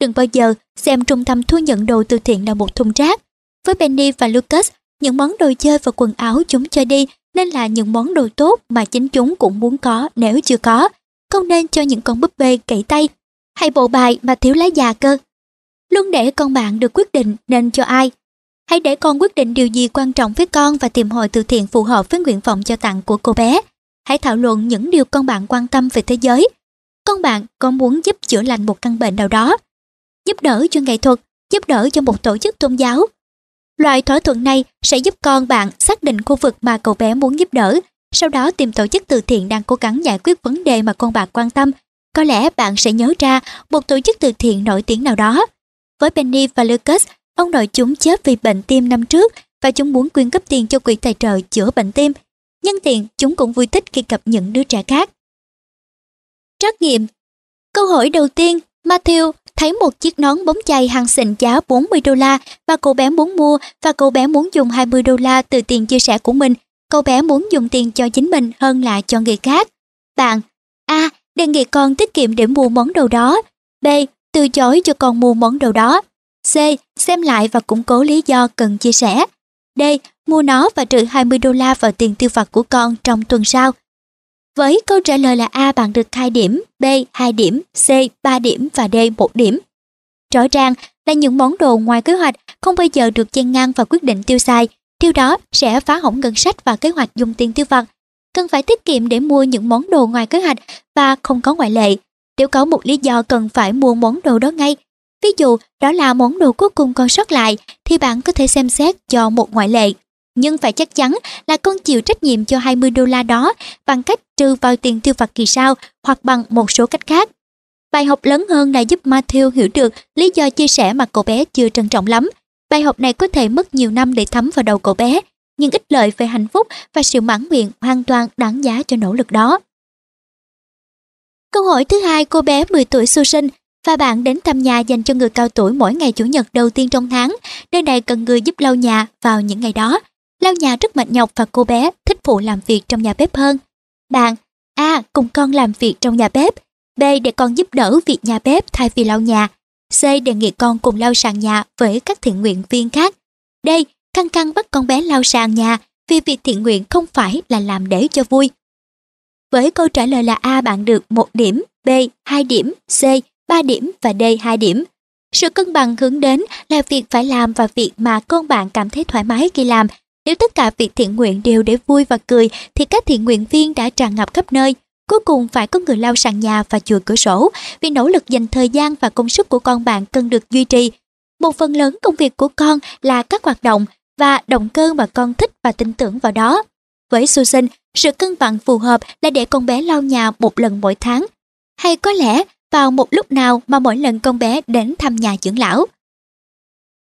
Speaker 1: Đừng bao giờ xem trung tâm thu nhận đồ từ thiện là một thùng rác. Với Benny và Lucas, những món đồ chơi và quần áo chúng cho đi nên là những món đồ tốt mà chính chúng cũng muốn có nếu chưa có. Không nên cho những con búp bê cậy tay hay bộ bài mà thiếu lá già cơ. Luôn để con bạn được quyết định nên cho ai. Hãy để con quyết định điều gì quan trọng với con và tìm hội từ thiện phù hợp với nguyện vọng cho tặng của cô bé. Hãy thảo luận những điều con bạn quan tâm về thế giới. Con bạn có muốn giúp chữa lành một căn bệnh nào đó, giúp đỡ cho nghệ thuật, giúp đỡ cho một tổ chức tôn giáo, Loại thỏa thuận này sẽ giúp con bạn xác định khu vực mà cậu bé muốn giúp đỡ, sau đó tìm tổ chức từ thiện đang cố gắng giải quyết vấn đề mà con bạn quan tâm. Có lẽ bạn sẽ nhớ ra một tổ chức từ thiện nổi tiếng nào đó. Với Penny và Lucas, ông nội chúng chết vì bệnh tim năm trước và chúng muốn quyên cấp tiền cho quỹ tài trợ chữa bệnh tim. Nhân tiện, chúng cũng vui thích khi gặp những đứa trẻ khác. Trắc nghiệm Câu hỏi đầu tiên, Matthew thấy một chiếc nón bóng chày hàng xịn giá 40 đô la và cô bé muốn mua và cô bé muốn dùng 20 đô la từ tiền chia sẻ của mình. Cô bé muốn dùng tiền cho chính mình hơn là cho người khác. Bạn A. Đề nghị con tiết kiệm để mua món đồ đó. B. Từ chối cho con mua món đồ đó. C. Xem lại và củng cố lý do cần chia sẻ. D. Mua nó và trừ 20 đô la vào tiền tiêu vặt của con trong tuần sau. Với câu trả lời là A bạn được 2 điểm, B 2 điểm, C 3 điểm và D 1 điểm. Rõ ràng là những món đồ ngoài kế hoạch không bao giờ được chen ngang và quyết định tiêu xài. Điều đó sẽ phá hỏng ngân sách và kế hoạch dùng tiền tiêu vặt. Cần phải tiết kiệm để mua những món đồ ngoài kế hoạch và không có ngoại lệ. Nếu có một lý do cần phải mua món đồ đó ngay, ví dụ đó là món đồ cuối cùng còn sót lại, thì bạn có thể xem xét cho một ngoại lệ. Nhưng phải chắc chắn là con chịu trách nhiệm cho 20 đô la đó bằng cách trừ vào tiền tiêu vặt kỳ sau hoặc bằng một số cách khác. Bài học lớn hơn là giúp Matthew hiểu được lý do chia sẻ mà cậu bé chưa trân trọng lắm. Bài học này có thể mất nhiều năm để thấm vào đầu cậu bé, nhưng ích lợi về hạnh phúc và sự mãn nguyện hoàn toàn đáng giá cho nỗ lực đó. Câu hỏi thứ hai cô bé 10 tuổi Susan và bạn đến thăm nhà dành cho người cao tuổi mỗi ngày chủ nhật đầu tiên trong tháng. Nơi này cần người giúp lau nhà vào những ngày đó. Lau nhà rất mệt nhọc và cô bé thích phụ làm việc trong nhà bếp hơn. Bạn, A. cùng con làm việc trong nhà bếp. B. Để con giúp đỡ việc nhà bếp thay vì lau nhà. C. Đề nghị con cùng lau sàn nhà với các thiện nguyện viên khác. D. Căng căng bắt con bé lau sàn nhà vì việc thiện nguyện không phải là làm để cho vui. Với câu trả lời là A bạn được 1 điểm, B 2 điểm, C 3 điểm và D 2 điểm. Sự cân bằng hướng đến là việc phải làm và việc mà con bạn cảm thấy thoải mái khi làm. Nếu tất cả việc thiện nguyện đều để vui và cười thì các thiện nguyện viên đã tràn ngập khắp nơi. Cuối cùng phải có người lau sàn nhà và chùi cửa sổ vì nỗ lực dành thời gian và công sức của con bạn cần được duy trì. Một phần lớn công việc của con là các hoạt động và động cơ mà con thích và tin tưởng vào đó. Với Susan, sự cân bằng phù hợp là để con bé lau nhà một lần mỗi tháng. Hay có lẽ vào một lúc nào mà mỗi lần con bé đến thăm nhà dưỡng lão.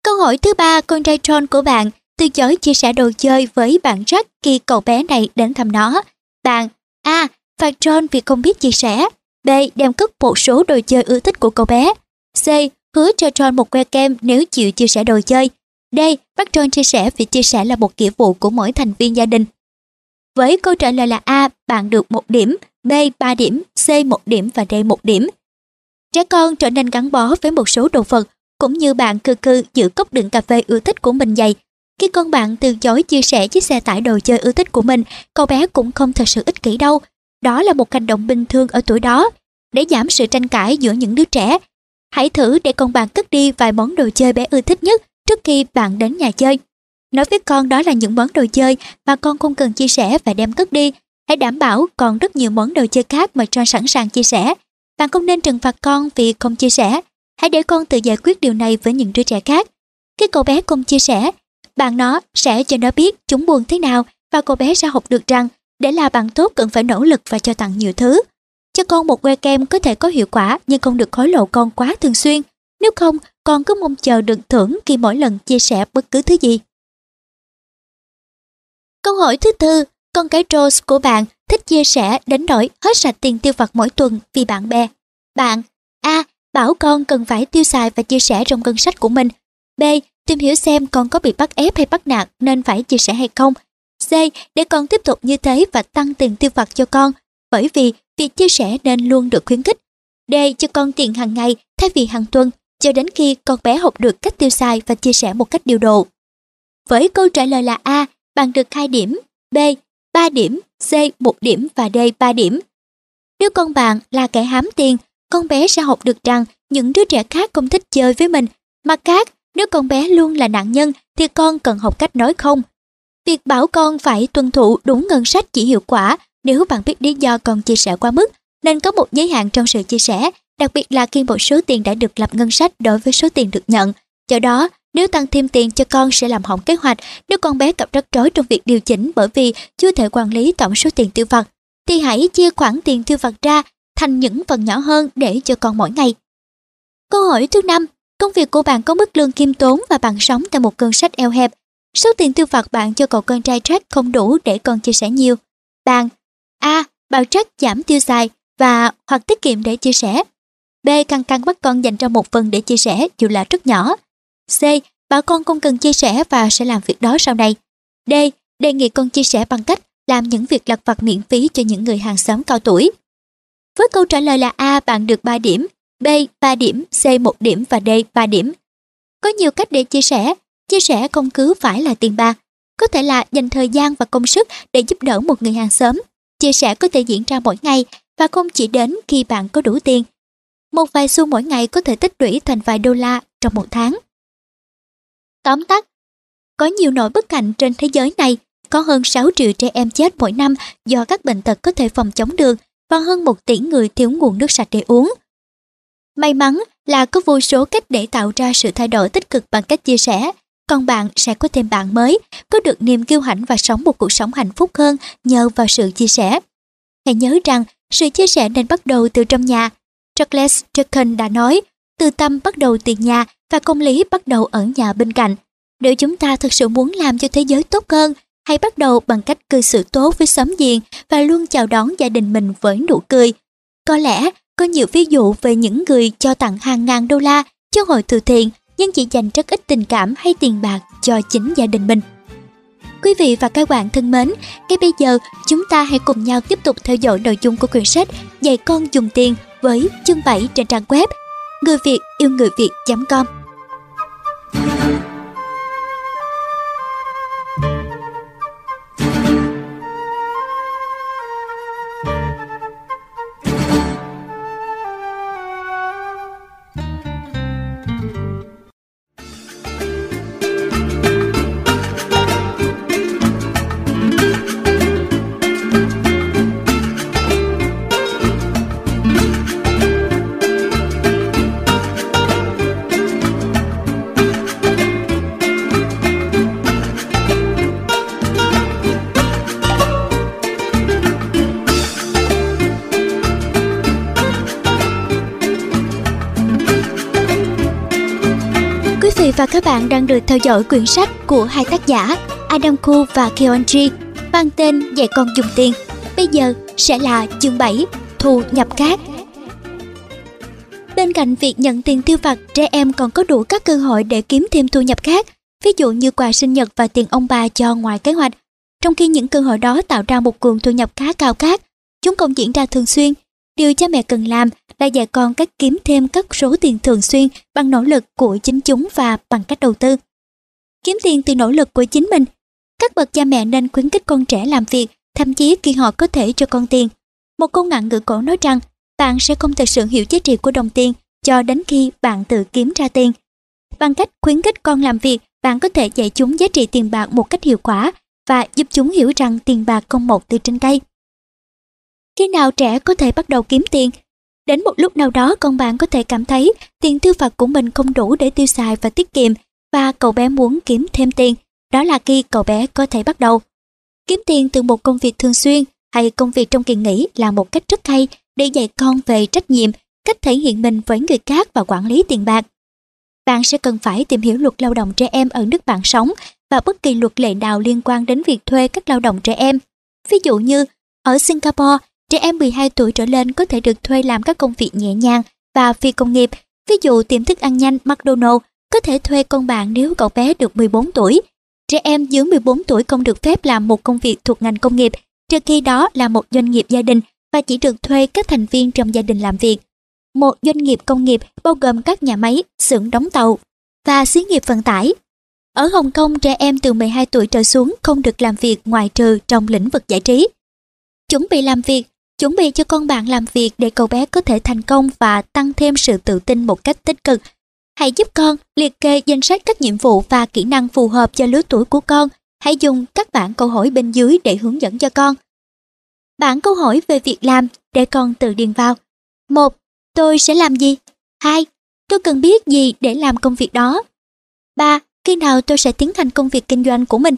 Speaker 1: Câu hỏi thứ ba con trai John của bạn từ chối chia sẻ đồ chơi với bạn Jack khi cậu bé này đến thăm nó. Bạn A. phạt John vì không biết chia sẻ. B. Đem cất một số đồ chơi ưa thích của cậu bé. C. Hứa cho John một que kem nếu chịu chia sẻ đồ chơi. D. Bắt John chia sẻ vì chia sẻ là một nghĩa vụ của mỗi thành viên gia đình. Với câu trả lời là A, bạn được một điểm, B 3 điểm, C 1 điểm và D 1 điểm. Trẻ con trở nên gắn bó với một số đồ vật, cũng như bạn cư cư giữ cốc đựng cà phê ưa thích của mình dày. Khi con bạn từ chối chia sẻ chiếc xe tải đồ chơi ưa thích của mình, cậu bé cũng không thật sự ích kỷ đâu. Đó là một hành động bình thường ở tuổi đó. Để giảm sự tranh cãi giữa những đứa trẻ, hãy thử để con bạn cất đi vài món đồ chơi bé ưa thích nhất trước khi bạn đến nhà chơi. Nói với con đó là những món đồ chơi mà con không cần chia sẻ và đem cất đi. Hãy đảm bảo còn rất nhiều món đồ chơi khác mà John sẵn sàng chia sẻ. Bạn không nên trừng phạt con vì không chia sẻ. Hãy để con tự giải quyết điều này với những đứa trẻ khác. Khi cậu bé không chia sẻ, bạn nó sẽ cho nó biết chúng buồn thế nào và cô bé sẽ học được rằng để là bạn tốt cần phải nỗ lực và cho tặng nhiều thứ. Cho con một que kem có thể có hiệu quả nhưng không được khối lộ con quá thường xuyên. Nếu không, con cứ mong chờ được thưởng khi mỗi lần chia sẻ bất cứ thứ gì. Câu hỏi thứ tư, con cái Rose của bạn thích chia sẻ đến nỗi hết sạch tiền tiêu vặt mỗi tuần vì bạn bè. Bạn A. Bảo con cần phải tiêu xài và chia sẻ trong ngân sách của mình. B. Tìm hiểu xem con có bị bắt ép hay bắt nạt nên phải chia sẻ hay không. C. Để con tiếp tục như thế và tăng tiền tiêu vặt cho con bởi vì việc chia sẻ nên luôn được khuyến khích. D. Cho con tiền hàng ngày thay vì hàng tuần cho đến khi con bé học được cách tiêu xài và chia sẻ một cách điều độ. Với câu trả lời là A, bạn được 2 điểm, B 3 điểm, C 1 điểm và D 3 điểm. Nếu con bạn là kẻ hám tiền, con bé sẽ học được rằng những đứa trẻ khác không thích chơi với mình. mà khác, nếu con bé luôn là nạn nhân thì con cần học cách nói không. Việc bảo con phải tuân thủ đúng ngân sách chỉ hiệu quả nếu bạn biết lý do con chia sẻ quá mức, nên có một giới hạn trong sự chia sẻ, đặc biệt là khi một số tiền đã được lập ngân sách đối với số tiền được nhận. Do đó, nếu tăng thêm tiền cho con sẽ làm hỏng kế hoạch nếu con bé gặp rắc rối trong việc điều chỉnh bởi vì chưa thể quản lý tổng số tiền tiêu vặt, thì hãy chia khoản tiền tiêu vặt ra thành những phần nhỏ hơn để cho con mỗi ngày. Câu hỏi thứ năm, công việc của bạn có mức lương kiêm tốn và bạn sống tại một cơn sách eo hẹp. Số tiền tiêu vặt bạn cho cậu con trai Jack không đủ để con chia sẻ nhiều. Bạn A. Bảo Jack giảm tiêu xài và hoặc tiết kiệm để chia sẻ. B. Căng căng bắt con dành ra một phần để chia sẻ dù là rất nhỏ. C. Bảo con không cần chia sẻ và sẽ làm việc đó sau này. D. Đề nghị con chia sẻ bằng cách làm những việc lặt vặt miễn phí cho những người hàng xóm cao tuổi. Với câu trả lời là A bạn được 3 điểm, B 3 điểm, C 1 điểm và D 3 điểm. Có nhiều cách để chia sẻ, chia sẻ không cứ phải là tiền bạc, có thể là dành thời gian và công sức để giúp đỡ một người hàng xóm. Chia sẻ có thể diễn ra mỗi ngày và không chỉ đến khi bạn có đủ tiền. Một vài xu mỗi ngày có thể tích lũy thành vài đô la trong một tháng. Tóm tắt, có nhiều nỗi bất hạnh trên thế giới này, có hơn 6 triệu trẻ em chết mỗi năm do các bệnh tật có thể phòng chống được và hơn 1 tỷ người thiếu nguồn nước sạch để uống. May mắn là có vô số cách để tạo ra sự thay đổi tích cực bằng cách chia sẻ, còn bạn sẽ có thêm bạn mới, có được niềm kiêu hãnh và sống một cuộc sống hạnh phúc hơn nhờ vào sự chia sẻ. Hãy nhớ rằng, sự chia sẻ nên bắt đầu từ trong nhà. Charles Dickens đã nói, từ tâm bắt đầu từ nhà và công lý bắt đầu ở nhà bên cạnh. Nếu chúng ta thực sự muốn làm cho thế giới tốt hơn, hãy bắt đầu bằng cách cư xử tốt với xóm giềng và luôn chào đón gia đình mình với nụ cười. Có lẽ có nhiều ví dụ về những người cho tặng hàng ngàn đô la cho hội từ thiện nhưng chỉ dành rất ít tình cảm hay tiền bạc cho chính gia đình mình. Quý vị và các bạn thân mến, ngay bây giờ chúng ta hãy cùng nhau tiếp tục theo dõi nội dung của quyển sách Dạy con dùng tiền với chương 7 trên trang web người việt yêu người việt.com theo dõi quyển sách của hai tác giả Adam Khu và Keonji mang tên Dạy con dùng tiền. Bây giờ sẽ là chương 7 Thu nhập khác. Bên cạnh việc nhận tiền tiêu vặt, trẻ em còn có đủ các cơ hội để kiếm thêm thu nhập khác, ví dụ như quà sinh nhật và tiền ông bà cho ngoài kế hoạch. Trong khi những cơ hội đó tạo ra một nguồn thu nhập khá cao khác, chúng cũng diễn ra thường xuyên. Điều cha mẹ cần làm là dạy con cách kiếm thêm các số tiền thường xuyên bằng nỗ lực của chính chúng và bằng cách đầu tư. Kiếm tiền từ nỗ lực của chính mình. Các bậc cha mẹ nên khuyến khích con trẻ làm việc, thậm chí khi họ có thể cho con tiền. Một câu ngạn ngữ cổ nói rằng, bạn sẽ không thực sự hiểu giá trị của đồng tiền cho đến khi bạn tự kiếm ra tiền. Bằng cách khuyến khích con làm việc, bạn có thể dạy chúng giá trị tiền bạc một cách hiệu quả và giúp chúng hiểu rằng tiền bạc không mọc từ trên cây. Khi nào trẻ có thể bắt đầu kiếm tiền Đến một lúc nào đó con bạn có thể cảm thấy tiền tiêu vặt của mình không đủ để tiêu xài và tiết kiệm và cậu bé muốn kiếm thêm tiền. Đó là khi cậu bé có thể bắt đầu. Kiếm tiền từ một công việc thường xuyên hay công việc trong kỳ nghỉ là một cách rất hay để dạy con về trách nhiệm, cách thể hiện mình với người khác và quản lý tiền bạc. Bạn sẽ cần phải tìm hiểu luật lao động trẻ em ở nước bạn sống và bất kỳ luật lệ nào liên quan đến việc thuê các lao động trẻ em. Ví dụ như, ở Singapore, Trẻ em 12 tuổi trở lên có thể được thuê làm các công việc nhẹ nhàng và phi công nghiệp. Ví dụ tiệm thức ăn nhanh McDonald's có thể thuê con bạn nếu cậu bé được 14 tuổi. Trẻ em dưới 14 tuổi không được phép làm một công việc thuộc ngành công nghiệp, trừ khi đó là một doanh nghiệp gia đình và chỉ được thuê các thành viên trong gia đình làm việc. Một doanh nghiệp công nghiệp bao gồm các nhà máy, xưởng đóng tàu và xí nghiệp vận tải. Ở Hồng Kông, trẻ em từ 12 tuổi trở xuống không được làm việc ngoài trừ trong lĩnh vực giải trí. Chuẩn bị làm việc chuẩn bị cho con bạn làm việc để cậu bé có thể thành công và tăng thêm sự tự tin một cách tích cực. Hãy giúp con liệt kê danh sách các nhiệm vụ và kỹ năng phù hợp cho lứa tuổi của con. Hãy dùng các bản câu hỏi bên dưới để hướng dẫn cho con. Bản câu hỏi về việc làm để con tự điền vào. 1. Tôi sẽ làm gì? 2. Tôi cần biết gì để làm công việc đó? 3. Khi nào tôi sẽ tiến hành công việc kinh doanh của mình?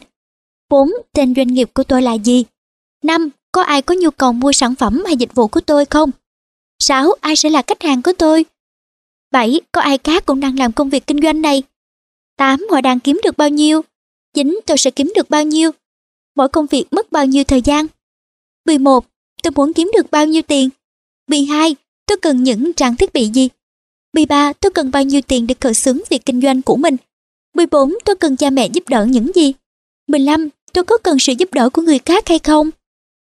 Speaker 1: 4. Tên doanh nghiệp của tôi là gì? 5 có ai có nhu cầu mua sản phẩm hay dịch vụ của tôi không? 6. Ai sẽ là khách hàng của tôi? 7. Có ai khác cũng đang làm công việc kinh doanh này? 8. Họ đang kiếm được bao nhiêu? 9. Tôi sẽ kiếm được bao nhiêu? Mỗi công việc mất bao nhiêu thời gian? 11. Tôi muốn kiếm được bao nhiêu tiền? 12. Tôi cần những trang thiết bị gì? 13. Tôi cần bao nhiêu tiền để khởi xướng việc kinh doanh của mình? 14. Tôi cần cha mẹ giúp đỡ những gì? 15. Tôi có cần sự giúp đỡ của người khác hay không?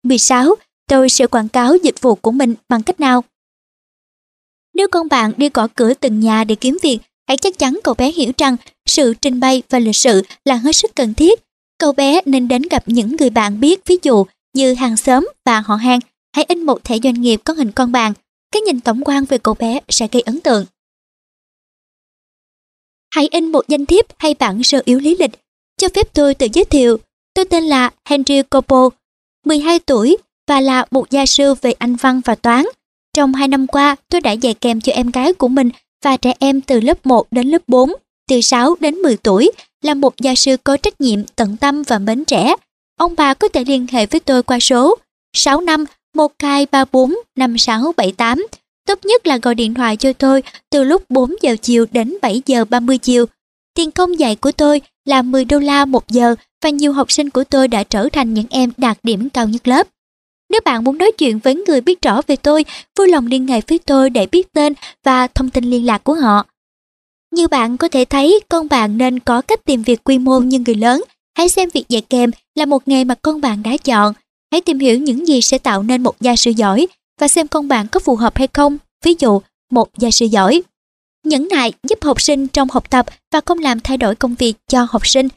Speaker 1: 16. Tôi sẽ quảng cáo dịch vụ của mình bằng cách nào? Nếu con bạn đi gõ cửa từng nhà để kiếm việc, hãy chắc chắn cậu bé hiểu rằng sự trình bày và lịch sự là hết sức cần thiết. Cậu bé nên đến gặp những người bạn biết ví dụ như hàng xóm và họ hàng. Hãy in một thẻ doanh nghiệp có hình con bạn. cái nhìn tổng quan về cậu bé sẽ gây ấn tượng. Hãy in một danh thiếp hay bản sơ yếu lý lịch. Cho phép tôi tự giới thiệu. Tôi tên là Henry Copo, 12 tuổi và là một gia sư về Anh văn và toán. Trong 2 năm qua, tôi đã dạy kèm cho em gái của mình và trẻ em từ lớp 1 đến lớp 4, từ 6 đến 10 tuổi, là một gia sư có trách nhiệm, tận tâm và mến trẻ. Ông bà có thể liên hệ với tôi qua số 65 1234 5678. Tốt nhất là gọi điện thoại cho tôi từ lúc 4 giờ chiều đến 7 giờ 30 chiều. Tiền công dạy của tôi là 10 đô la một giờ và nhiều học sinh của tôi đã trở thành những em đạt điểm cao nhất lớp. Nếu bạn muốn nói chuyện với người biết rõ về tôi, vui lòng liên hệ với tôi để biết tên và thông tin liên lạc của họ. Như bạn có thể thấy, con bạn nên có cách tìm việc quy mô như người lớn. Hãy xem việc dạy kèm là một nghề mà con bạn đã chọn. Hãy tìm hiểu những gì sẽ tạo nên một gia sư giỏi và xem con bạn có phù hợp hay không. Ví dụ, một gia sư giỏi. Nhẫn nại giúp học sinh trong học tập và không làm thay đổi công việc cho học sinh.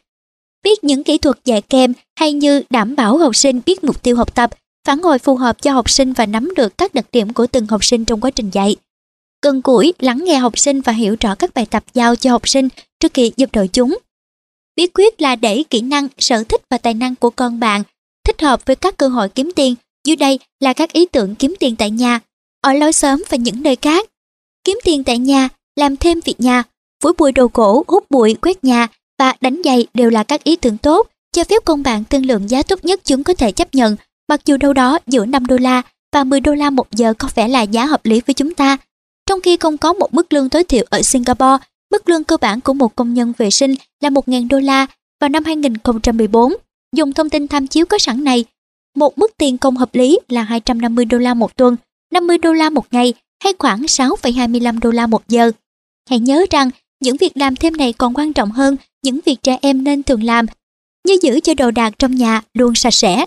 Speaker 1: Biết những kỹ thuật dạy kèm hay như đảm bảo học sinh biết mục tiêu học tập, phản hồi phù hợp cho học sinh và nắm được các đặc điểm của từng học sinh trong quá trình dạy. Cần củi lắng nghe học sinh và hiểu rõ các bài tập giao cho học sinh trước khi giúp đỡ chúng. Bí quyết là để kỹ năng, sở thích và tài năng của con bạn thích hợp với các cơ hội kiếm tiền. Dưới đây là các ý tưởng kiếm tiền tại nhà, ở lối sớm và những nơi khác. Kiếm tiền tại nhà, làm thêm việc nhà, phủi bụi đồ gỗ, hút bụi, quét nhà và đánh giày đều là các ý tưởng tốt, cho phép con bạn thương lượng giá tốt nhất chúng có thể chấp nhận, mặc dù đâu đó giữa 5 đô la và 10 đô la một giờ có vẻ là giá hợp lý với chúng ta. Trong khi không có một mức lương tối thiểu ở Singapore, mức lương cơ bản của một công nhân vệ sinh là 1.000 đô la vào năm 2014. Dùng thông tin tham chiếu có sẵn này, một mức tiền công hợp lý là 250 đô la một tuần, 50 đô la một ngày hay khoảng 6,25 đô la một giờ. Hãy nhớ rằng những việc làm thêm này còn quan trọng hơn những việc trẻ em nên thường làm như giữ cho đồ đạc trong nhà luôn sạch sẽ.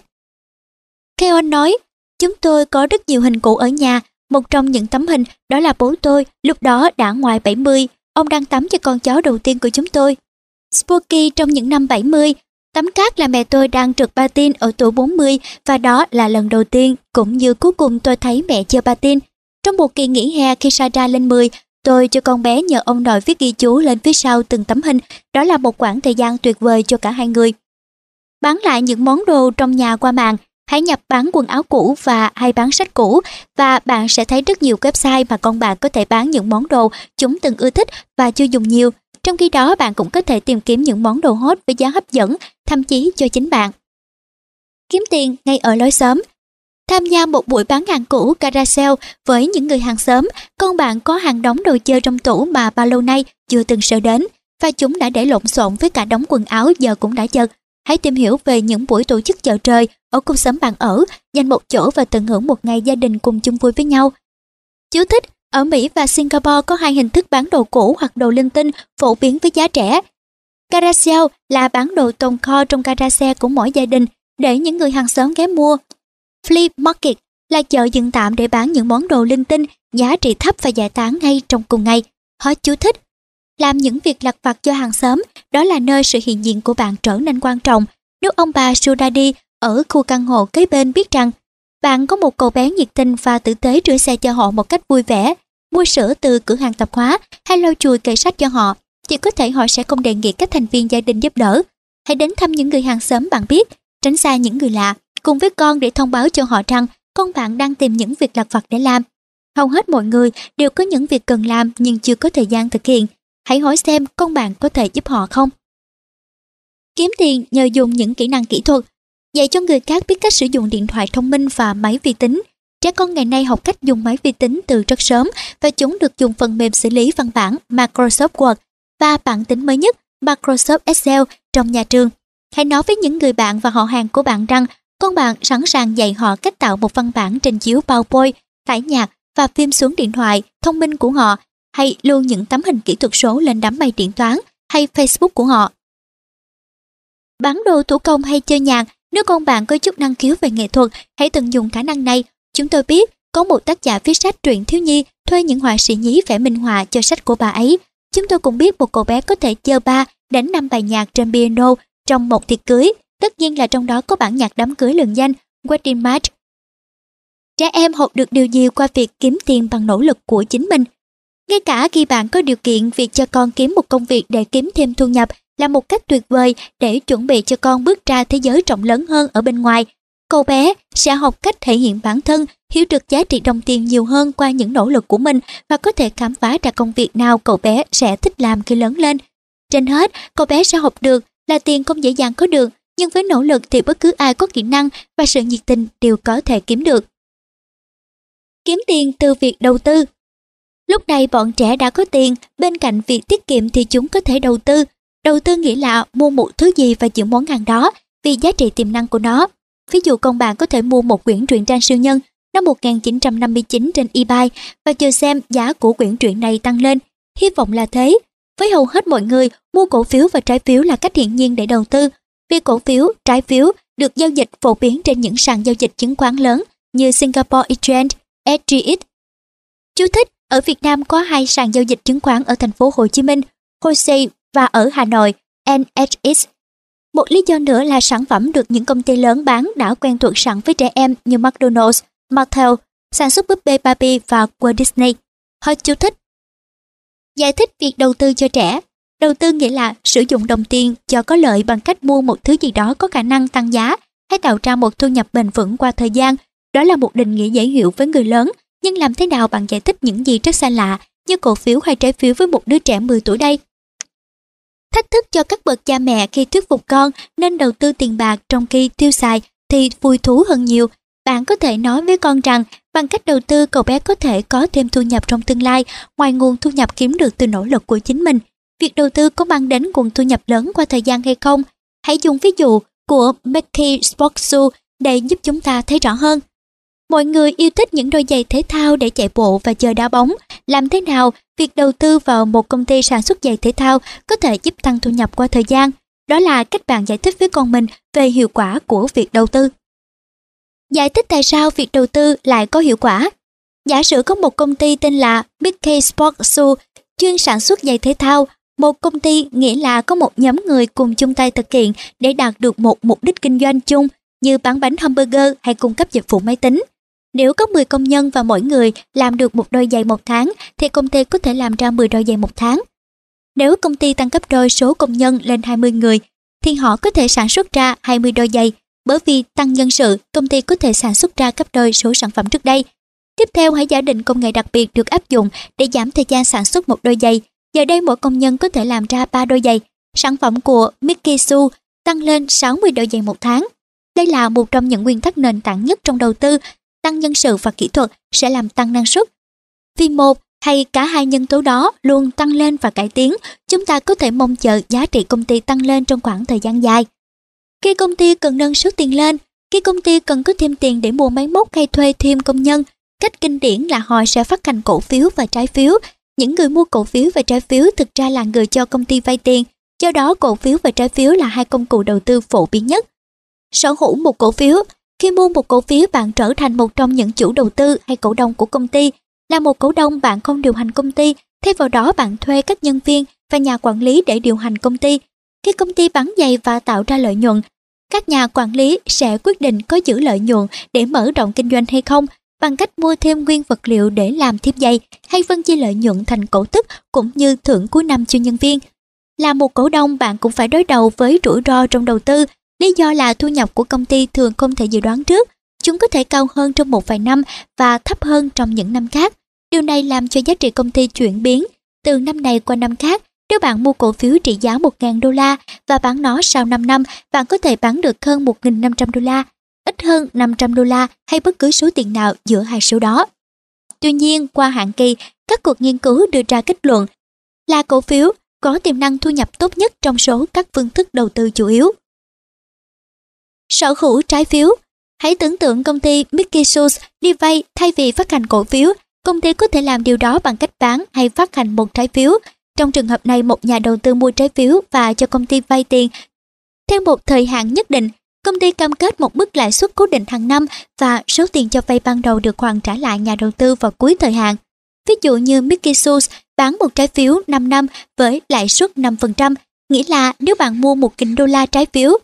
Speaker 1: Keon nói, chúng tôi có rất nhiều hình cũ ở nhà một trong những tấm hình đó là bố tôi, lúc đó đã ngoài 70, ông đang tắm cho con chó đầu tiên của chúng tôi. Spooky trong những năm 70, tắm cát là mẹ tôi đang trượt patin ở tuổi 40 và đó là lần đầu tiên cũng như cuối cùng tôi thấy mẹ chơi patin. Trong một kỳ nghỉ hè khi Sarah lên 10, tôi cho con bé nhờ ông nội viết ghi chú lên phía sau từng tấm hình, đó là một khoảng thời gian tuyệt vời cho cả hai người. Bán lại những món đồ trong nhà qua mạng, Hãy nhập bán quần áo cũ và hay bán sách cũ và bạn sẽ thấy rất nhiều website mà con bạn có thể bán những món đồ chúng từng ưa thích và chưa dùng nhiều. Trong khi đó bạn cũng có thể tìm kiếm những món đồ hot với giá hấp dẫn, thậm chí cho chính bạn. Kiếm tiền ngay ở lối xóm Tham gia một buổi bán hàng cũ carousel với những người hàng xóm, con bạn có hàng đống đồ chơi trong tủ mà bao lâu nay chưa từng sợ đến và chúng đã để lộn xộn với cả đống quần áo giờ cũng đã chật. Hãy tìm hiểu về những buổi tổ chức chợ trời ở cuộc xóm bạn ở, dành một chỗ và tận hưởng một ngày gia đình cùng chung vui với nhau. Chú thích, ở Mỹ và Singapore có hai hình thức bán đồ cũ hoặc đồ linh tinh phổ biến với giá rẻ. Carousel là bán đồ tồn kho trong gara xe của mỗi gia đình để những người hàng xóm ghé mua. Flea Market là chợ dựng tạm để bán những món đồ linh tinh giá trị thấp và giải tán ngay trong cùng ngày. Hết chú thích. Làm những việc lặt vặt cho hàng xóm, đó là nơi sự hiện diện của bạn trở nên quan trọng. Nếu ông bà Sudadi ở khu căn hộ kế bên biết rằng bạn có một cậu bé nhiệt tình và tử tế rửa xe cho họ một cách vui vẻ, mua sữa từ cửa hàng tạp hóa hay lau chùi kệ sách cho họ, thì có thể họ sẽ không đề nghị các thành viên gia đình giúp đỡ. Hãy đến thăm những người hàng xóm bạn biết, tránh xa những người lạ, cùng với con để thông báo cho họ rằng con bạn đang tìm những việc lặt vặt để làm. Hầu hết mọi người đều có những việc cần làm nhưng chưa có thời gian thực hiện. Hãy hỏi xem con bạn có thể giúp họ không. Kiếm tiền nhờ dùng những kỹ năng kỹ thuật dạy cho người khác biết cách sử dụng điện thoại thông minh và máy vi tính. Trẻ con ngày nay học cách dùng máy vi tính từ rất sớm và chúng được dùng phần mềm xử lý văn bản Microsoft Word và bản tính mới nhất Microsoft Excel trong nhà trường. Hãy nói với những người bạn và họ hàng của bạn rằng con bạn sẵn sàng dạy họ cách tạo một văn bản trình chiếu PowerPoint, tải nhạc và phim xuống điện thoại thông minh của họ hay lưu những tấm hình kỹ thuật số lên đám mây điện toán hay Facebook của họ. Bán đồ thủ công hay chơi nhạc nếu con bạn có chút năng khiếu về nghệ thuật, hãy tận dụng khả năng này. Chúng tôi biết có một tác giả viết sách truyện thiếu nhi thuê những họa sĩ nhí vẽ minh họa cho sách của bà ấy. Chúng tôi cũng biết một cậu bé có thể chơi ba đến năm bài nhạc trên piano trong một tiệc cưới. Tất nhiên là trong đó có bản nhạc đám cưới lừng danh Wedding March. Trẻ em học được điều gì qua việc kiếm tiền bằng nỗ lực của chính mình. Ngay cả khi bạn có điều kiện việc cho con kiếm một công việc để kiếm thêm thu nhập là một cách tuyệt vời để chuẩn bị cho con bước ra thế giới rộng lớn hơn ở bên ngoài. Cậu bé sẽ học cách thể hiện bản thân, hiểu được giá trị đồng tiền nhiều hơn qua những nỗ lực của mình và có thể khám phá ra công việc nào cậu bé sẽ thích làm khi lớn lên. Trên hết, cậu bé sẽ học được là tiền không dễ dàng có được, nhưng với nỗ lực thì bất cứ ai có kỹ năng và sự nhiệt tình đều có thể kiếm được. Kiếm tiền từ việc đầu tư Lúc này bọn trẻ đã có tiền, bên cạnh việc tiết kiệm thì chúng có thể đầu tư. Đầu tư nghĩa là mua một thứ gì và giữ món hàng đó vì giá trị tiềm năng của nó. Ví dụ con bạn có thể mua một quyển truyện tranh siêu nhân năm 1959 trên eBay và chờ xem giá của quyển truyện này tăng lên. Hy vọng là thế. Với hầu hết mọi người, mua cổ phiếu và trái phiếu là cách hiển nhiên để đầu tư. Vì cổ phiếu, trái phiếu được giao dịch phổ biến trên những sàn giao dịch chứng khoán lớn như Singapore Exchange, SGX. Chú thích, ở Việt Nam có hai sàn giao dịch chứng khoán ở thành phố Hồ Chí Minh, HOSE và ở Hà Nội, NHX. Một lý do nữa là sản phẩm được những công ty lớn bán đã quen thuộc sẵn với trẻ em như McDonald's, Mattel, sản xuất búp bê Barbie và Walt Disney. Hết chú thích. Giải thích việc đầu tư cho trẻ. Đầu tư nghĩa là sử dụng đồng tiền cho có lợi bằng cách mua một thứ gì đó có khả năng tăng giá hay tạo ra một thu nhập bền vững qua thời gian. Đó là một định nghĩa dễ hiểu với người lớn, nhưng làm thế nào bạn giải thích những gì rất xa lạ như cổ phiếu hay trái phiếu với một đứa trẻ 10 tuổi đây? Thách thức cho các bậc cha mẹ khi thuyết phục con nên đầu tư tiền bạc trong khi tiêu xài thì vui thú hơn nhiều. Bạn có thể nói với con rằng bằng cách đầu tư, cậu bé có thể có thêm thu nhập trong tương lai ngoài nguồn thu nhập kiếm được từ nỗ lực của chính mình. Việc đầu tư có mang đến nguồn thu nhập lớn qua thời gian hay không? Hãy dùng ví dụ của Becky Sportsu để giúp chúng ta thấy rõ hơn. Mọi người yêu thích những đôi giày thể thao để chạy bộ và chơi đá bóng. Làm thế nào việc đầu tư vào một công ty sản xuất giày thể thao có thể giúp tăng thu nhập qua thời gian? Đó là cách bạn giải thích với con mình về hiệu quả của việc đầu tư. Giải thích tại sao việc đầu tư lại có hiệu quả. Giả sử có một công ty tên là Mickey Sports Shoe chuyên sản xuất giày thể thao. Một công ty nghĩa là có một nhóm người cùng chung tay thực hiện để đạt được một mục đích kinh doanh chung như bán bánh hamburger hay cung cấp dịch vụ máy tính. Nếu có 10 công nhân và mỗi người làm được một đôi giày một tháng thì công ty có thể làm ra 10 đôi giày một tháng. Nếu công ty tăng gấp đôi số công nhân lên 20 người thì họ có thể sản xuất ra 20 đôi giày bởi vì tăng nhân sự, công ty có thể sản xuất ra gấp đôi số sản phẩm trước đây. Tiếp theo hãy giả định công nghệ đặc biệt được áp dụng để giảm thời gian sản xuất một đôi giày. Giờ đây mỗi công nhân có thể làm ra 3 đôi giày. Sản phẩm của Mickey Su tăng lên 60 đôi giày một tháng. Đây là một trong những nguyên tắc nền tảng nhất trong đầu tư tăng nhân sự và kỹ thuật sẽ làm tăng năng suất. Vì một hay cả hai nhân tố đó luôn tăng lên và cải tiến, chúng ta có thể mong chờ giá trị công ty tăng lên trong khoảng thời gian dài. Khi công ty cần nâng số tiền lên, khi công ty cần có thêm tiền để mua máy móc hay thuê thêm công nhân, cách kinh điển là họ sẽ phát hành cổ phiếu và trái phiếu. Những người mua cổ phiếu và trái phiếu thực ra là người cho công ty vay tiền, do đó cổ phiếu và trái phiếu là hai công cụ đầu tư phổ biến nhất. Sở hữu một cổ phiếu khi mua một cổ phiếu bạn trở thành một trong những chủ đầu tư hay cổ đông của công ty. Là một cổ đông bạn không điều hành công ty, thay vào đó bạn thuê các nhân viên và nhà quản lý để điều hành công ty. Khi công ty bán giày và tạo ra lợi nhuận, các nhà quản lý sẽ quyết định có giữ lợi nhuận để mở rộng kinh doanh hay không bằng cách mua thêm nguyên vật liệu để làm thiếp giày hay phân chia lợi nhuận thành cổ tức cũng như thưởng cuối năm cho nhân viên. Là một cổ đông bạn cũng phải đối đầu với rủi ro trong đầu tư Lý do là thu nhập của công ty thường không thể dự đoán trước, chúng có thể cao hơn trong một vài năm và thấp hơn trong những năm khác. Điều này làm cho giá trị công ty chuyển biến từ năm này qua năm khác. Nếu bạn mua cổ phiếu trị giá 1.000 đô la và bán nó sau 5 năm, bạn có thể bán được hơn 1.500 đô la, ít hơn 500 đô la hay bất cứ số tiền nào giữa hai số đó. Tuy nhiên, qua hạn kỳ, các cuộc nghiên cứu đưa ra kết luận là cổ phiếu có tiềm năng thu nhập tốt nhất trong số các phương thức đầu tư chủ yếu. Sở hữu trái phiếu Hãy tưởng tượng công ty Mickey Shoes đi vay thay vì phát hành cổ phiếu. Công ty có thể làm điều đó bằng cách bán hay phát hành một trái phiếu. Trong trường hợp này, một nhà đầu tư mua trái phiếu và cho công ty vay tiền. Theo một thời hạn nhất định, công ty cam kết một mức lãi suất cố định hàng năm và số tiền cho vay ban đầu được hoàn trả lại nhà đầu tư vào cuối thời hạn. Ví dụ như Mickey Shoes bán một trái phiếu 5 năm với lãi suất 5%, nghĩa là nếu bạn mua 1.000 đô la trái phiếu,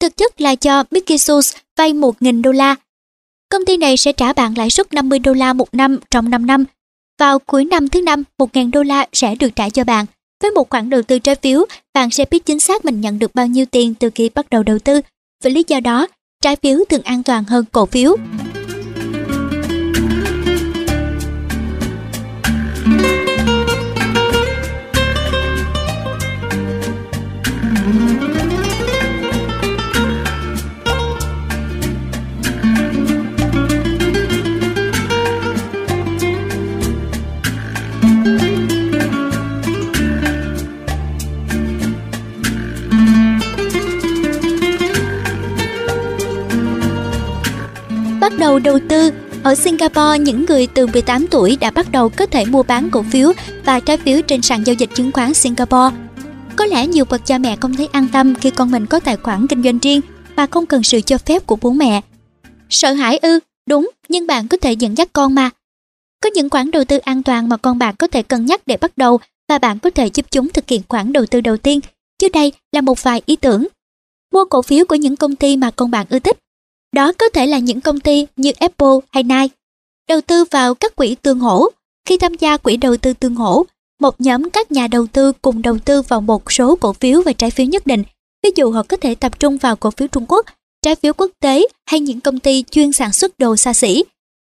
Speaker 1: Thực chất là cho Mickey Sous vay 1.000 đô la. Công ty này sẽ trả bạn lãi suất 50 đô la một năm trong 5 năm. Vào cuối năm thứ năm, 1.000 đô la sẽ được trả cho bạn. Với một khoản đầu tư trái phiếu, bạn sẽ biết chính xác mình nhận được bao nhiêu tiền từ khi bắt đầu đầu tư. Vì lý do đó, trái phiếu thường an toàn hơn cổ phiếu. Bắt đầu đầu tư ở Singapore, những người từ 18 tuổi đã bắt đầu có thể mua bán cổ phiếu và trái phiếu trên sàn giao dịch chứng khoán Singapore. Có lẽ nhiều bậc cha mẹ không thấy an tâm khi con mình có tài khoản kinh doanh riêng mà không cần sự cho phép của bố mẹ. Sợ hãi ư? Đúng, nhưng bạn có thể dẫn dắt con mà. Có những khoản đầu tư an toàn mà con bạn có thể cân nhắc để bắt đầu và bạn có thể giúp chúng thực hiện khoản đầu tư đầu tiên. Dưới đây là một vài ý tưởng. Mua cổ phiếu của những công ty mà con bạn ưa thích đó có thể là những công ty như Apple hay Nike. Đầu tư vào các quỹ tương hỗ. Khi tham gia quỹ đầu tư tương hỗ, một nhóm các nhà đầu tư cùng đầu tư vào một số cổ phiếu và trái phiếu nhất định. Ví dụ họ có thể tập trung vào cổ phiếu Trung Quốc, trái phiếu quốc tế hay những công ty chuyên sản xuất đồ xa xỉ.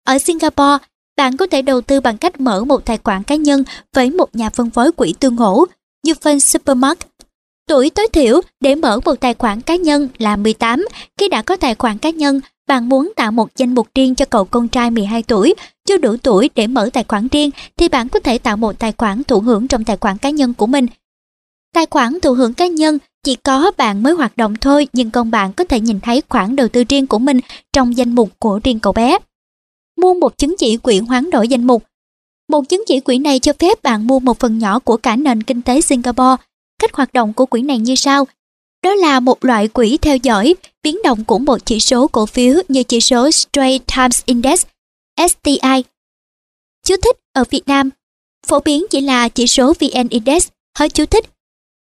Speaker 1: Ở Singapore, bạn có thể đầu tư bằng cách mở một tài khoản cá nhân với một nhà phân phối quỹ tương hỗ như Fund Supermarket Tuổi tối thiểu để mở một tài khoản cá nhân là 18. Khi đã có tài khoản cá nhân, bạn muốn tạo một danh mục riêng cho cậu con trai 12 tuổi, chưa đủ tuổi để mở tài khoản riêng thì bạn có thể tạo một tài khoản thụ hưởng trong tài khoản cá nhân của mình. Tài khoản thụ hưởng cá nhân chỉ có bạn mới hoạt động thôi nhưng con bạn có thể nhìn thấy khoản đầu tư riêng của mình trong danh mục của riêng cậu bé. Mua một chứng chỉ quỹ hoán đổi danh mục Một chứng chỉ quỹ này cho phép bạn mua một phần nhỏ của cả nền kinh tế Singapore Cách hoạt động của quỹ này như sau. Đó là một loại quỹ theo dõi biến động của một chỉ số cổ phiếu như chỉ số Straits Times Index STI. Chú thích ở Việt Nam, phổ biến chỉ là chỉ số VN Index, hết chú thích.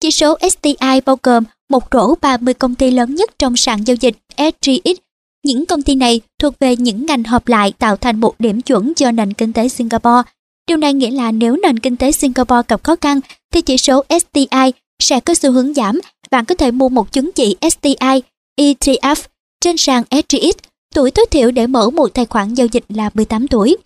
Speaker 1: Chỉ số STI bao gồm một rổ 30 công ty lớn nhất trong sàn giao dịch SGX. Những công ty này thuộc về những ngành hợp lại tạo thành một điểm chuẩn cho nền kinh tế Singapore. Điều này nghĩa là nếu nền kinh tế Singapore gặp khó khăn thì chỉ số STI sẽ có xu hướng giảm, bạn có thể mua một chứng chỉ STI ETF trên sàn SGX. Tuổi tối thiểu để mở một tài khoản giao dịch là 18 tuổi.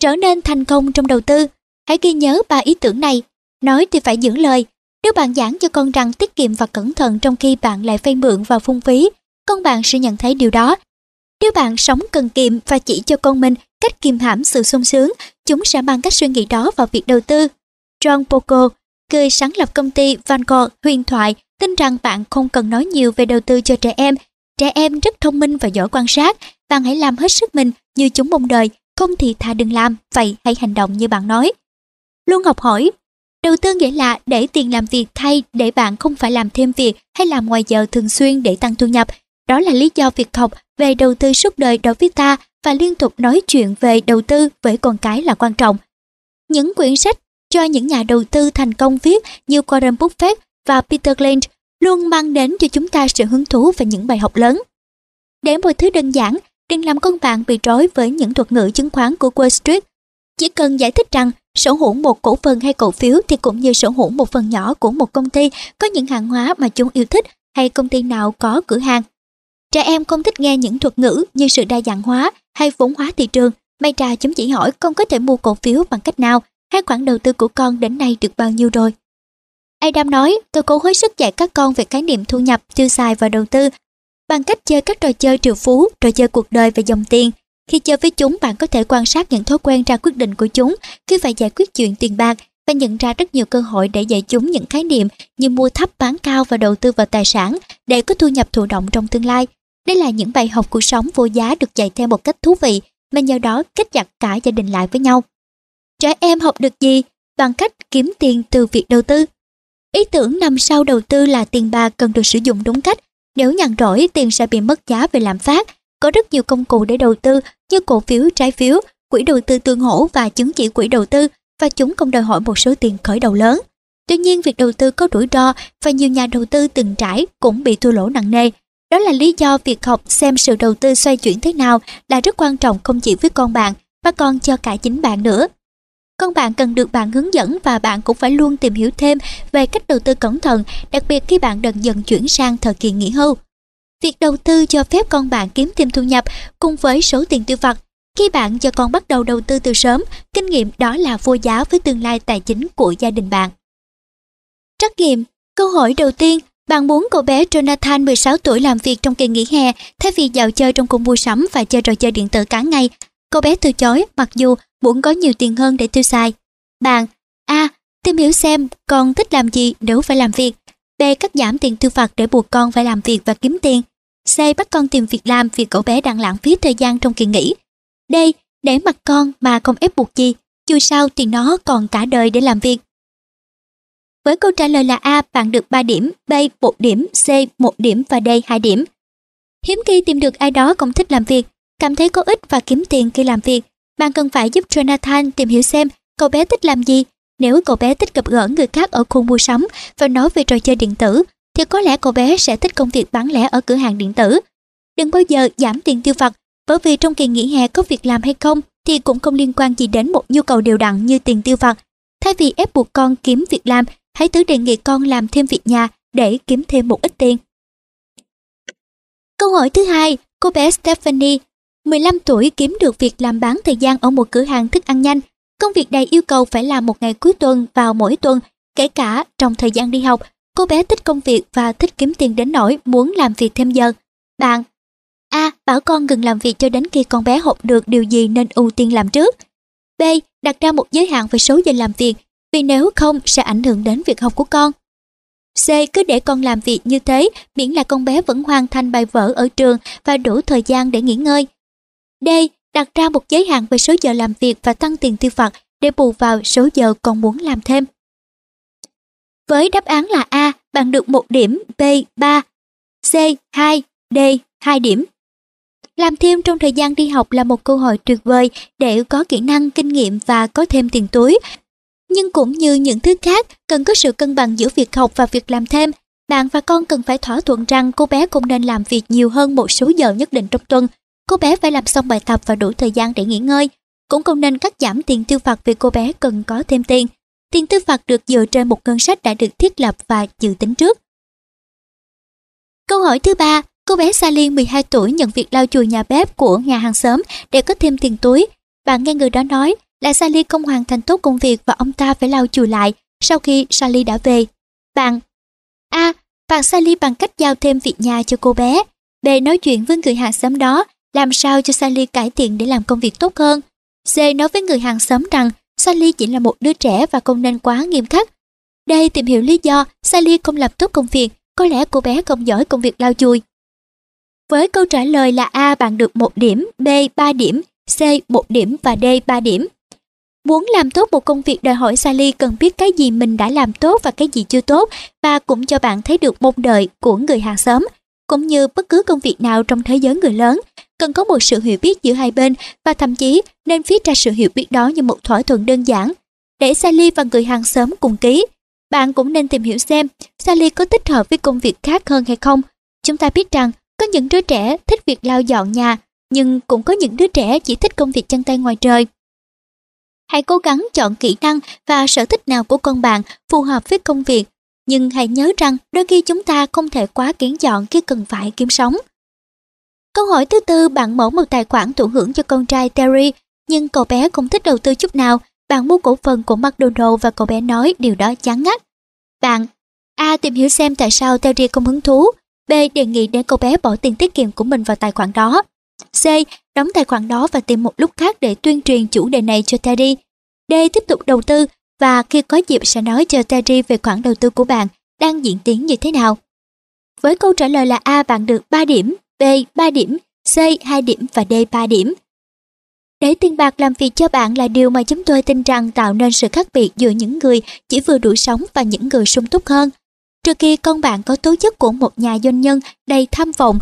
Speaker 1: Trở nên thành công trong đầu tư, hãy ghi nhớ ba ý tưởng này. Nói thì phải giữ lời. Nếu bạn giảng cho con rằng tiết kiệm và cẩn thận trong khi bạn lại vay mượn và phung phí, con bạn sẽ nhận thấy điều đó. Nếu bạn sống cần kiệm và chỉ cho con mình cách kiềm hãm sự sung sướng, chúng sẽ mang cách suy nghĩ đó vào việc đầu tư. John Poco, Người sáng lập công ty Vanguard huyền thoại tin rằng bạn không cần nói nhiều về đầu tư cho trẻ em. Trẻ em rất thông minh và giỏi quan sát. Bạn hãy làm hết sức mình như chúng mong đợi. Không thì thà đừng làm, vậy hãy hành động như bạn nói. Luôn ngọc hỏi. Đầu tư nghĩa là để tiền làm việc thay để bạn không phải làm thêm việc hay làm ngoài giờ thường xuyên để tăng thu nhập. Đó là lý do việc học về đầu tư suốt đời đối với ta và liên tục nói chuyện về đầu tư với con cái là quan trọng. Những quyển sách cho những nhà đầu tư thành công viết như Warren Buffett và Peter Lynch luôn mang đến cho chúng ta sự hứng thú và những bài học lớn. Để một thứ đơn giản, đừng làm con bạn bị rối với những thuật ngữ chứng khoán của Wall Street. Chỉ cần giải thích rằng sở hữu một cổ phần hay cổ phiếu thì cũng như sở hữu một phần nhỏ của một công ty có những hàng hóa mà chúng yêu thích hay công ty nào có cửa hàng. Trẻ em không thích nghe những thuật ngữ như sự đa dạng hóa hay vốn hóa thị trường. May ra chúng chỉ hỏi con có thể mua cổ phiếu bằng cách nào Hai khoản đầu tư của con đến nay được bao nhiêu rồi. Adam nói, tôi cố hết sức dạy các con về khái niệm thu nhập, tiêu xài và đầu tư bằng cách chơi các trò chơi triệu phú, trò chơi cuộc đời và dòng tiền. Khi chơi với chúng, bạn có thể quan sát những thói quen ra quyết định của chúng khi phải giải quyết chuyện tiền bạc và nhận ra rất nhiều cơ hội để dạy chúng những khái niệm như mua thấp bán cao và đầu tư vào tài sản để có thu nhập thụ động trong tương lai. Đây là những bài học cuộc sống vô giá được dạy theo một cách thú vị mà nhờ đó kết chặt cả gia đình lại với nhau. Trẻ em học được gì bằng cách kiếm tiền từ việc đầu tư? Ý tưởng nằm sau đầu tư là tiền bạc cần được sử dụng đúng cách. Nếu nhàn rỗi, tiền sẽ bị mất giá về lạm phát. Có rất nhiều công cụ để đầu tư như cổ phiếu, trái phiếu, quỹ đầu tư tương hỗ và chứng chỉ quỹ đầu tư và chúng không đòi hỏi một số tiền khởi đầu lớn. Tuy nhiên, việc đầu tư có rủi ro và nhiều nhà đầu tư từng trải cũng bị thua lỗ nặng nề. Đó là lý do việc học xem sự đầu tư xoay chuyển thế nào là rất quan trọng không chỉ với con bạn mà còn cho cả chính bạn nữa. Con bạn cần được bạn hướng dẫn và bạn cũng phải luôn tìm hiểu thêm về cách đầu tư cẩn thận, đặc biệt khi bạn dần dần chuyển sang thời kỳ nghỉ hưu. Việc đầu tư cho phép con bạn kiếm thêm thu nhập cùng với số tiền tiêu vặt. Khi bạn cho con bắt đầu đầu tư từ sớm, kinh nghiệm đó là vô giá với tương lai tài chính của gia đình bạn. Trắc nghiệm Câu hỏi đầu tiên, bạn muốn cậu bé Jonathan 16 tuổi làm việc trong kỳ nghỉ hè thay vì dạo chơi trong cung mua sắm và chơi trò chơi điện tử cả ngày cô bé từ chối mặc dù muốn có nhiều tiền hơn để tiêu xài. Bạn A. Tìm hiểu xem con thích làm gì nếu phải làm việc. B. Cắt giảm tiền tiêu vặt để buộc con phải làm việc và kiếm tiền. C. Bắt con tìm việc làm vì cậu bé đang lãng phí thời gian trong kỳ nghỉ. D. Để mặc con mà không ép buộc gì, dù sao thì nó còn cả đời để làm việc. Với câu trả lời là A, bạn được 3 điểm, B 1 điểm, C 1 điểm và D 2 điểm. Hiếm khi tìm được ai đó cũng thích làm việc, cảm thấy có ích và kiếm tiền khi làm việc. Bạn cần phải giúp Jonathan tìm hiểu xem cậu bé thích làm gì. Nếu cậu bé thích gặp gỡ người khác ở khu mua sắm và nói về trò chơi điện tử, thì có lẽ cậu bé sẽ thích công việc bán lẻ ở cửa hàng điện tử. Đừng bao giờ giảm tiền tiêu vặt, bởi vì trong kỳ nghỉ hè có việc làm hay không thì cũng không liên quan gì đến một nhu cầu đều đặn như tiền tiêu vặt. Thay vì ép buộc con kiếm việc làm hãy thử đề nghị con làm thêm việc nhà để kiếm thêm một ít tiền. Câu hỏi thứ hai, cô bé Stephanie, 15 tuổi kiếm được việc làm bán thời gian ở một cửa hàng thức ăn nhanh. Công việc này yêu cầu phải làm một ngày cuối tuần vào mỗi tuần, kể cả trong thời gian đi học. Cô bé thích công việc và thích kiếm tiền đến nỗi muốn làm việc thêm giờ. Bạn A. Bảo con ngừng làm việc cho đến khi con bé học được điều gì nên ưu tiên làm trước. B. Đặt ra một giới hạn về số giờ làm việc vì nếu không sẽ ảnh hưởng đến việc học của con. C. Cứ để con làm việc như thế miễn là con bé vẫn hoàn thành bài vở ở trường và đủ thời gian để nghỉ ngơi. D. Đặt ra một giới hạn về số giờ làm việc và tăng tiền tiêu vặt để bù vào số giờ còn muốn làm thêm. Với đáp án là A, bạn được 1 điểm, B 3, C 2, D 2 điểm. Làm thêm trong thời gian đi học là một cơ hội tuyệt vời để có kỹ năng, kinh nghiệm và có thêm tiền túi nhưng cũng như những thứ khác, cần có sự cân bằng giữa việc học và việc làm thêm. Bạn và con cần phải thỏa thuận rằng cô bé cũng nên làm việc nhiều hơn một số giờ nhất định trong tuần. Cô bé phải làm xong bài tập và đủ thời gian để nghỉ ngơi. Cũng không nên cắt giảm tiền tiêu vặt vì cô bé cần có thêm tiền. Tiền tiêu vặt được dựa trên một ngân sách đã được thiết lập và dự tính trước. Câu hỏi thứ ba, cô bé Sally 12 tuổi nhận việc lau chùi nhà bếp của nhà hàng xóm để có thêm tiền túi. Bạn nghe người đó nói, là Sally không hoàn thành tốt công việc và ông ta phải lau chùi lại sau khi Sally đã về. Bạn A. Bạn Sally bằng cách giao thêm việc nhà cho cô bé. B. Nói chuyện với người hàng xóm đó, làm sao cho Sally cải thiện để làm công việc tốt hơn. C. Nói với người hàng xóm rằng Sally chỉ là một đứa trẻ và không nên quá nghiêm khắc. Đây tìm hiểu lý do Sally không làm tốt công việc, có lẽ cô bé không giỏi công việc lau chùi. Với câu trả lời là A bạn được 1 điểm, B 3 điểm, C 1 điểm và D 3 điểm. Muốn làm tốt một công việc đòi hỏi Sally cần biết cái gì mình đã làm tốt và cái gì chưa tốt và cũng cho bạn thấy được mong đợi của người hàng xóm. Cũng như bất cứ công việc nào trong thế giới người lớn, cần có một sự hiểu biết giữa hai bên và thậm chí nên viết ra sự hiểu biết đó như một thỏa thuận đơn giản. Để Sally và người hàng xóm cùng ký, bạn cũng nên tìm hiểu xem Sally có thích hợp với công việc khác hơn hay không. Chúng ta biết rằng có những đứa trẻ thích việc lau dọn nhà, nhưng cũng có những đứa trẻ chỉ thích công việc chân tay ngoài trời. Hãy cố gắng chọn kỹ năng và sở thích nào của con bạn phù hợp với công việc. Nhưng hãy nhớ rằng đôi khi chúng ta không thể quá kén chọn khi cần phải kiếm sống. Câu hỏi thứ tư, bạn mở một tài khoản thụ hưởng cho con trai Terry, nhưng cậu bé không thích đầu tư chút nào. Bạn mua cổ phần của McDonald và cậu bé nói điều đó chán ngắt. Bạn A. Tìm hiểu xem tại sao Terry không hứng thú. B. Đề nghị để cậu bé bỏ tiền tiết kiệm của mình vào tài khoản đó. C. Đóng tài khoản đó và tìm một lúc khác để tuyên truyền chủ đề này cho Terry. D. Tiếp tục đầu tư và khi có dịp sẽ nói cho Terry về khoản đầu tư của bạn đang diễn tiến như thế nào. Với câu trả lời là A bạn được 3 điểm, B 3 điểm, C 2 điểm và D 3 điểm. Để tiền bạc làm việc cho bạn là điều mà chúng tôi tin rằng tạo nên sự khác biệt giữa những người chỉ vừa đủ sống và những người sung túc hơn. Trừ khi con bạn có tố chất của một nhà doanh nhân đầy tham vọng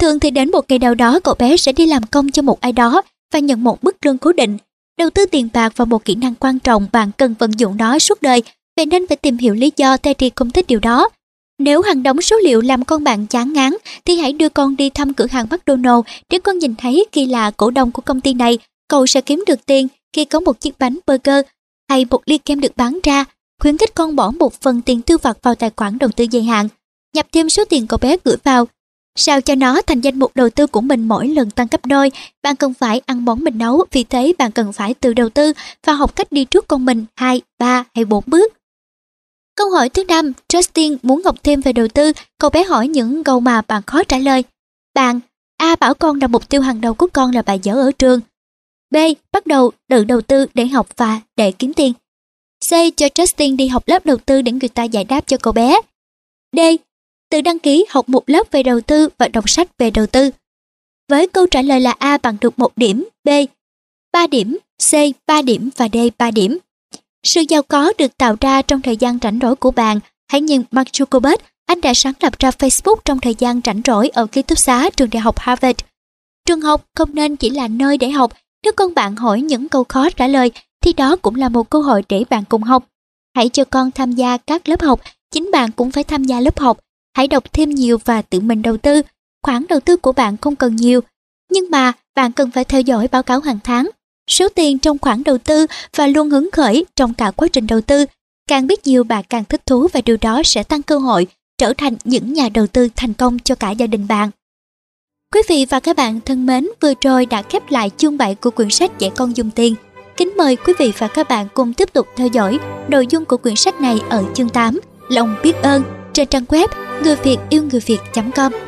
Speaker 1: Thường thì đến một ngày nào đó cậu bé sẽ đi làm công cho một ai đó và nhận một mức lương cố định. Đầu tư tiền bạc vào một kỹ năng quan trọng bạn cần vận dụng nó suốt đời, vậy nên phải tìm hiểu lý do Terry không thích điều đó. Nếu hàng đống số liệu làm con bạn chán ngán thì hãy đưa con đi thăm cửa hàng McDonald để con nhìn thấy khi là cổ đông của công ty này, cậu sẽ kiếm được tiền khi có một chiếc bánh burger hay một ly kem được bán ra. Khuyến khích con bỏ một phần tiền tiêu vặt vào tài khoản đầu tư dài hạn, nhập thêm số tiền cậu bé gửi vào. Sao cho nó thành danh mục đầu tư của mình mỗi lần tăng cấp đôi, bạn cần phải ăn món mình nấu, vì thế bạn cần phải tự đầu tư và học cách đi trước con mình 2, 3 hay 4 bước. Câu hỏi thứ năm, Justin muốn học thêm về đầu tư, cậu bé hỏi những câu mà bạn khó trả lời. Bạn, A bảo con là mục tiêu hàng đầu của con là bài dở ở trường. B. Bắt đầu tự đầu tư để học và để kiếm tiền. C. Cho Justin đi học lớp đầu tư để người ta giải đáp cho cậu bé. D. Tự đăng ký học một lớp về đầu tư và đọc sách về đầu tư. Với câu trả lời là A bằng được 1 điểm, B 3 điểm, C 3 điểm và D 3 điểm. Sự giàu có được tạo ra trong thời gian rảnh rỗi của bạn. Hãy nhìn Mark Zuckerberg, anh đã sáng lập ra Facebook trong thời gian rảnh rỗi ở ký túc xá trường đại học Harvard. Trường học không nên chỉ là nơi để học, nếu con bạn hỏi những câu khó trả lời thì đó cũng là một cơ hội để bạn cùng học. Hãy cho con tham gia các lớp học, chính bạn cũng phải tham gia lớp học. Hãy đọc thêm nhiều và tự mình đầu tư. Khoản đầu tư của bạn không cần nhiều, nhưng mà bạn cần phải theo dõi báo cáo hàng tháng số tiền trong khoản đầu tư và luôn hứng khởi trong cả quá trình đầu tư. Càng biết nhiều bạn càng thích thú và điều đó sẽ tăng cơ hội trở thành những nhà đầu tư thành công cho cả gia đình bạn. Quý vị và các bạn thân mến, vừa rồi đã khép lại chương 7 của quyển sách Dạy con dùng tiền. Kính mời quý vị và các bạn cùng tiếp tục theo dõi nội dung của quyển sách này ở chương 8 Lòng biết ơn trên trang web người việt yêu người việt.com